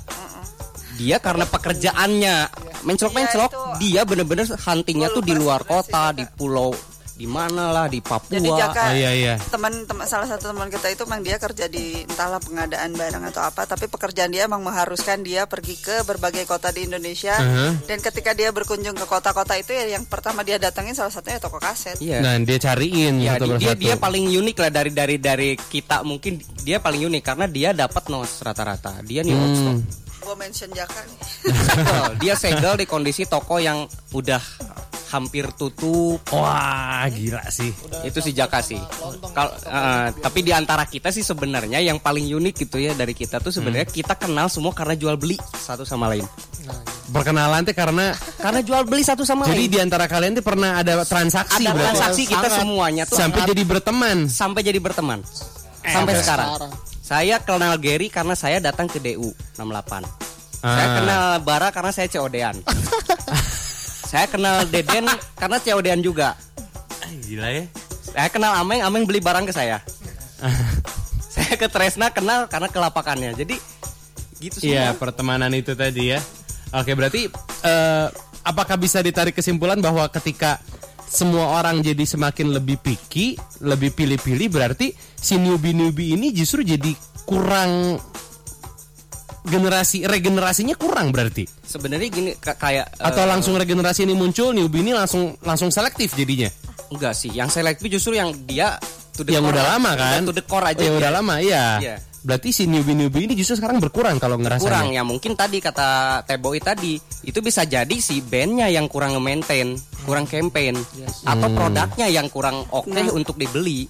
Dia karena pekerjaannya menclok-menclok, Iya, itu- dia bener-bener huntingnya tuh di luar kota, di pulau di mana lah, di Papua. Jadi Jaka Ah, iya, iya. teman-teman salah satu teman kita itu memang dia kerja di entahlah pengadaan barang atau apa, tapi pekerjaan dia emang mengharuskan dia pergi ke berbagai kota di Indonesia. Uh-huh. Dan ketika dia berkunjung ke kota-kota itu ya yang pertama dia datangin salah satunya toko kaset. Iya. Nah, dia cariin Ya, satu di- dia dia paling unik lah dari dari dari kita mungkin dia paling unik karena dia dapat nos rata-rata. Dia nih Hmm. outstock. Mention Jaka nih. Segel. (laughs) dia segel di kondisi toko yang udah hampir tutup. Wah, gila sih. itu si Jaka sih. Kal- eh, tapi di antara kita sih sebenarnya yang paling unik gitu ya dari kita tuh sebenarnya Hmm. kita kenal semua karena jual beli satu sama lain. Perkenalan teh karena Karena jual beli satu sama jadi lain. di antara kalian tuh pernah ada transaksi ada berarti. transaksi kita Sangat. semuanya tuh sampai jadi berteman. sampai jadi berteman. Sampai sekarang. Saya kenal Gary karena saya datang ke DU 68. Saya Ah. kenal Bara karena saya COD-an. (laughs) saya kenal Deden karena COD-an juga. Gila ya. Saya kenal Ameng, Ameng beli barang ke saya. (laughs) saya ke Tresna kenal karena kelapakannya. Jadi gitu semua. Iya, pertemanan itu tadi ya. Oke, berarti eh, apakah bisa ditarik kesimpulan bahwa ketika semua orang jadi semakin lebih picky, lebih pilih-pilih berarti si newbie-newbie ini justru jadi kurang generasi regenerasinya kurang berarti? Sebenarnya gini ka- kayak atau eh, langsung regenerasi ini muncul newbie ini langsung langsung selektif jadinya? Enggak sih. Yang selektif justru yang dia to the yang core udah lama kan? Udah to the core aja. yang udah lama iya. Iya. berarti si newbie-newbie ini justru sekarang berkurang kalau ngerasanya? Kurang ya mungkin tadi kata Teboy tadi itu bisa jadi si bandnya yang kurang nge-maintain kurang campaign atau produknya yang kurang oke untuk dibeli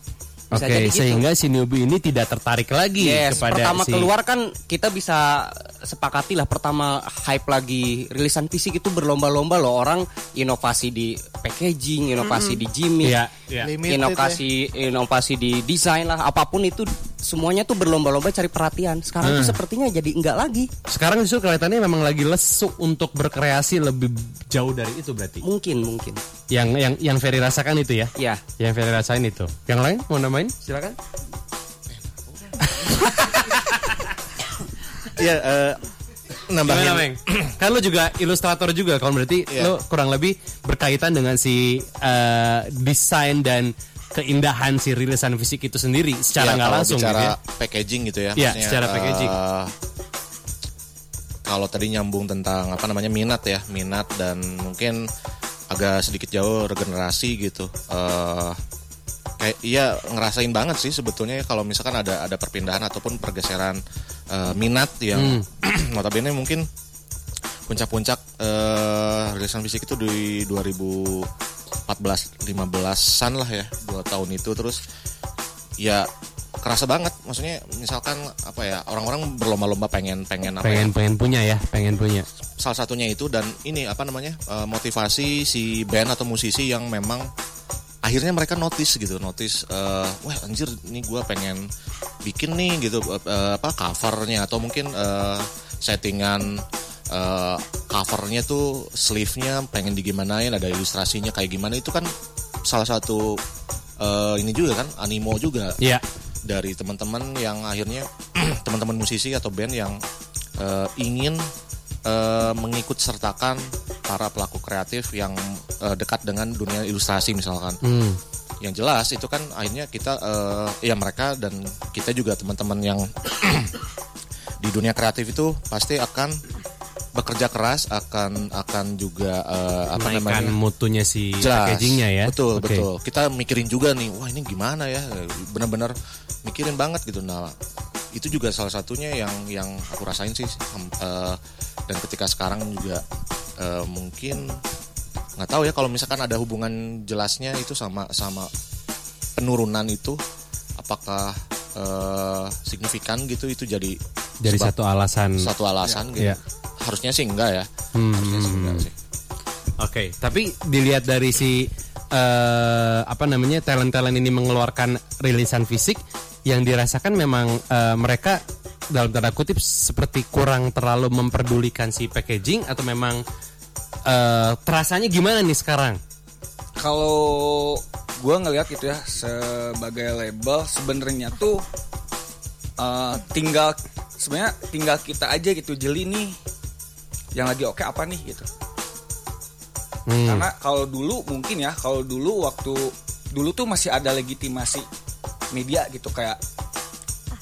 Oke, jadi gitu. sehingga si newbie ini tidak tertarik lagi Yes, kepada pertama si keluar kan kita bisa sepakati lah pertama hype lagi rilisan fisik itu berlomba-lomba loh orang inovasi di packaging, inovasi di gimmick, Iya, iya. Limited inovasi inovasi di desain lah apa pun itu semuanya tuh berlomba-lomba cari perhatian. Sekarang Hmm. tuh sepertinya jadi enggak lagi. Sekarang justru kelihatannya memang lagi lesu untuk berkreasi lebih jauh dari itu berarti. Mungkin mungkin. Yang yang yang Ferry rasakan itu ya? Ya. Yang Ferry rasain itu. Yang lain mau namain? Silakan. (laughs) Iya, eh, nambahin. Gimana, (clears throat) kan lu juga ilustrator juga kan berarti Iya. lu kurang lebih berkaitan dengan si eh, desain dan keindahan si rilisan fisik itu sendiri secara Iya, nggak kalau langsung bicara gitu ya. packaging gitu ya. Iya, maksudnya, secara packaging. eh, kalau tadi nyambung tentang apa namanya minat ya, minat dan mungkin agak sedikit jauh regenerasi gitu. Eh kayak iya ngerasain banget sih sebetulnya kalau misalkan ada ada perpindahan ataupun pergeseran eh, minat yang (clears throat) notabene mungkin puncak-puncak eh rilisan fisik itu di 2014 15-an lah ya dua tahun itu terus ya kerasa banget. Maksudnya misalkan apa ya orang-orang berlomba-lomba pengen pengen apa pengen ya? pengen punya ya pengen punya Salah satunya itu dan ini apa namanya eh, motivasi si band atau musisi yang memang akhirnya mereka notice gitu, notice eh, wah anjir ini gue pengen bikin nih gitu eh, apa covernya atau mungkin eh, settingan eh, covernya tuh sleeve-nya pengen digimanain ada ilustrasinya kayak gimana itu kan salah satu eh, ini juga kan animo juga Iya. dari teman-teman yang akhirnya (clears throat) teman-teman musisi atau band yang eh, ingin eh, mengikut sertakan para pelaku kreatif yang eh, dekat dengan dunia ilustrasi misalkan. Hmm. Yang jelas itu kan akhirnya kita eh, ya mereka dan kita juga teman-teman yang (clears throat) di dunia kreatif itu pasti akan bekerja keras akan akan juga eh, apa Menaikkan namanya mutunya si Jelas. packagingnya ya Betul, Oke. betul. Kita mikirin juga nih, wah ini gimana ya? Benar-benar mikirin banget gitu. Nah, itu juga salah satunya yang yang aku rasain sih. Eh, dan ketika sekarang juga eh, mungkin nggak tahu ya kalau misalkan ada hubungan jelasnya itu sama sama penurunan itu, apakah eh, signifikan gitu? Itu jadi Dari sebab- satu alasan. satu alasan gitu. Iya. Harusnya sih enggak ya. Hmm. Harusnya sih enggak sih. Oke, tapi dilihat dari si eh, apa namanya talent-talent ini mengeluarkan rilisan fisik yang dirasakan memang eh, mereka dalam tanda kutip seperti kurang terlalu memperdulikan si packaging atau memang eh, terasanya gimana nih sekarang? Kalau gue ngelihat gitu ya sebagai label sebenarnya tuh eh, tinggal sebenarnya tinggal kita aja gitu jeli nih yang lagi oke apa nih gitu. Hmm. Karena kalau dulu mungkin ya kalau dulu waktu dulu tuh masih ada legitimasi media gitu kayak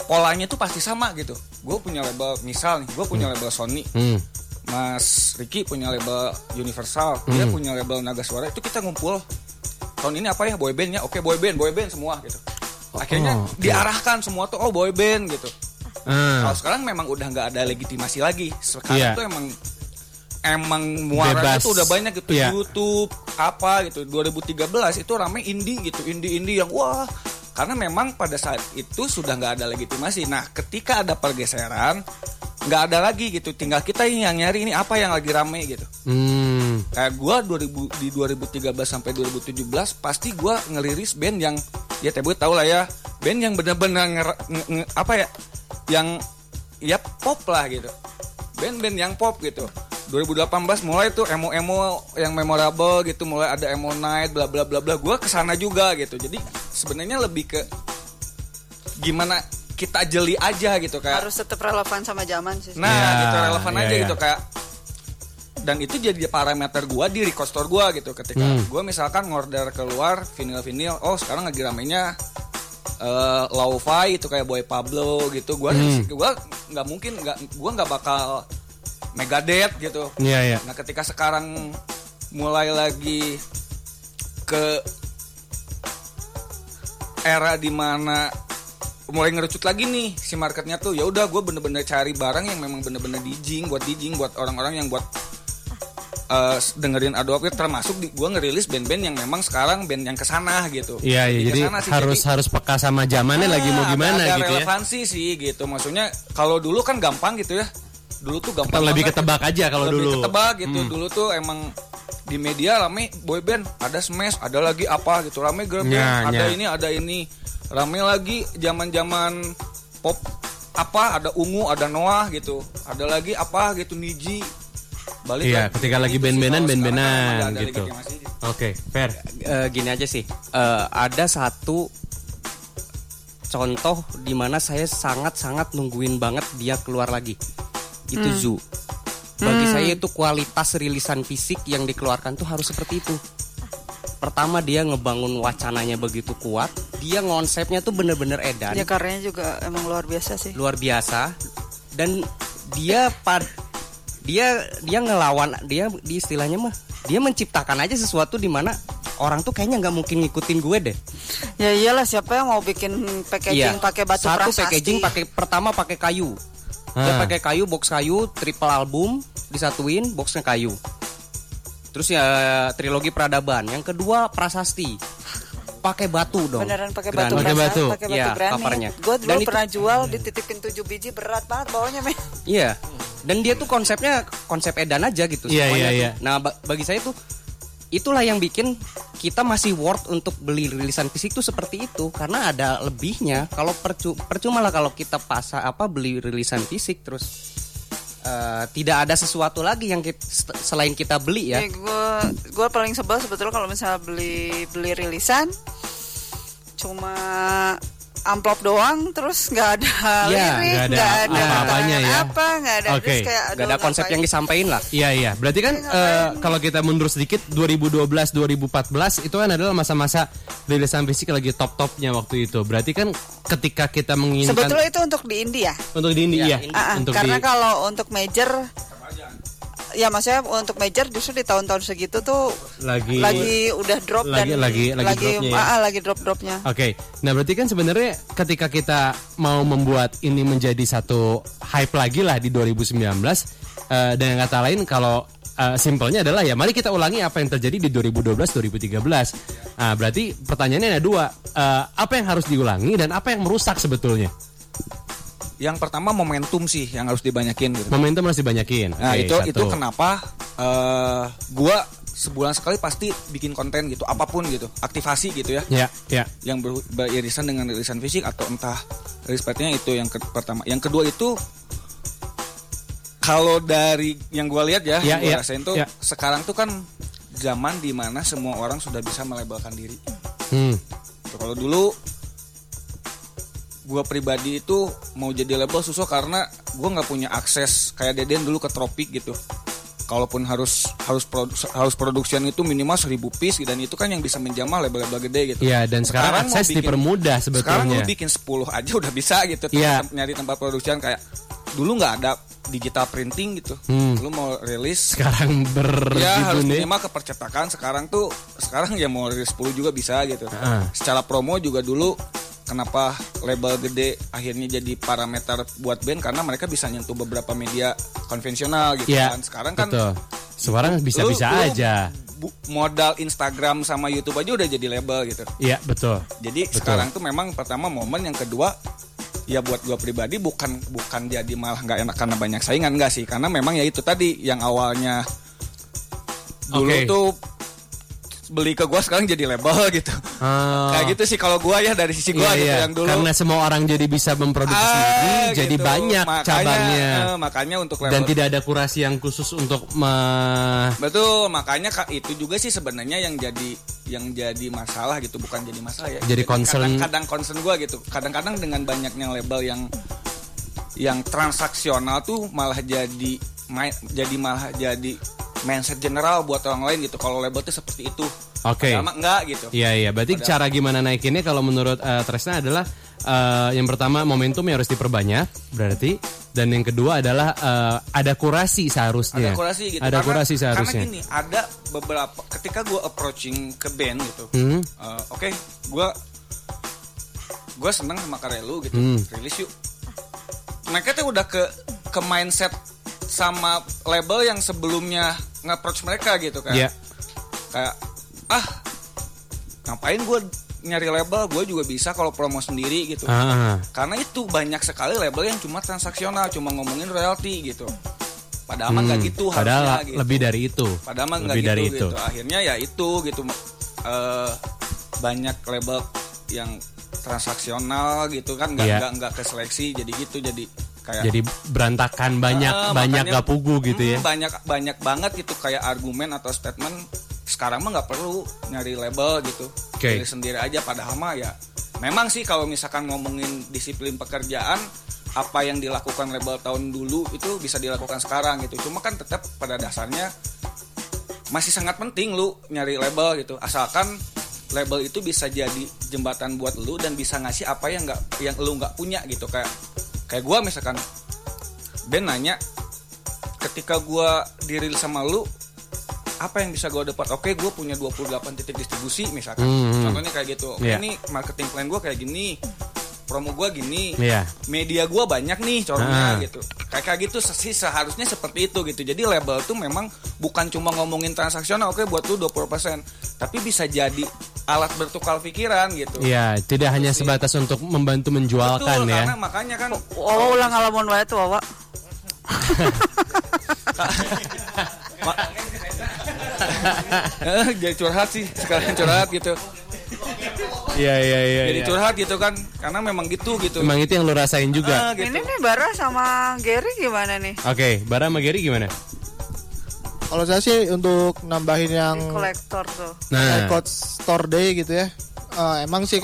polanya tuh pasti sama gitu. Gue punya label misal nih, gue punya label Sony, Hmm. Mas Ricky punya label Universal, dia Hmm. punya label Naga Suara. Itu kita ngumpul tahun ini apa ya boyband ya? Oke boyband, boyband semua gitu. Akhirnya Oh, oke. diarahkan semua tuh oh boyband gitu. Ah. Kalau sekarang memang udah nggak ada legitimasi lagi. Sekarang Iya. tuh emang emang muaranya Bebas. tuh udah banyak gitu Iya. YouTube apa gitu 2013 itu rame indie gitu indie-indie yang wah karena memang pada saat itu sudah nggak ada legitimasi. Nah ketika ada pergeseran nggak ada lagi gitu. Tinggal kita yang nyari ini apa yang lagi rame gitu. Hmm. kayak gua 2000 di 2013 sampai 2017 pasti gua ngeliris band yang ya tebe tau lah ya band yang benar-benar apa ya yang ya pop lah gitu band-band yang pop gitu 2018 mulai tuh emo-emo yang memorable gitu mulai ada emo night bla bla bla bla gua ke sana juga gitu jadi sebenarnya lebih ke gimana kita jeli aja gitu kayak Harus tetap relevan sama zaman sih. Nah, Ya, gitu relevan ya, aja ya. gitu kayak dan itu jadi parameter gua di record store gua gitu ketika Hmm. gua misalkan ngorder keluar vinil-vinil oh sekarang lagi ramenya eh lo-fi itu kayak Boy Pablo gitu gua Hmm. gua nggak mungkin nggak gua nggak bakal Megadeth gitu Iya, iya. nah ketika sekarang mulai lagi ke era di mana mulai ngerucut lagi nih si marketnya tuh ya udah gue bener-bener cari barang yang memang bener-bener dijing buat dijing buat orang-orang yang buat eh, dengerin Adobe termasuk di, gue ngerilis band-band yang memang sekarang band yang ke sana gitu Iya, iya. Lebih jadi sih, harus jadi- harus peka sama zamannya lagi mau Ah, gimana ada, ada gitu ya. relevansi sih gitu maksudnya kalau dulu kan gampang gitu ya dulu tuh gampang Lebih banget. ketebak aja kalau Lebih dulu. ketebak gitu Hmm. dulu tuh emang di media rame boyband ada smash ada lagi apa gitu rame girl band Ya, ada ya. ini ada ini rame lagi zaman zaman pop apa ada ungu ada Noah gitu ada lagi apa gitu Niji balik Iya, lagi ketika ke lagi band-bandan, band-bandan ada gitu. Oke, fair. Eh, gini aja sih Eh, ada satu contoh di mana saya sangat-sangat nungguin banget dia keluar lagi itu Hmm. Zoo bagi Hmm. saya itu kualitas rilisan fisik yang dikeluarkan tuh harus seperti itu pertama dia ngebangun wacananya begitu kuat dia konsepnya tuh bener-bener edan Ya karyanya juga emang luar biasa sih. luar biasa dan dia pad dia dia ngelawan dia di istilahnya mah dia menciptakan aja sesuatu di mana orang tuh kayaknya nggak mungkin ngikutin gue deh Ya iyalah siapa yang mau bikin packaging pakai batu Iya. Satu prasasti. packaging pakai pertama pakai kayu. Dia Ah. pakai kayu, box kayu, triple album disatuin, boxnya kayu. Terus ya trilogi peradaban. Yang kedua prasasti. pakai batu dong. Beneran pakai batu Pakai batu. pakai batu Iya, granit. covernya. Gue dulu Dan itu- pernah jual dititipin 7 biji berat banget bawahnya men. Iya. Dan dia tuh konsepnya konsep edan aja gitu. Iya, semuanya iya, tuh. iya. Nah, ba- bagi saya tuh itulah yang bikin kita masih worth untuk beli rilisan fisik tuh seperti itu karena ada lebihnya. Kalau percu percuma lah kalau kita pasang apa beli rilisan fisik terus eh, tidak ada sesuatu lagi yang kita, selain kita beli ya. gue gue paling sebel sebetulnya kalau misalnya beli beli rilisan cuma amplop doang terus nggak ada (laughs) Iya, lirik nggak ada nggak ada apa-apanya ya. apa nggak ada Oke. terus kayak Gak ada konsep yang disampaikan lah. Iya iya, berarti kan eh, kalau kita mundur sedikit 2012 2014 itu kan adalah masa-masa rilisan fisik lagi top-topnya waktu itu. Berarti kan ketika kita menginginkan sebetulnya itu untuk di India untuk di India, Iya, iya, Ah, ah, untuk karena di kalau untuk major ya maksudnya untuk major justru di tahun-tahun segitu tuh lagi lagi udah drop lagi- dan lagi- lagi dropnya ya. ah, ah, lagi drop dropnya Oke, nah berarti kan sebenarnya ketika kita mau membuat ini menjadi satu hype lagi lah di 2019 eh, dengan kata lain kalau eh, simpelnya adalah ya mari kita ulangi apa yang terjadi di 2012 2013. Nah, berarti pertanyaannya ada dua, Eh, apa yang harus diulangi dan apa yang merusak sebetulnya? Yang pertama momentum sih yang harus dibanyakin gitu. Momentum harus dibanyakin. Nah, Oke, itu satu. itu kenapa eh gua sebulan sekali pasti bikin konten gitu, apa pun gitu, aktivasi gitu ya. Ya, ya. Yang ber- beririsan dengan rilisan fisik atau entah rilisnya itu yang ke- pertama. Yang kedua itu kalau dari yang gua lihat ya, yang gua ya, rasain tuh ya. sekarang tuh kan zaman di mana semua orang sudah bisa melabelkan diri. Hmm. Kalau dulu gua pribadi itu mau jadi label susah karena gua nggak punya akses kayak Deden dulu ke tropik gitu. Kalaupun harus harus produ, harus produksian itu minimal 1000 piece dan itu kan yang bisa menjamah label-label gede gitu. Ya, dan sekarang, mau akses bikin- dipermudah Sekarang lu sebetulnya. bikin 10 aja udah bisa gitu Iya. tem- nyari tempat produksian kayak dulu nggak ada digital printing gitu. Hmm. Lu mau rilis Sekarang ber Ya harus minimal ke percetakan sekarang tuh sekarang ya mau rilis 10 juga bisa gitu. Heeh. Secara promo juga dulu kenapa label gede akhirnya jadi parameter buat band karena mereka bisa nyentuh beberapa media konvensional gitu Iya. kan. Sekarang kan Betul. Sekarang bisa-bisa aja. bu- modal Instagram sama YouTube aja udah jadi label gitu. Iya, betul. Jadi Betul. sekarang tuh memang pertama momen yang kedua ya buat gua pribadi bukan bukan jadi malah nggak enak karena banyak saingan enggak sih karena memang ya itu tadi yang awalnya dulu Oke. tuh beli ke gua sekarang jadi label (laughs) gitu. Ah. Kayak gitu sih kalau gua ya dari sisi gua Iya, gitu iya. yang dulu Karena semua orang jadi bisa memproduksi Ah, sendiri, jadi gitu. banyak Makanya, cabangnya. eh, makanya untuk label Dan tidak ada kurasi yang khusus untuk me- Betul, makanya itu juga sih sebenarnya yang jadi yang jadi masalah gitu, bukan jadi masalah ya. Jadi concern. Kadang-kadang concern gua gitu. Kadang-kadang dengan banyaknya label yang yang transaksional tuh malah jadi ma- jadi malah jadi mindset general buat orang lain gitu. Kalau label tuh seperti itu. Oke. Padahal mah enggak gitu. Iya iya, berarti Padahal- cara gimana naikinnya kalau menurut eh, Tresna adalah eh, yang pertama momentum yang harus diperbanyak, berarti dan yang kedua adalah eh, ada kurasi seharusnya. Ada kurasi gitu. Ada Karena- kurasi seharusnya. Karena gini, ada beberapa ketika gue approaching ke band gitu. Hmm. eh, Oke, gue gue seneng sama karya lu gitu. Hmm. Rilis yuk. Mereka tuh udah ke ke mindset sama label yang sebelumnya nge-approach mereka gitu kan. Iya. Kayak ah ngapain gue nyari label gue juga bisa kalau promo sendiri gitu Ah, ah. karena itu banyak sekali label yang cuma transaksional cuma ngomongin royalti gitu padahal mah Hmm, gitu Padahal harusnya gitu lebih dari itu. padahal mah lebih gitu, dari gitu itu. akhirnya ya itu gitu Eh, banyak label yang transaksional gitu kan nggak Iya. nggak nggak keseleksi jadi gitu jadi kayak Jadi berantakan banyak Ah, banyak makanya- gak pugu gitu ya. Hmm, banyak banyak banget gitu kayak argumen atau statement sekarang mah nggak perlu nyari label gitu. Pilih sendiri aja padahal mah ya memang sih kalau misalkan ngomongin disiplin pekerjaan apa yang dilakukan label tahun dulu itu bisa dilakukan sekarang gitu cuma kan tetap pada dasarnya masih sangat penting lu nyari label gitu asalkan label itu bisa jadi jembatan buat lu dan bisa ngasih apa yang nggak yang lu nggak punya gitu. Kayak kayak gua misalkan Ben nanya ketika gua dirilis sama lu apa yang bisa gua dapat? Oke gua punya 28 titik distribusi misalkan. Hmm, hmm. contohnya kayak gitu. Iya. ini marketing plan gua kayak gini promo gua gini Iya. media gua banyak nih corongnya Ah. gitu kayak kayak gitu sih seharusnya seperti itu gitu jadi label tuh memang bukan cuma ngomongin transaksional oke buat lu 20% tapi bisa jadi alat bertukar pikiran gitu Iya, tidak hanya sebatas untuk membantu menjualkan Betul, ya. karena makanya kan Wawa ulang ngalamun wae tuh Wawa. (laughs) (laughs) Eh, jadi curhat sih sekalian curhat gitu Iya, iya, iya. jadi iya. curhat gitu kan karena memang gitu gitu Emang itu yang lu rasain juga. Ah, gitu. Ini nih Bara sama Gary gimana nih? Oke, Bara sama Gary gimana? Kalau saya sih untuk nambahin yang Kolektor tuh. Nah, record store day gitu ya. eh, emang sih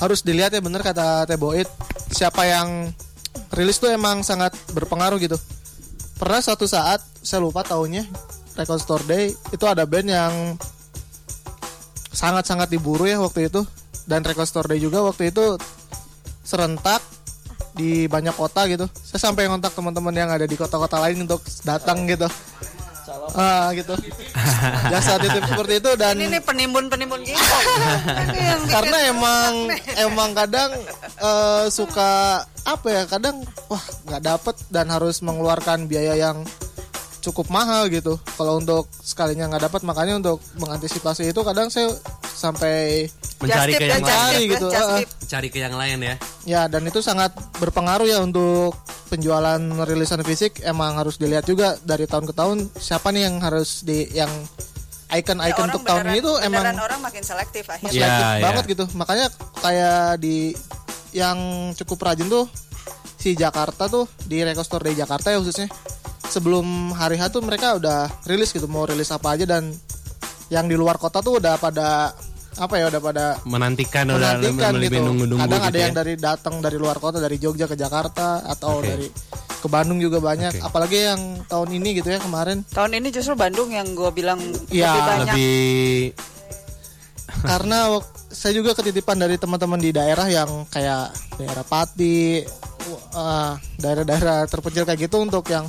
harus dilihat ya bener kata Teboit siapa yang rilis tuh emang sangat berpengaruh gitu. Pernah suatu saat saya lupa tahunnya record store day itu ada band yang sangat-sangat diburu ya waktu itu dan record store day juga waktu itu serentak di banyak kota gitu. Saya sampai ngontak teman-teman yang ada di kota-kota lain untuk datang gitu. Ah gitu. Jasa titip seperti itu dan Ini nih penimbun-penimbun gitu. (laughs) Karena emang emang kadang eh, suka apa ya kadang wah nggak dapet dan harus mengeluarkan biaya yang cukup mahal gitu kalau untuk sekalinya nggak dapat makanya untuk mengantisipasi itu kadang saya sampai mencari ke yang ya, lain. gitu, ya. Cari ke yang lain ya. ya dan itu sangat berpengaruh ya untuk penjualan rilisan fisik emang harus dilihat juga dari tahun ke tahun siapa nih yang harus di yang Ya, icon-icon orang untuk tahun beneran- ini tuh emang beneran orang makin selektif akhirnya. Selektif iya. banget gitu makanya kayak di yang cukup rajin tuh si Jakarta tuh di Record Store Day Jakarta ya khususnya sebelum hari H tuh mereka udah rilis gitu mau rilis apa aja dan yang di luar kota tuh udah pada apa ya udah pada Menantikan, udah menantikan lebih gitu nunggu-nunggu kadang gitu ada yang ya. dari datang dari luar kota dari Jogja ke Jakarta atau Oke. dari ke Bandung juga banyak Oke. apalagi yang tahun ini gitu ya kemarin Tahun ini justru Bandung yang gue bilang Iya, lebih banyak. lebih karena (laughs) saya juga ketitipan dari teman-teman di daerah yang kayak daerah Pati, uh, daerah-daerah terpencil kayak gitu untuk yang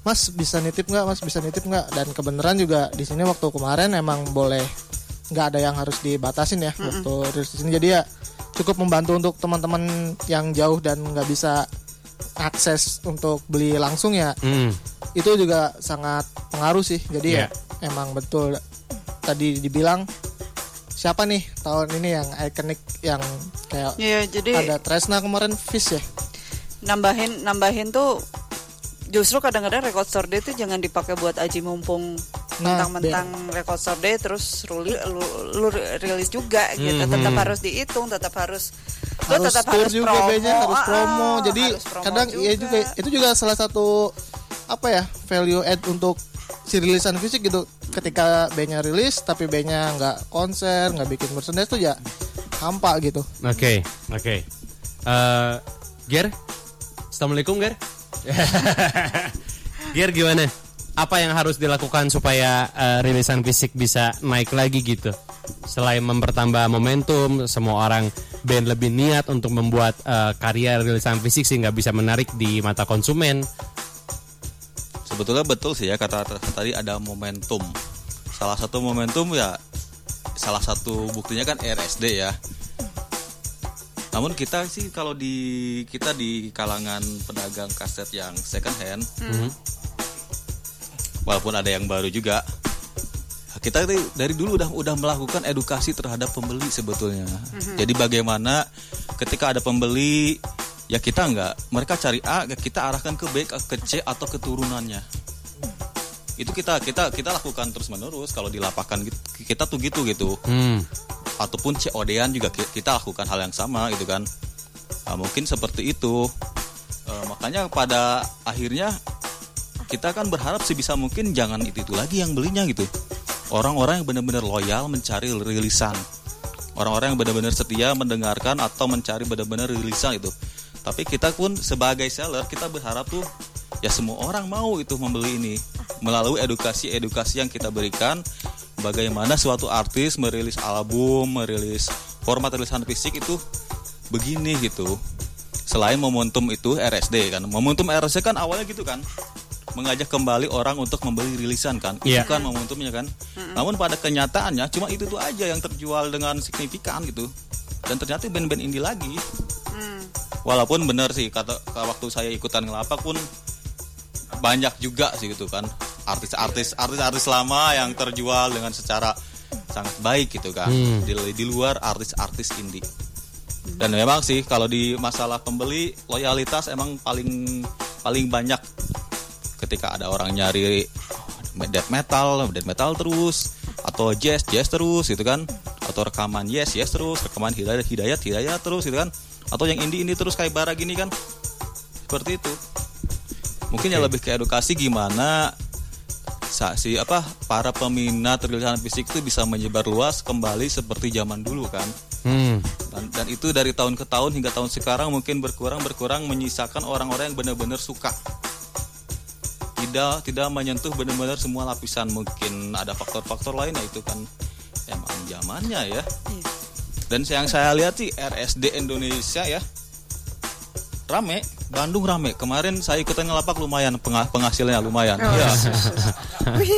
Mas bisa nitip nggak, Mas bisa nitip nggak? Dan kebenaran juga di sini waktu kemarin emang boleh nggak ada yang harus dibatasin ya waktu rilis di sini. Jadi ya cukup membantu untuk teman-teman yang jauh dan nggak bisa akses untuk beli langsung ya Hmm, itu juga sangat pengaruh sih. Jadi Iya. ya emang betul tadi dibilang siapa nih tahun ini yang ikonik yang kayak Iya, jadi ada Tresna kemarin Fish ya. nambahin nambahin tuh justru kadang-kadang record store day itu jangan dipakai buat aji mumpung Nah, mentang-mentang record store day terus ruli, lu, lu rilis juga gitu Mhm. tetap harus dihitung tetap harus harus tetap tour harus juga promo harus ah, promo. ah, Jadi harus promo kadang iya juga itu juga salah satu apa ya value add untuk si rilisan fisik gitu. Ketika bandnya rilis tapi bandnya nggak konser nggak bikin merchandise tuh ya hampa gitu. Oke, oke. Eh, Ger, assalamualaikum Ger. (laughs) Ger gimana? Apa yang harus dilakukan supaya eh, rilisan fisik bisa naik lagi gitu? Selain mempertambah momentum, semua orang band lebih niat untuk membuat eh, karya rilisan fisik sehingga bisa menarik di mata konsumen. Sebetulnya betul sih ya kata tadi ada momentum. Salah satu momentum ya salah satu buktinya kan RSD ya. Namun kita sih kalau di kita di kalangan pedagang kaset yang second hand, walaupun ada yang baru juga, kita dari- dari dulu udah udah melakukan edukasi terhadap pembeli sebetulnya. Jadi bagaimana ketika ada pembeli ya kita nggak mereka cari A kita arahkan ke B ke C atau keturunannya itu kita kita kita lakukan terus menerus kalau di lapangan gitu, kita tuh gitu gitu. Hmm. ataupun COD-an juga ki- kita lakukan hal yang sama gitu kan. Nah, mungkin seperti itu. Eh, makanya pada akhirnya kita kan berharap sebisa mungkin jangan itu itu lagi yang belinya gitu. Orang-orang yang benar-benar loyal mencari rilisan. Orang-orang yang benar-benar setia mendengarkan atau mencari benar-benar rilisan itu tapi kita pun sebagai seller kita berharap tuh ya semua orang mau itu membeli ini. Melalui edukasi-edukasi yang kita berikan bagaimana suatu artis merilis album merilis format rilisan fisik itu begini gitu. Selain momentum itu RSD kan. Momentum RSD kan awalnya gitu kan. Mengajak kembali orang untuk membeli rilisan kan. Iya. itu kan momentumnya kan. Namun pada kenyataannya cuma itu tuh aja yang terjual dengan signifikan gitu. Dan ternyata band-band indie lagi. Walaupun benar sih kata waktu saya ikutan ngelapak pun banyak juga sih gitu kan. Artis-artis artis-artis lama yang terjual dengan secara sangat baik gitu kan. Hmm. di, di luar artis-artis indie. Dan memang sih kalau di masalah pembeli loyalitas emang paling paling banyak. Ketika ada orang nyari death metal death metal terus atau jazz jazz terus gitu kan. Atau rekaman yes yes terus rekaman hidayat hidayat hidayat terus gitu kan. Atau yang indie indie terus kayak bara gini kan. Seperti itu mungkin ya lebih ke edukasi gimana sa- si apa para peminat rilisan fisik itu bisa menyebar luas kembali seperti zaman dulu kan? Hmm. dan, dan itu dari tahun ke tahun hingga tahun sekarang mungkin berkurang berkurang menyisakan orang-orang yang benar-benar suka. Tidak tidak menyentuh benar-benar semua lapisan. Mungkin ada faktor-faktor lain ya itu kan emang zamannya ya. Dan yang saya lihat sih RSD Indonesia ya rame Bandung rame kemarin saya ikutan ngelapak lumayan pengha- penghasilnya lumayan ya (laughs)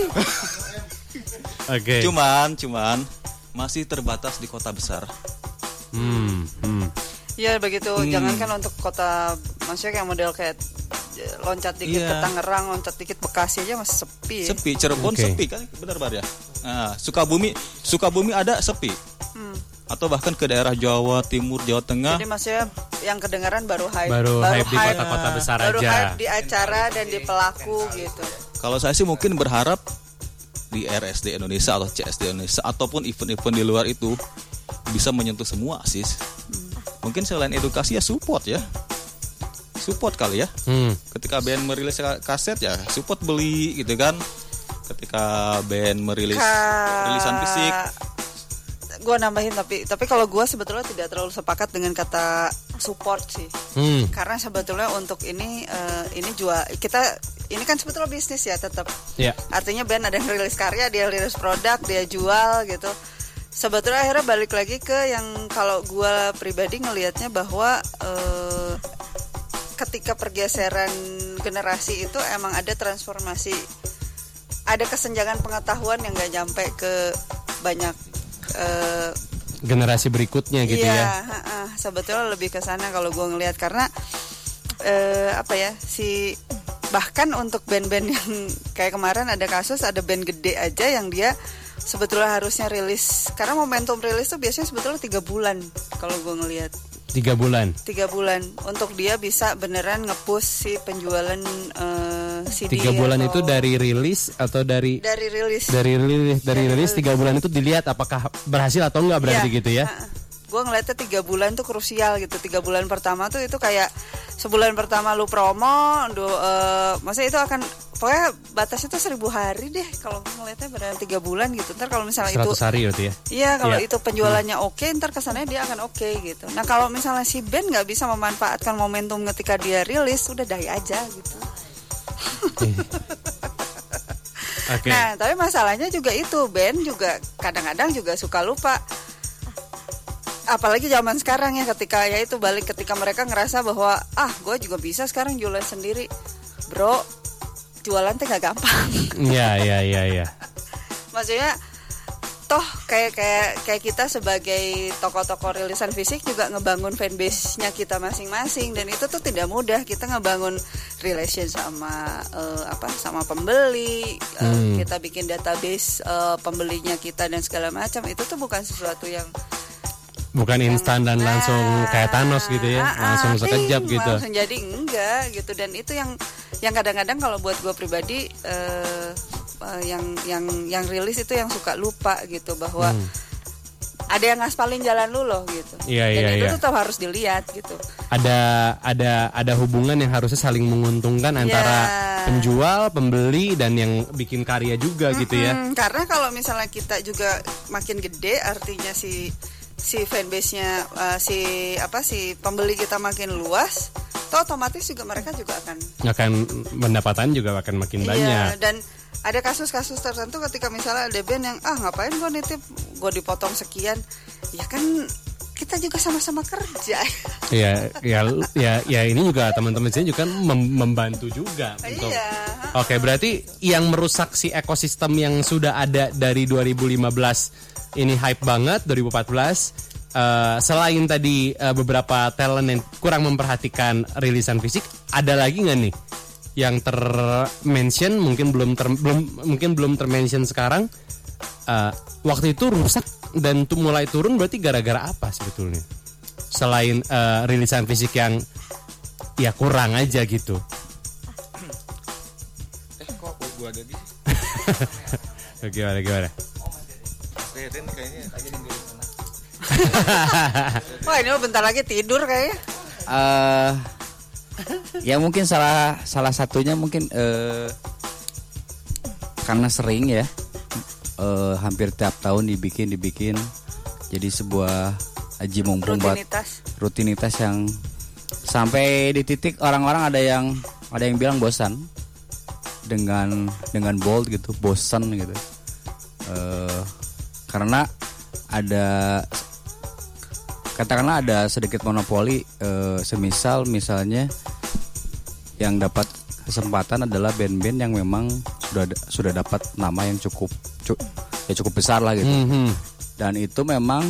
Oke. cuman cuman masih terbatas di kota besar Hmm. Hmm. Ya begitu, Hmm. jangankan untuk kota maksudnya kayak model kayak eh, loncat dikit Iya. ke Tangerang, loncat dikit Bekasi aja masih sepi. sepi Cirebon Oke. sepi kan benar bar ya nah, Sukabumi Sukabumi ada sepi Hmm. Atau bahkan ke daerah Jawa Timur Jawa Tengah. Jadi maksudnya yang kedengaran baru hype, Baru hype di kota-kota besar baru aja. hype di acara dan di pelaku gitu. kalau saya sih mungkin berharap di RSD Indonesia atau CSD Indonesia ataupun event-event di luar itu bisa menyentuh semua sih. Mungkin selain edukasi ya support ya. Support kali ya. Hmm. ketika band merilis ka- kaset ya support beli gitu kan. Ketika band merilis Ka- rilisan fisik Gue nambahin tapi tapi kalau gue sebetulnya tidak terlalu sepakat dengan kata support sih. Hmm. Karena sebetulnya untuk ini eh, ini jual kita ini kan sebetulnya bisnis ya tetap. Ya. Artinya band ada yang rilis karya, dia rilis produk, dia jual gitu. Sebetulnya akhirnya balik lagi ke yang kalau gue pribadi ngelihatnya bahwa eh, ketika pergeseran generasi itu emang ada transformasi, ada kesenjangan pengetahuan yang gak nyampe ke banyak eh, Generasi berikutnya gitu iya, ya. ha-ha. sebetulnya lebih ke sana kalau gue ngelihat karena eh, apa ya si bahkan untuk band-band yang (laughs) kayak kemarin ada kasus ada band gede aja yang dia sebetulnya harusnya rilis karena momentum rilis tuh biasanya sebetulnya tiga bulan kalau gue ngelihat Tiga bulan. tiga bulan untuk dia bisa beneran ngepush si penjualan eh, CD Tiga bulan atau- itu dari rilis atau dari dari rilis dari rilis dari rilis tiga bulan itu dilihat apakah berhasil atau enggak berarti Iya. gitu ya. Gue ngeliatnya tiga bulan tuh krusial gitu tiga bulan pertama tuh itu kayak sebulan pertama lu promo do, eh, maksudnya itu akan pokoknya batasnya tuh seribu hari deh kalau ngeliatnya beneran tiga bulan gitu ntar kalau misalnya itu 100 hari berarti ya. Iya kalau Iya. itu penjualannya oke ntar kesannya dia akan oke gitu. Nah kalau misalnya si band nggak bisa memanfaatkan momentum ketika dia rilis udah die aja gitu. Oke. (laughs) Nah tapi masalahnya juga itu band juga kadang-kadang juga suka lupa. Apalagi zaman sekarang ya ketika ya itu balik ketika mereka ngerasa bahwa ah gue juga bisa sekarang jualan sendiri, bro jualan tuh gak gampang. (laughs) Iya iya iya iya. (laughs) maksudnya toh kayak kayak kayak kita sebagai toko-toko rilisan fisik juga ngebangun fanbase-nya kita masing-masing dan itu tuh tidak mudah kita ngebangun relation sama eh, apa sama pembeli eh, Hmm. kita bikin database eh, pembelinya kita dan segala macam itu tuh bukan sesuatu yang Bukan instan dan langsung kayak Thanos gitu ya, Ah, ah, langsung sekejap ting, gitu. langsung jadi enggak gitu dan itu yang yang kadang-kadang kalau buat gue pribadi eh, eh, yang yang yang rilis itu yang suka lupa gitu bahwa ada yang ngaspalin jalan lu loh gitu Hmm. Iya, dan iya, itu iya. tetap harus dilihat gitu Ada ada ada hubungan yang harusnya saling menguntungkan antara Ya. penjual, pembeli dan yang bikin karya juga gitu ya. Hmm, karena kalau misalnya kita juga makin gede artinya si si fanbase-nya eh, si apa si pembeli kita makin luas toh otomatis juga mereka juga akan Akan pendapatan juga akan makin Iya, banyak. dan ada kasus-kasus tertentu ketika misalnya ada band yang ah ngapain gue nitip gue dipotong sekian, ya kan kita juga sama-sama kerja. (laughs) Iya, ya, ya, ya ini juga teman-teman sini juga mem- membantu juga. untuk- Iya. Oke, berarti yang merusak si ekosistem yang sudah ada dari 2015 ini hype banget 2014 eh, selain tadi eh, beberapa talent yang kurang memperhatikan rilisan fisik, ada lagi nggak nih yang termention mungkin belum ter, belum mungkin belum termention sekarang eh, waktu itu rusak dan tu mulai turun berarti gara-gara apa sebetulnya? Selain eh, rilisan fisik yang ya kurang aja gitu. Eh kok gua ada di (laughs) gimana gimana? Deden kayaknya aja di sana. (laughs) Wah ini mah bentar lagi tidur kayaknya. eh ya mungkin salah salah satunya mungkin eh karena sering ya eh hampir tiap tahun dibikin dibikin jadi sebuah aji mumpung buat Rutinitas. rutinitas yang sampai di titik orang-orang ada yang ada yang bilang bosan dengan dengan bold gitu bosan gitu Eh, karena ada katakanlah ada sedikit monopoli eh, semisal misalnya yang dapat kesempatan adalah band-band yang memang sudah sudah dapat nama yang cukup cu- ya cukup besar lah gitu Mhm. dan itu memang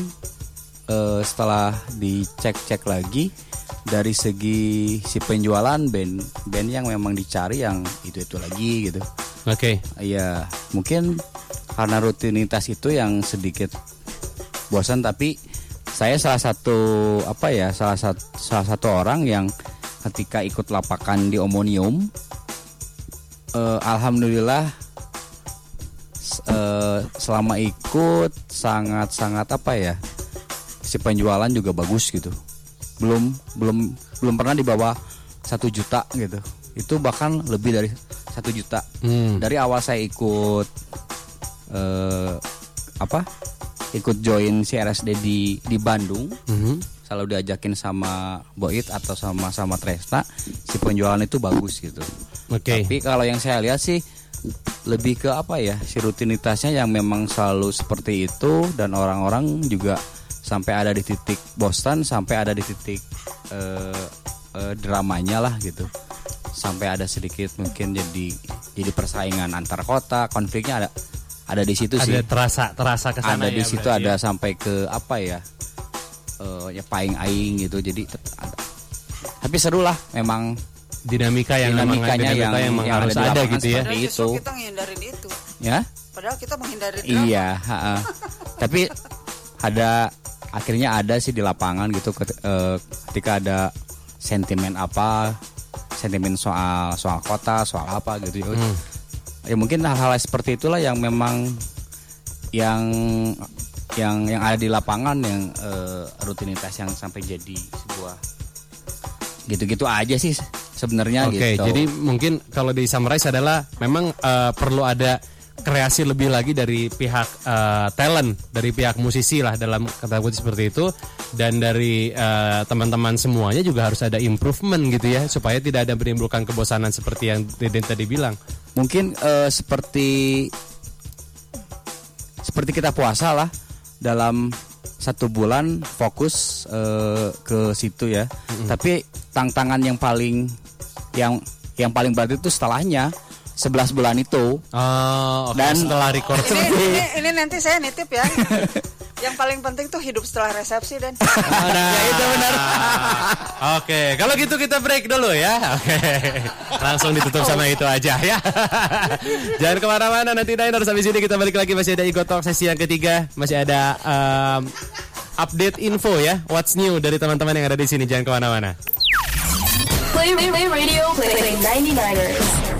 eh, setelah dicek-cek lagi dari segi si penjualan band band yang memang dicari yang itu itu lagi gitu Oke. Iya, mungkin karena rutinitas itu yang sedikit bosan tapi saya salah satu apa ya salah satu salah satu orang yang ketika ikut lapakan di Omonium eh, alhamdulillah eh, selama ikut sangat sangat apa ya si penjualan juga bagus gitu. Belum belum belum pernah di bawah satu juta gitu. Itu bahkan lebih dari satu juta. Hmm. dari awal saya ikut eh, apa ikut join CRSD di di Bandung Mhm. selalu diajakin sama Boit atau sama sama Tresna si penjualan itu bagus gitu Oke. tapi kalau yang saya lihat sih lebih ke apa ya si rutinitasnya yang memang selalu seperti itu dan orang-orang juga sampai ada di titik bosan sampai ada di titik eh, eh, dramanya lah gitu sampai ada sedikit mungkin jadi jadi persaingan antar kota konfliknya ada ada di situ sih Ada terasa terasa ke sana ada di ya situ berarti ada ya. sampai ke apa ya eh, ya paing aing gitu jadi ada. tapi seru lah memang dinamika yang dinamikanya dinamika yang, yang memang yang harus ada, di ada gitu ya. Padahal itu kita menghindarin itu. ya Padahal kita menghindari drama. iya ha-ha. tapi ada akhirnya ada sih di lapangan gitu eh, ketika ada sentimen apa sentimen soal soal kota soal apa gitu ya Hmm. Ya mungkin hal-hal seperti itulah yang memang yang yang yang ada di lapangan yang eh, rutinitas yang sampai jadi sebuah gitu-gitu aja sih sebenarnya Oke, gitu. jadi mungkin kalau di summarize adalah memang eh, perlu ada kreasi lebih lagi dari pihak eh, talent, dari pihak musisi lah dalam kata kutip seperti itu dan dari eh, teman-teman semuanya juga harus ada improvement gitu ya supaya tidak ada menimbulkan kebosanan seperti yang Deden tadi bilang. mungkin eh, seperti seperti kita puasa lah dalam satu bulan fokus eh, ke situ ya. Tapi tantangan yang paling yang yang paling berat itu setelahnya 11 bulan itu. Oh, oke. Dan- setelah record Ini, (laughs) ini, ini nanti saya nitip ya. Yang paling penting tuh hidup setelah resepsi dan Nah, itu benar. Oke, kalau gitu kita break dulu ya. Oke, langsung ditutup sama itu aja ya. Jangan ke mana-mana nanti Diners habis ini kita balik lagi masih ada Ego Talk sesi yang ketiga, masih ada um, update info ya, what's new dari teman-teman yang ada di sini. Jangan ke mana-mana. Play, play, play radio, play, play 99ers.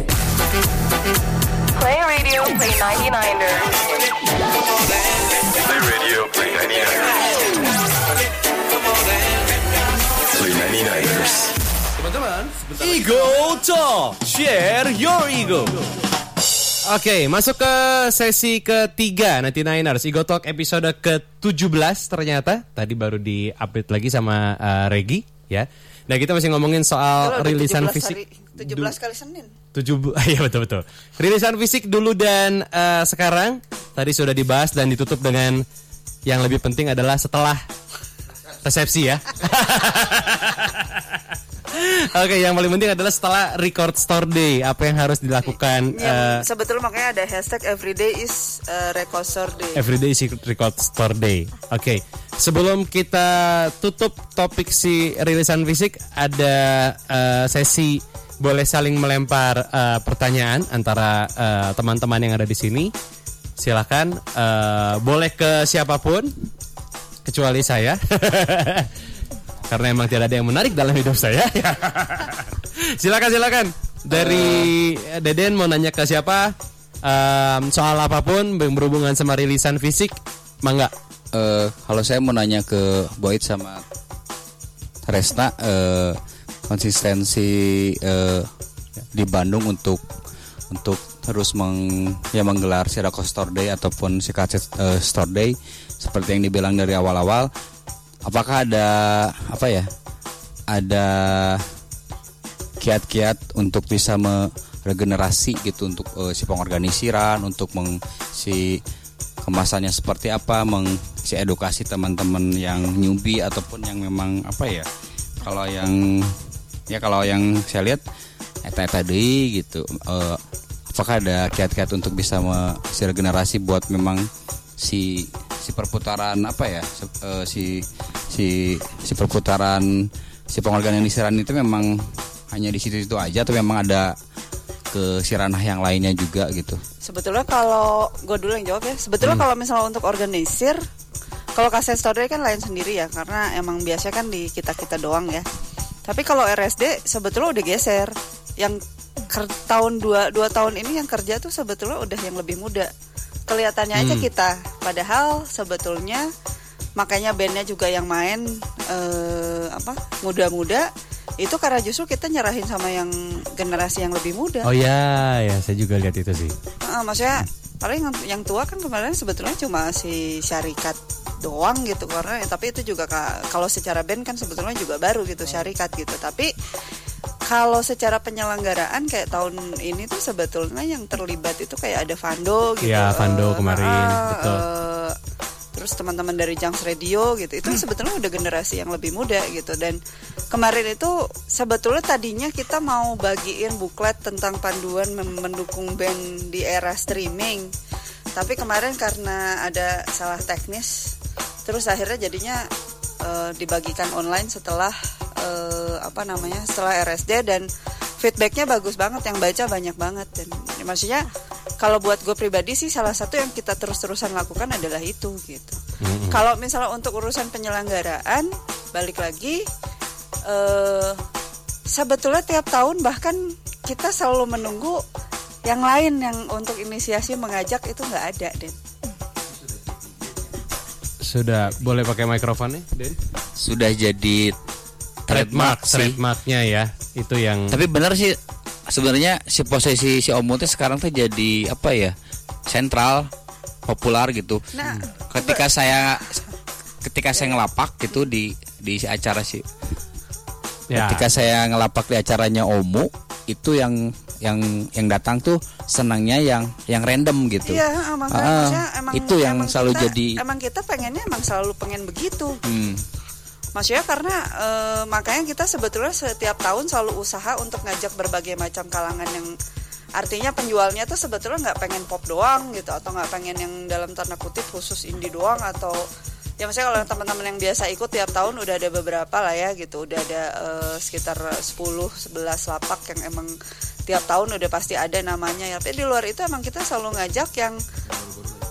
Play radio, play 99ers. Play radio, play 99ers. Play 99ers. Ego Talk, share your ego. Oke, masuk ke sesi ketiga nanti Niners Ego Talk episode ke-17 ternyata Tadi baru di-update lagi sama uh, Regi ya Nah kita masih ngomongin soal udah rilisan 17 fisik hari- 17 kali Senin. Tujuh bu- (laughs) iya betul betul rilisan fisik dulu dan eh, sekarang tadi sudah dibahas dan ditutup dengan yang lebih penting adalah setelah resepsi ya (laughs) Oke, yang paling penting adalah setelah record store day, apa yang harus dilakukan? Yang eh, sebetulnya makanya ada hashtag everyday is uh, record day. Everyday is Record Store Day. Oke, sebelum kita tutup topik si rilisan fisik, ada eh, sesi boleh saling melempar eh, pertanyaan antara eh, teman-teman yang ada di sini. Silakan, eh, boleh ke siapa pun, kecuali saya, (laughs) karena emang tidak ada yang menarik dalam hidup saya. (laughs) silakan, silakan. Dari Deden mau nanya ke siapa? Em, soal apa pun yang berhubungan sama rilisan fisik, mangga. Eh, kalau saya mau nanya ke Boyd sama Resna eh, konsistensi eh, di Bandung untuk untuk terus meng, ya menggelar si Rako Store Day ataupun si Kaset eh, Store Day. Seperti yang dibilang dari awal-awal apakah ada apa ya ada kiat-kiat untuk bisa meregenerasi gitu untuk eh, si pengorganisiran untuk meng si kemasannya seperti apa meng si edukasi teman-teman yang newbie ataupun yang memang apa ya kalau yang ya kalau yang saya lihat eta tadi gitu eh, apakah ada kiat-kiat untuk bisa me, si regenerasi buat memang si si perputaran apa ya se- eh, si si si perputaran si pengorganisasian itu memang hanya di situ-situ aja atau memang ada ke si ranah yang lainnya juga gitu Sebetulnya kalau gue dulu yang jawab ya. Sebetulnya Hmm. kalau misalnya untuk organisir, kalau kaset story kan lain sendiri ya, karena emang biasanya kan di kita kita doang ya. Tapi kalau RSD sebetulnya udah geser. Yang ker- tahun dua dua tahun ini yang kerja tuh sebetulnya udah yang lebih muda. Kelihatannya aja Hmm. kita. Padahal sebetulnya makanya bandnya juga yang main eh, apa muda-muda itu karena justru kita nyerahin sama yang generasi yang lebih muda. Oh ya, ya saya juga lihat itu sih. Ah, maksudnya paling yang, yang tua kan kemarin sebetulnya cuma si syarikat doang gitu karena tapi itu juga ka- kalau secara band kan sebetulnya juga baru gitu syarikat gitu tapi kalau secara penyelenggaraan kayak tahun ini tuh sebetulnya yang terlibat itu kayak ada Vando gitu Iya, Vando eh, kemarin, ah, betul. eh, terus teman-teman dari Junks Radio gitu. Itu sebetulnya udah generasi yang lebih muda gitu. Dan kemarin itu sebetulnya tadinya kita mau bagiin buklet tentang panduan mendukung band di era streaming. Tapi kemarin karena ada salah teknis terus akhirnya jadinya eh, dibagikan online setelah eh, apa namanya setelah RSD dan feedbacknya bagus banget yang baca banyak banget dan ya, maksudnya kalau buat gue pribadi sih salah satu yang kita terus-terusan lakukan adalah itu gitu. Kalau misalnya untuk urusan penyelenggaraan balik lagi eh sebetulnya tiap tahun bahkan kita selalu menunggu yang lain yang untuk inisiasi mengajak itu nggak ada Den. Sudah boleh pakai mikrofonnya, Den? sudah jadi Trademark, trademark sih trademarknya ya. Itu yang Tapi benar sih sebenarnya si posisi si Om Mute sekarang tuh jadi apa ya? Sentral, populer gitu. Nah, Ketika saya ketika saya ngelapak gitu di di acara si ya. ketika saya ngelapak di acaranya Omu itu yang yang yang datang tuh senangnya yang yang random gitu. Iya, emang maksudnya emang itu yang emang selalu kita- jadi emang kita pengennya emang selalu pengen begitu. hmm, Maksudnya karena eh, makanya kita sebetulnya setiap tahun selalu usaha untuk ngajak berbagai macam kalangan yang artinya penjualnya tuh sebetulnya nggak pengen pop doang gitu atau nggak pengen yang dalam tanda kutip khusus indie doang atau ya maksudnya kalau teman-teman yang biasa ikut tiap tahun udah ada beberapa lah ya gitu udah ada eh, sekitar 10 11 lapak yang emang tiap tahun udah pasti ada namanya ya. Tapi di luar itu emang kita selalu ngajak yang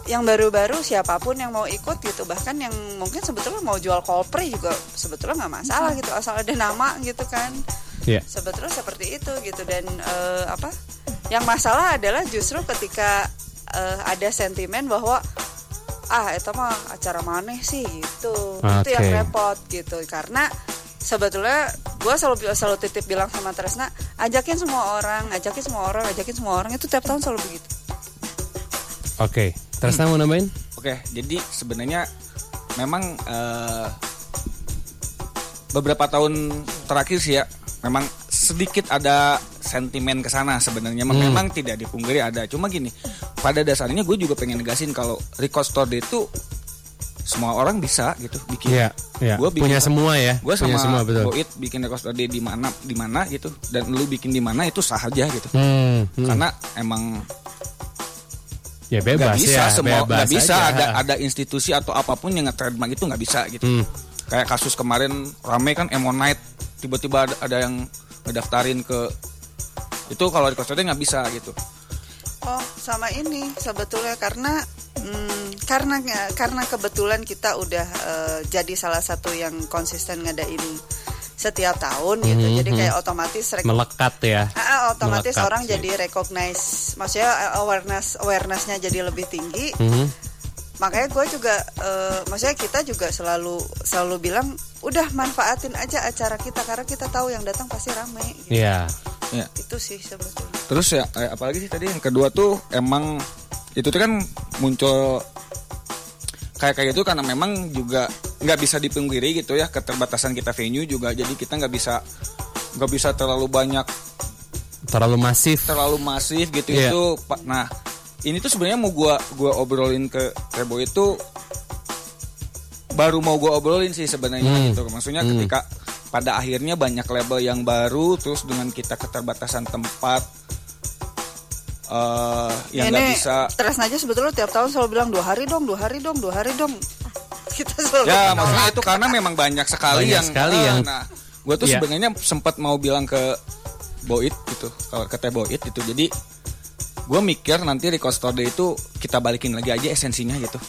yang baru-baru siapa pun yang mau ikut gitu. Bahkan yang mungkin sebetulnya mau jual kolpri juga sebetulnya nggak masalah gitu asal ada nama gitu kan. Iya. sebetulnya seperti itu gitu. Dan eh, apa yang masalah adalah justru ketika eh, ada sentimen bahwa ah itu mah acara maneh sih gitu. Itu yang repot gitu. Karena sebetulnya gue selalu selalu titip bilang sama Tresna ajakin semua orang ajakin semua orang ajakin semua orang itu tiap tahun selalu begitu Oke. Tresna mau nambahin? Oke, jadi sebenarnya memang eh, beberapa tahun terakhir sih ya, memang sedikit ada sentimen ke sana sebenarnya. Hmm. Memang tidak dipungkiri ada. Cuma gini, pada dasarnya gue juga pengen negasin kalau record store day itu semua orang bisa gitu bikin Iya, iya. Gua bikin- Punya semua ya. gue Punya sama semua, betul. Boit bikin record day di mana di mana gitu dan lu bikin di mana itu sah aja gitu Hmm, hmm. karena emang ya bebas bisa ya, semua bebas nggak bisa aja. ada ada institusi atau apa pun yang nge-trademark itu nggak bisa gitu Hmm. kayak kasus kemarin rame kan Emonite tiba-tiba ada, ada yang ngedaftarin ke itu kalau di day nggak bisa gitu Oh, sama ini sebetulnya karena hmm, karena karena kebetulan kita udah eh, jadi salah satu yang konsisten ngadain setiap tahun gitu. Mhm, Jadi mhm. kayak otomatis rek- Melekat ya. Ah, ah, otomatis Melekat orang sih. jadi recognize, maksudnya eh, awareness awarenessnya jadi lebih tinggi. Mhm. Makanya gue juga, eh, maksudnya kita juga selalu selalu bilang, udah manfaatin aja acara kita karena kita tahu yang datang pasti rame. Gitu. Iya. Ya Itu sih sebetulnya. Terus ya eh, apalagi sih tadi yang kedua tuh emang itu tuh kan muncul kayak kayak itu karena memang juga nggak bisa dipungkiri gitu ya keterbatasan kita venue juga jadi kita nggak bisa nggak bisa terlalu banyak Terlalu masif. terlalu masif gitu Iya. itu Pak. nah ini tuh sebenarnya mau gua gua obrolin ke Rebo itu baru mau gua obrolin sih sebenarnya Hmm. gitu maksudnya Hmm. ketika pada akhirnya banyak label yang baru terus dengan kita keterbatasan tempat eh yang nggak Ini bisa Tresna aja sebetulnya tiap tahun selalu bilang dua hari dong, dua hari dong, dua hari dong. (laughs) Kita selalu ya menolak. maksudnya itu karena memang banyak sekali Banyak yang sekali yang- nah gue tuh Iya. sebenarnya sempat mau bilang ke Boit gitu kalau ke Teh Boit itu jadi gue mikir nanti record store day itu kita balikin lagi aja esensinya gitu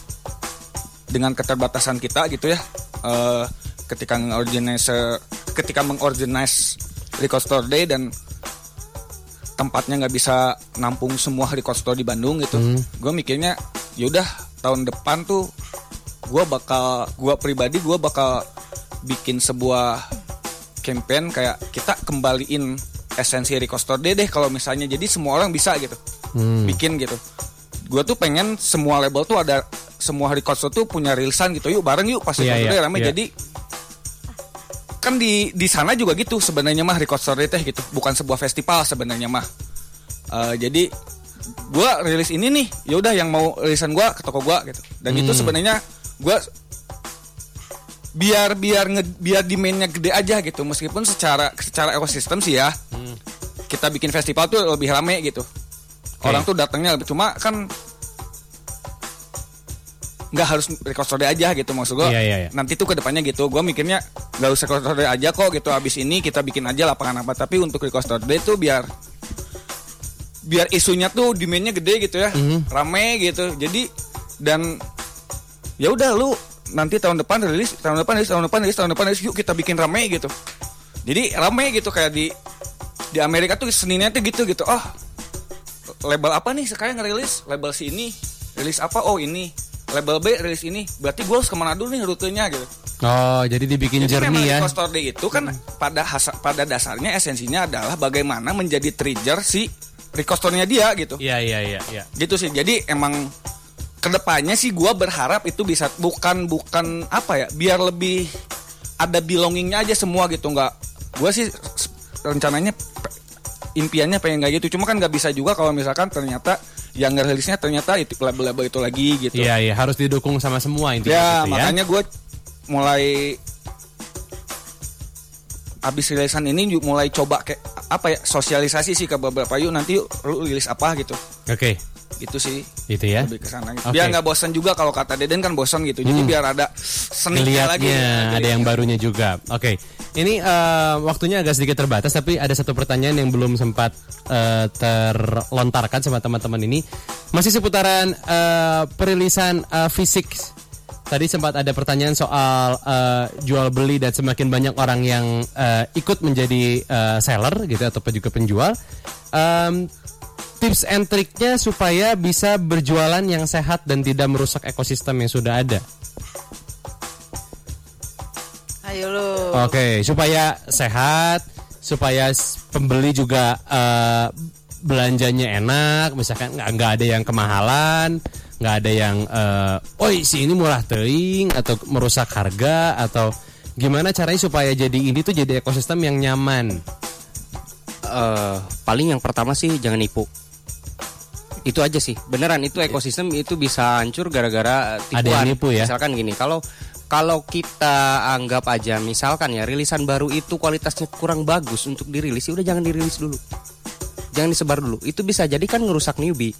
dengan keterbatasan kita gitu ya eh, ketika mengorganize ketika mengorganize record store day dan tempatnya nggak bisa nampung semua record store di Bandung gitu Hmm. gue mikirnya yaudah tahun depan tuh gue bakal gue pribadi gue bakal bikin sebuah campaign kayak kita kembaliin esensi record store day deh kalau misalnya jadi semua orang bisa gitu Hmm. bikin gitu gue tuh pengen semua label tuh ada semua record store tuh punya rilisan gitu yuk bareng yuk pas Iya, record store iya, day rame iya. jadi kan di di sana juga gitu sebenarnya mah record store day teh gitu. Bukan sebuah festival sebenarnya mah. Eh, jadi gua rilis ini nih ya udah yang mau rilisan gua ke toko gua gitu. Dan itu Hmm. sebenarnya gua biar biar nge- biar demandnya gede aja gitu. Meskipun secara secara ekosistem sih ya Hmm. kita bikin festival tuh lebih rame gitu. Orang tuh datangnya lebih cuma kan nggak harus record store day aja gitu. Maksud gua Iya, iya, iya. nanti tuh ke depannya gitu. Gue mikirnya nggak usah store day aja kok gitu abis ini kita bikin aja lapangan apa. Tapi untuk store day tuh biar biar isunya tuh demandnya gede gitu ya. Mhm. rame gitu. Jadi dan ya udah lu nanti tahun depan rilis tahun depan rilis tahun depan rilis tahun depan rilis yuk kita bikin rame gitu. Jadi rame gitu kayak di di Amerika tuh seninya tuh gitu gitu. Oh label apa nih? Sekarang ngerilis label si ini rilis apa? Oh ini label B rilis ini berarti gue harus ke mana dulu nih rutenya gitu Oh, jadi dibikin jadi jernih memang ya. store day itu kan pada hasa- pada dasarnya esensinya adalah bagaimana menjadi trigger si record store-nya dia gitu Iya, iya, iya, iya. gitu sih jadi emang ke depannya sih gua berharap itu bisa bukan bukan apa ya biar lebih ada belongingnya aja semua gitu nggak gua sih rencananya impiannya pengen kayak gitu. Cuma kan nggak bisa juga kalau misalkan ternyata yang ngerilisnya ternyata itu label-label itu lagi gitu. Iya, iya, harus didukung sama semua intinya ya gitu ya. makanya gue mulai abis rilisan ini mulai coba kayak apa ya sosialisasi sih ke beberapa yuk nanti yuk lu rilis apa gitu. Oke, gitu sih gitu ya. lebih ke sana gitu. Oke. biar nggak bosan juga kalau kata Deden kan bosan gitu jadi Hmm. biar ada seninya lagi ya. ada yang barunya juga. Oke, ini eh, waktunya agak sedikit terbatas, tapi ada satu pertanyaan yang belum sempat eh, terlontarkan sama teman-teman ini. Masih seputaran eh, perilisan eh, fisik. Tadi sempat ada pertanyaan soal eh, jual beli dan semakin banyak orang yang eh, ikut menjadi eh, seller gitu ataupun juga penjual. Em, tips and triknya supaya bisa berjualan yang sehat dan tidak merusak ekosistem yang sudah ada. Ayo lu. Oke, supaya sehat, supaya pembeli juga eh, belanjanya enak, misalkan nggak nggak ada yang kemahalan, nggak ada yang, eh, oi si ini murah teing atau merusak harga atau gimana caranya supaya jadi ini tuh jadi ekosistem yang nyaman. Eh, paling yang pertama sih jangan nipu. Itu aja sih beneran itu ekosistem itu bisa hancur gara-gara tipuan Ada yang nipu ya? misalkan gini kalau kalau kita anggap aja misalkan ya rilisan baru itu kualitasnya kurang bagus untuk dirilis ya udah jangan dirilis dulu jangan disebar dulu itu bisa jadi kan ngerusak newbie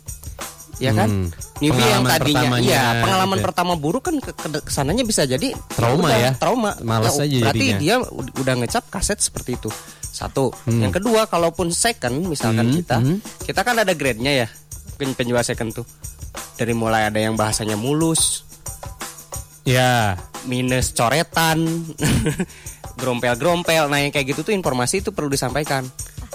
ya kan Hmm. newbie yang Pengalaman tadinya iya pengalaman gitu ya. pertama buruk kan ke, ke- ke sananya bisa jadi Trauma udah, ya? trauma Males Ya, aja berarti jadinya. dia ud- udah ngecap kaset seperti itu satu Hmm. yang kedua kalaupun second misalkan Hmm, kita hmm. kita kan ada grade-nya ya pen- penjual second tuh. Dari mulai ada yang bahasanya mulus. Ya, minus coretan. (laughs) Grompel-grompel. Nah yang kayak gitu tuh informasi itu perlu disampaikan.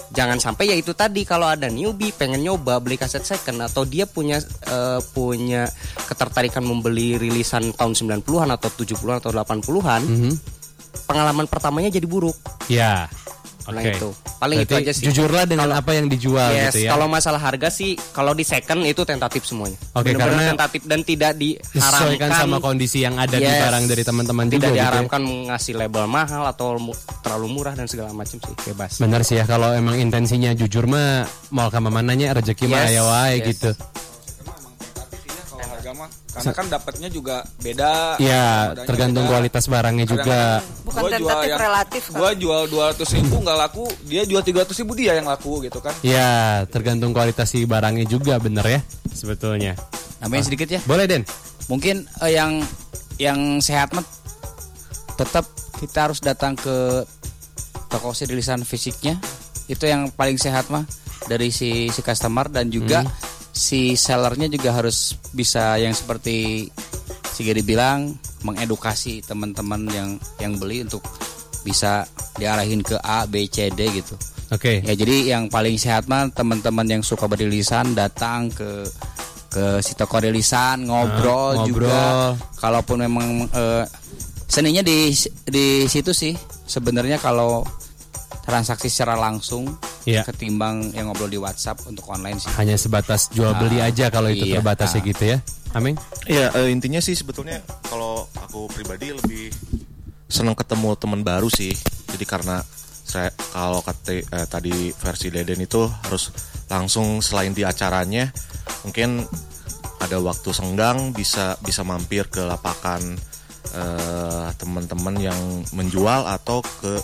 Jangan sampai ya itu tadi kalau ada newbie pengen nyoba beli kaset second atau dia punya eh, punya ketertarikan membeli rilisan tahun 90-an atau 70-an atau 80-an Mhm. pengalaman pertamanya jadi buruk. Ya. Nah, Oke. itu. Paling itu Berarti aja sih. Jujurlah dengan apa yang dijual yes, gitu ya. kalau masalah harga sih kalau di second itu tentatif semuanya. Oke, Benar-benar karena tentatif dan tidak disesuaikan diharamkan sama kondisi yang ada di Yes. barang dari teman-teman juga Tidak gitu ya. diharamkan ngasih label mahal atau mu- terlalu murah dan segala macam sih bebas. Benar sih ya kalau emang intensinya jujur mah mau ke mananya rezeki mah Yes, aya wae yes. gitu. kalau harga mah karena kan dapatnya juga beda Iya, tergantung beda. kualitas barangnya juga. Bukan Gua jual tentatif, yang- relatif, kan? gua jual 200 ribu nggak laku dia jual 300 ribu dia yang laku gitu kan Ya, tergantung kualitas si barangnya juga bener ya sebetulnya. Nambahin sedikit ya. Boleh Den. Mungkin eh, yang yang sehat mah tetap kita harus datang ke toko si rilisan fisiknya. Itu yang paling sehat mah dari si si customer dan juga si sellernya juga harus bisa yang seperti si Gedi bilang mengedukasi teman-teman yang yang beli untuk bisa diarahin ke A, B, C, D gitu. Oke. Ya jadi yang paling sehat mah teman-teman yang suka berilisan datang ke ke si toko rilisan ngobrol, Ah, juga. ngobrol. Kalaupun memang eh, seninya di di situ sih sebenarnya kalau transaksi secara langsung Iya. ketimbang yang ngobrol di WhatsApp untuk online sih. Hanya sebatas jual beli Ah, aja kalau itu iya. terbatas ya Ah. gitu ya. Amin. Iya eh, intinya sih sebetulnya kalau aku pribadi lebih senang ketemu teman baru sih. Jadi karena saya kalau kata eh, tadi versi Deden itu harus langsung selain di acaranya mungkin ada waktu senggang bisa bisa mampir ke lapakan eh, teman-teman yang menjual atau ke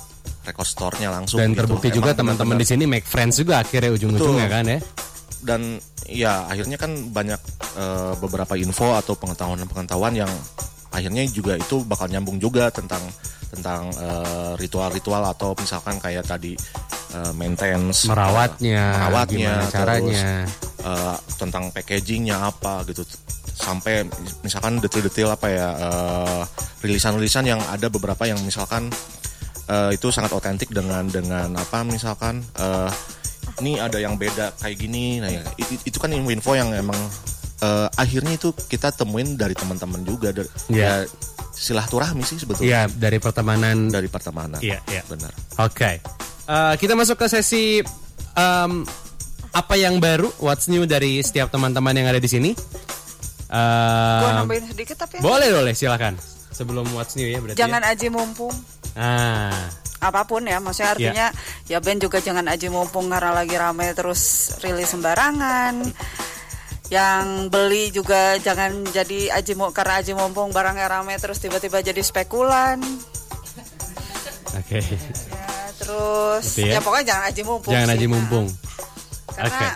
record store-nya langsung Dan gitu. terbukti Emang juga teman-teman di sini make friends juga akhirnya ujung-ujungnya kan ya. dan ya akhirnya kan banyak eh, beberapa info atau pengetahuan-pengetahuan yang akhirnya juga itu bakal nyambung juga tentang tentang eh, ritual-ritual atau misalkan kayak tadi eh, maintenance Merawatnya, eh, merawatnya gimana terus, caranya. eh, tentang packagingnya apa gitu sampai misalkan detail-detail apa ya rilisan-rilisan yang ada beberapa yang misalkan eh, itu sangat otentik dengan dengan apa misalkan eh, ini ada yang beda kayak gini nah ya, itu, itu kan info yang emang eh, akhirnya itu kita temuin dari teman-teman juga dari Iya. ya, silaturahmi sih sebetulnya Iya, dari pertemanan. dari pertemanan Iya, iya. benar Oke. Eh, kita masuk ke sesi em, apa yang baru, what's new dari setiap teman-teman yang ada di sini. Eh, Gua nambahin sedikit tapi yang- boleh boleh silakan. Sebelum what's new ya berarti. jangan ya. aji mumpung. Ah, apa pun ya maksudnya artinya ya band juga jangan aja mumpung karena lagi rame terus rilis sembarangan yang beli juga jangan jadi aji mu- karena aji mumpung barangnya rame terus tiba-tiba jadi spekulan oke. ya terus Gitu ya. ya. pokoknya jangan aji mumpung Jangan sih. aja mumpung. karena Oke.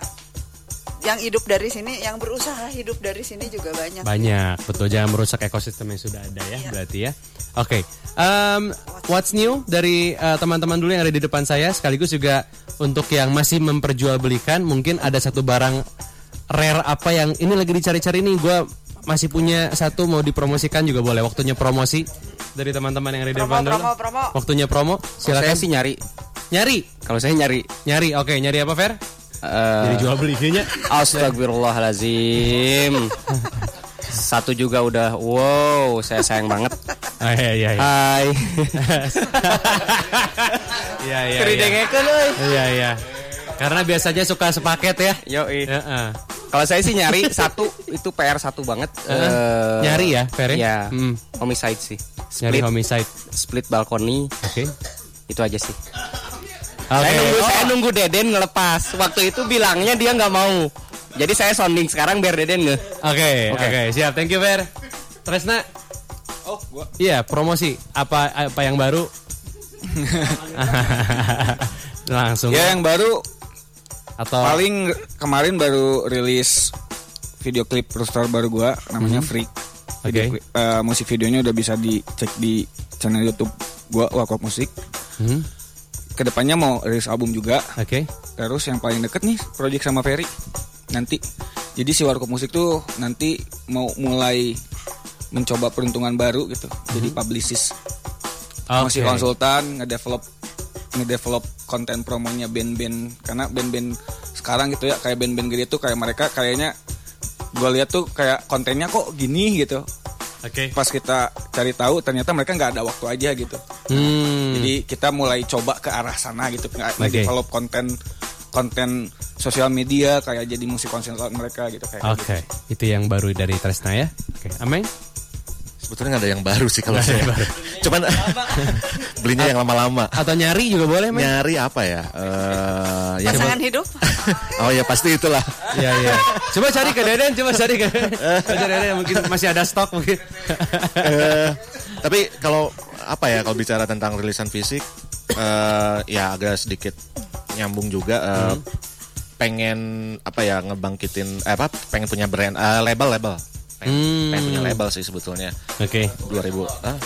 Yang hidup dari sini yang berusaha hidup dari sini juga banyak Banyak, betul jangan merusak ekosistem yang sudah ada ya, berarti ya. Oke, em, what's new dari eh, teman-teman dulu yang ada di depan saya, sekaligus juga untuk yang masih memperjualbelikan, mungkin ada satu barang rare apa yang ini lagi dicari-cari nih, gue masih punya satu mau dipromosikan juga boleh. Waktunya promosi dari teman-teman yang ada di promo depan dulu. promo promo Waktunya promo, Kalau silakan. saya sih nyari. Nyari, Kalau saya nyari. nyari. Oke, nyari apa Fer? Eh, Jadi jual beli kayaknya. Astagfirullahalazim. Satu juga udah wow, saya sayang banget. Ah, iya, iya, iya. Hai. (laughs) Iya, iya. Keridengekeun euy. Iya, iya. Karena biasanya suka sepaket ya. Yoi. Heeh. Kalau saya sih nyari satu itu PR satu banget. Eh, Eh, nyari ya, Fer? ya? Iya. Hmm. Homicide sih. Nyari Split, homicide. split balkoni. Oke. Itu aja sih. Oke. Saya nunggu, Oh, saya nunggu Deden ngelepas. Waktu itu bilangnya dia nggak mau. Jadi saya sounding sekarang biar Deden nge. Oke, oke, Oke. siap. Thank you, Fer. Tresna, Oh, gua iya promosi apa apa yang baru? (laughs) Langsung ya yang baru atau paling kemarin baru rilis video klip rooster baru gua namanya Freak. Video Oke. klip, eh, musik videonya udah bisa dicek di channel YouTube gua Wakop Musik. Hmm, Ke depannya mau rilis album juga. Oke. Terus yang paling deket nih project sama Ferry nanti. Jadi si Warkop Musik tuh nanti mau mulai mencoba peruntungan baru gitu. Jadi publicist. Masih Oke. konsultan, ngedevelop ngedevelop konten promonya band-band karena band-band sekarang gitu ya kayak band-band gede tuh kayak mereka kayaknya gue lihat tuh kayak kontennya kok gini gitu. Oke. Pas kita cari tahu ternyata mereka nggak ada waktu aja gitu. Hmm. Jadi kita mulai coba ke arah sana gitu, nge- Oke. develop konten konten sosial media kayak jadi musik konsultan mereka gitu kayak. Oke, itu yang baru dari Tresna ya. Oke, Ameng? Sebetulnya nggak ada yang baru sih kalau saya. (laughs) Cuman (laughs) belinya yang lama-lama. Atau nyari juga boleh, Meng? Nyari apa ya? Eh, ya Pasangan hidup. (laughs) oh ya pasti itulah. Iya, iya. Coba cari ke Deden, coba cari ke Coba cari Deden, mungkin masih ada stok mungkin. Eh, tapi kalau apa ya kalau bicara tentang rilisan fisik eh ya agak sedikit nyambung juga eh, pengen apa ya ngebangkitin eh, apa pengen punya brand eh, label label pengen, Hmm. pengen punya label sih sebetulnya Oke. 2000 ah.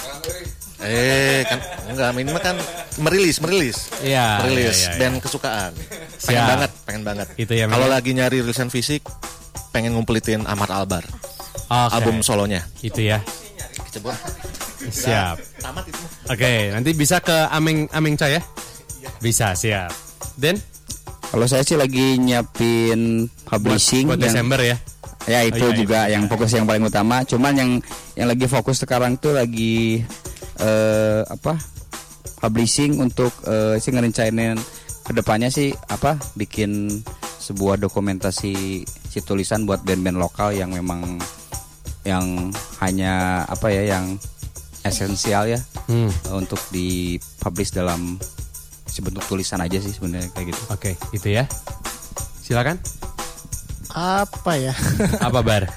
eh kan enggak ini mah kan merilis merilis Iya, merilis iya, iya, band kesukaan pengen Siap. banget pengen banget Itu ya, kalau lagi nyari rilisan fisik pengen ngumplitin Ahmad Albar Oke. album solonya Itu ya. coba Siap. tamat itu Oke, nanti bisa ke Ameng Ameng Coy ya? Bisa, siap. Den Kalau saya sih lagi nyiapin publishing buat yang- Desember ya. Ya itu Oh, iya, juga yang fokus yang paling utama. Cuman yang yang lagi fokus sekarang tuh lagi eh, apa publishing untuk eh, sih ngerencanain ke depannya sih apa bikin sebuah dokumentasi si tulisan buat band-band lokal yang memang yang hanya apa ya yang esensial ya Hmm. eh, untuk dipublish dalam sebentuk tulisan aja sih sebenarnya kayak gitu. Oke, itu ya. Silakan. Apa ya? (laughs) Apa bar?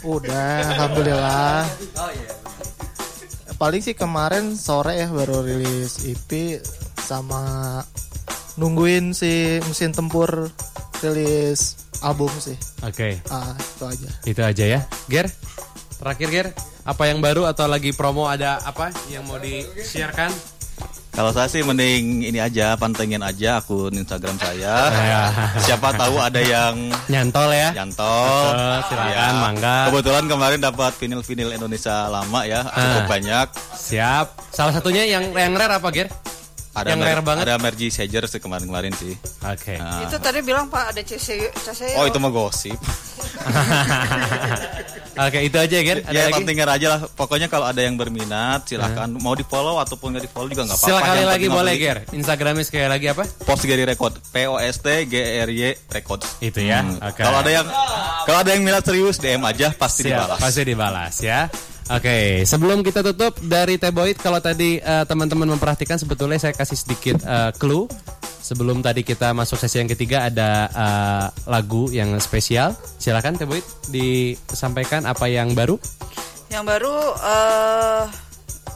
Udah, alhamdulillah. Paling sih kemarin sore ya baru rilis EP sama nungguin si mesin tempur rilis album sih. Oke, Ah, itu aja. itu aja ya. Ger, terakhir Ger, apa yang baru atau lagi promo ada apa yang mau di-sharekan? Kalau saya sih mending ini aja, pantengin aja akun Instagram saya. Ya. Siapa tahu ada yang Nyantol ya. nyantol. Betul, silakan, mangga. Kebetulan kemarin dapat vinil-vinil Indonesia lama ya, cukup Ah. banyak. Siap. Salah satunya yang yang rare apa Ger? Ada yang mer- rare banget. Ada Mergy Sager sih kemarin-kemarin sih. Oke. Nah. Itu tadi bilang Pak ada CC CC. Oh itu mah gosip. (laughs) Oke, itu aja Ger. Ada ya lagi? pentingnya aja lah. Pokoknya kalau ada yang berminat silahkan mau di follow ataupun nggak di follow juga nggak apa-apa. Silakan Yang lagi boleh. Ger. Instagramnya sekali lagi apa? Post Gary Record. P O S T G R Y Records. Itu ya. Hmm. Oke. Kalau ada yang kalau ada yang minat serius DM aja pasti Siap, dibalas. Pasti dibalas ya. Oke, sebelum kita tutup dari Teboid, kalau tadi eh, teman-teman memperhatikan sebetulnya saya kasih sedikit eh, clue. Sebelum tadi kita masuk sesi yang ketiga ada eh, lagu yang spesial. Silakan Teboid disampaikan apa yang baru. Yang baru eh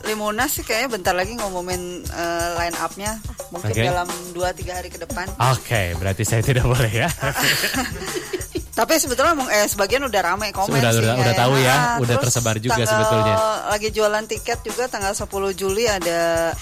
Limunas sih kayaknya bentar lagi ngumumin eh, line up-nya mungkin Oke. dalam 2-3 hari ke depan. Oke, berarti saya tidak boleh ya. (laughs) (laughs) Tapi sebetulnya eh, sebagian udah rame komen Sudah- sih udah- udah kayaknya. tahu ya, Ah, udah terus tersebar juga tanggal- sebetulnya. Lagi jualan tiket juga tanggal 10 Juli ada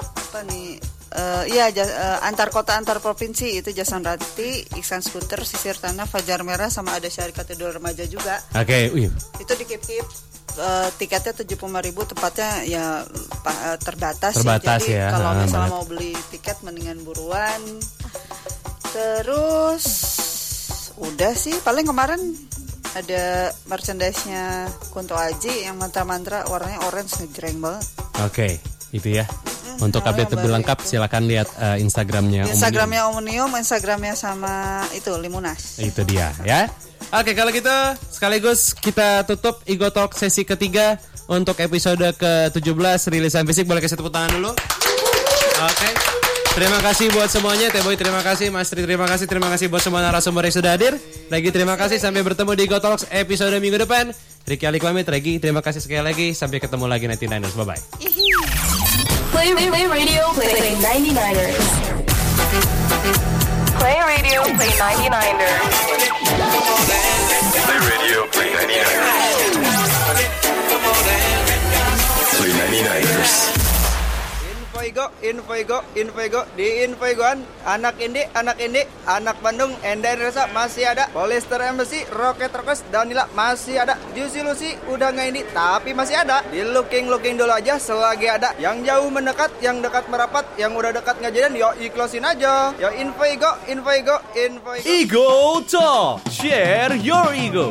apa nih? Eh, iya eh, antar kota antar provinsi itu Jasan Rati, Iksan Skuter, Sisir Tanah, Fajar Merah sama ada Syarikat Idul Remaja juga. Oke, wih. Itu di Kip Kip eh, tiketnya 75.000 tepatnya ya pa- eh, terbatas, sih. Terbatas Jadi ya, kalau misalnya mau beli tiket mendingan buruan. Terus udah sih paling kemarin ada merchandise-nya Kunto Aji yang mantra-mantra warnanya orange ngejreng banget. Oke, itu ya. Untuk update lebih lengkap silakan lihat eh, Instagramnya. Instagramnya Omnium, Instagramnya sama itu Limunas. Itu dia ya. Oke kalau gitu sekaligus kita tutup Ego Talk sesi ketiga untuk episode ke-17 rilisan fisik boleh kasih tepuk tangan dulu. Oke. Terima kasih buat semuanya, Teh Boy terima kasih, Mas Tri terima kasih, terima kasih buat semua narasumber yang sudah hadir. Lagi terima kasih sampai bertemu di Go Talks episode minggu depan. Ricky Ali pamit, Regi terima kasih sekali lagi. Sampai ketemu lagi nanti Niners. Bye bye. Play, play, play radio, play, play 99ers. Play radio, play 99ers. Play radio, play 99ers. Play 99ers. Infoigo, Infoigo, Infoigo di Infoigoan anak ini, anak ini, anak Bandung, Enda Resa masih ada, Polyester Embassy, Rocket Rockers, Danila masih ada, Juicy Lucy udah nggak ini, tapi masih ada. Di looking looking dulu aja selagi ada. Yang jauh mendekat, yang dekat merapat, yang udah dekat nggak jadian, yo ikhlasin aja. Yo Infoigo, Infoigo, Infoigo. Ego Talk, share your ego.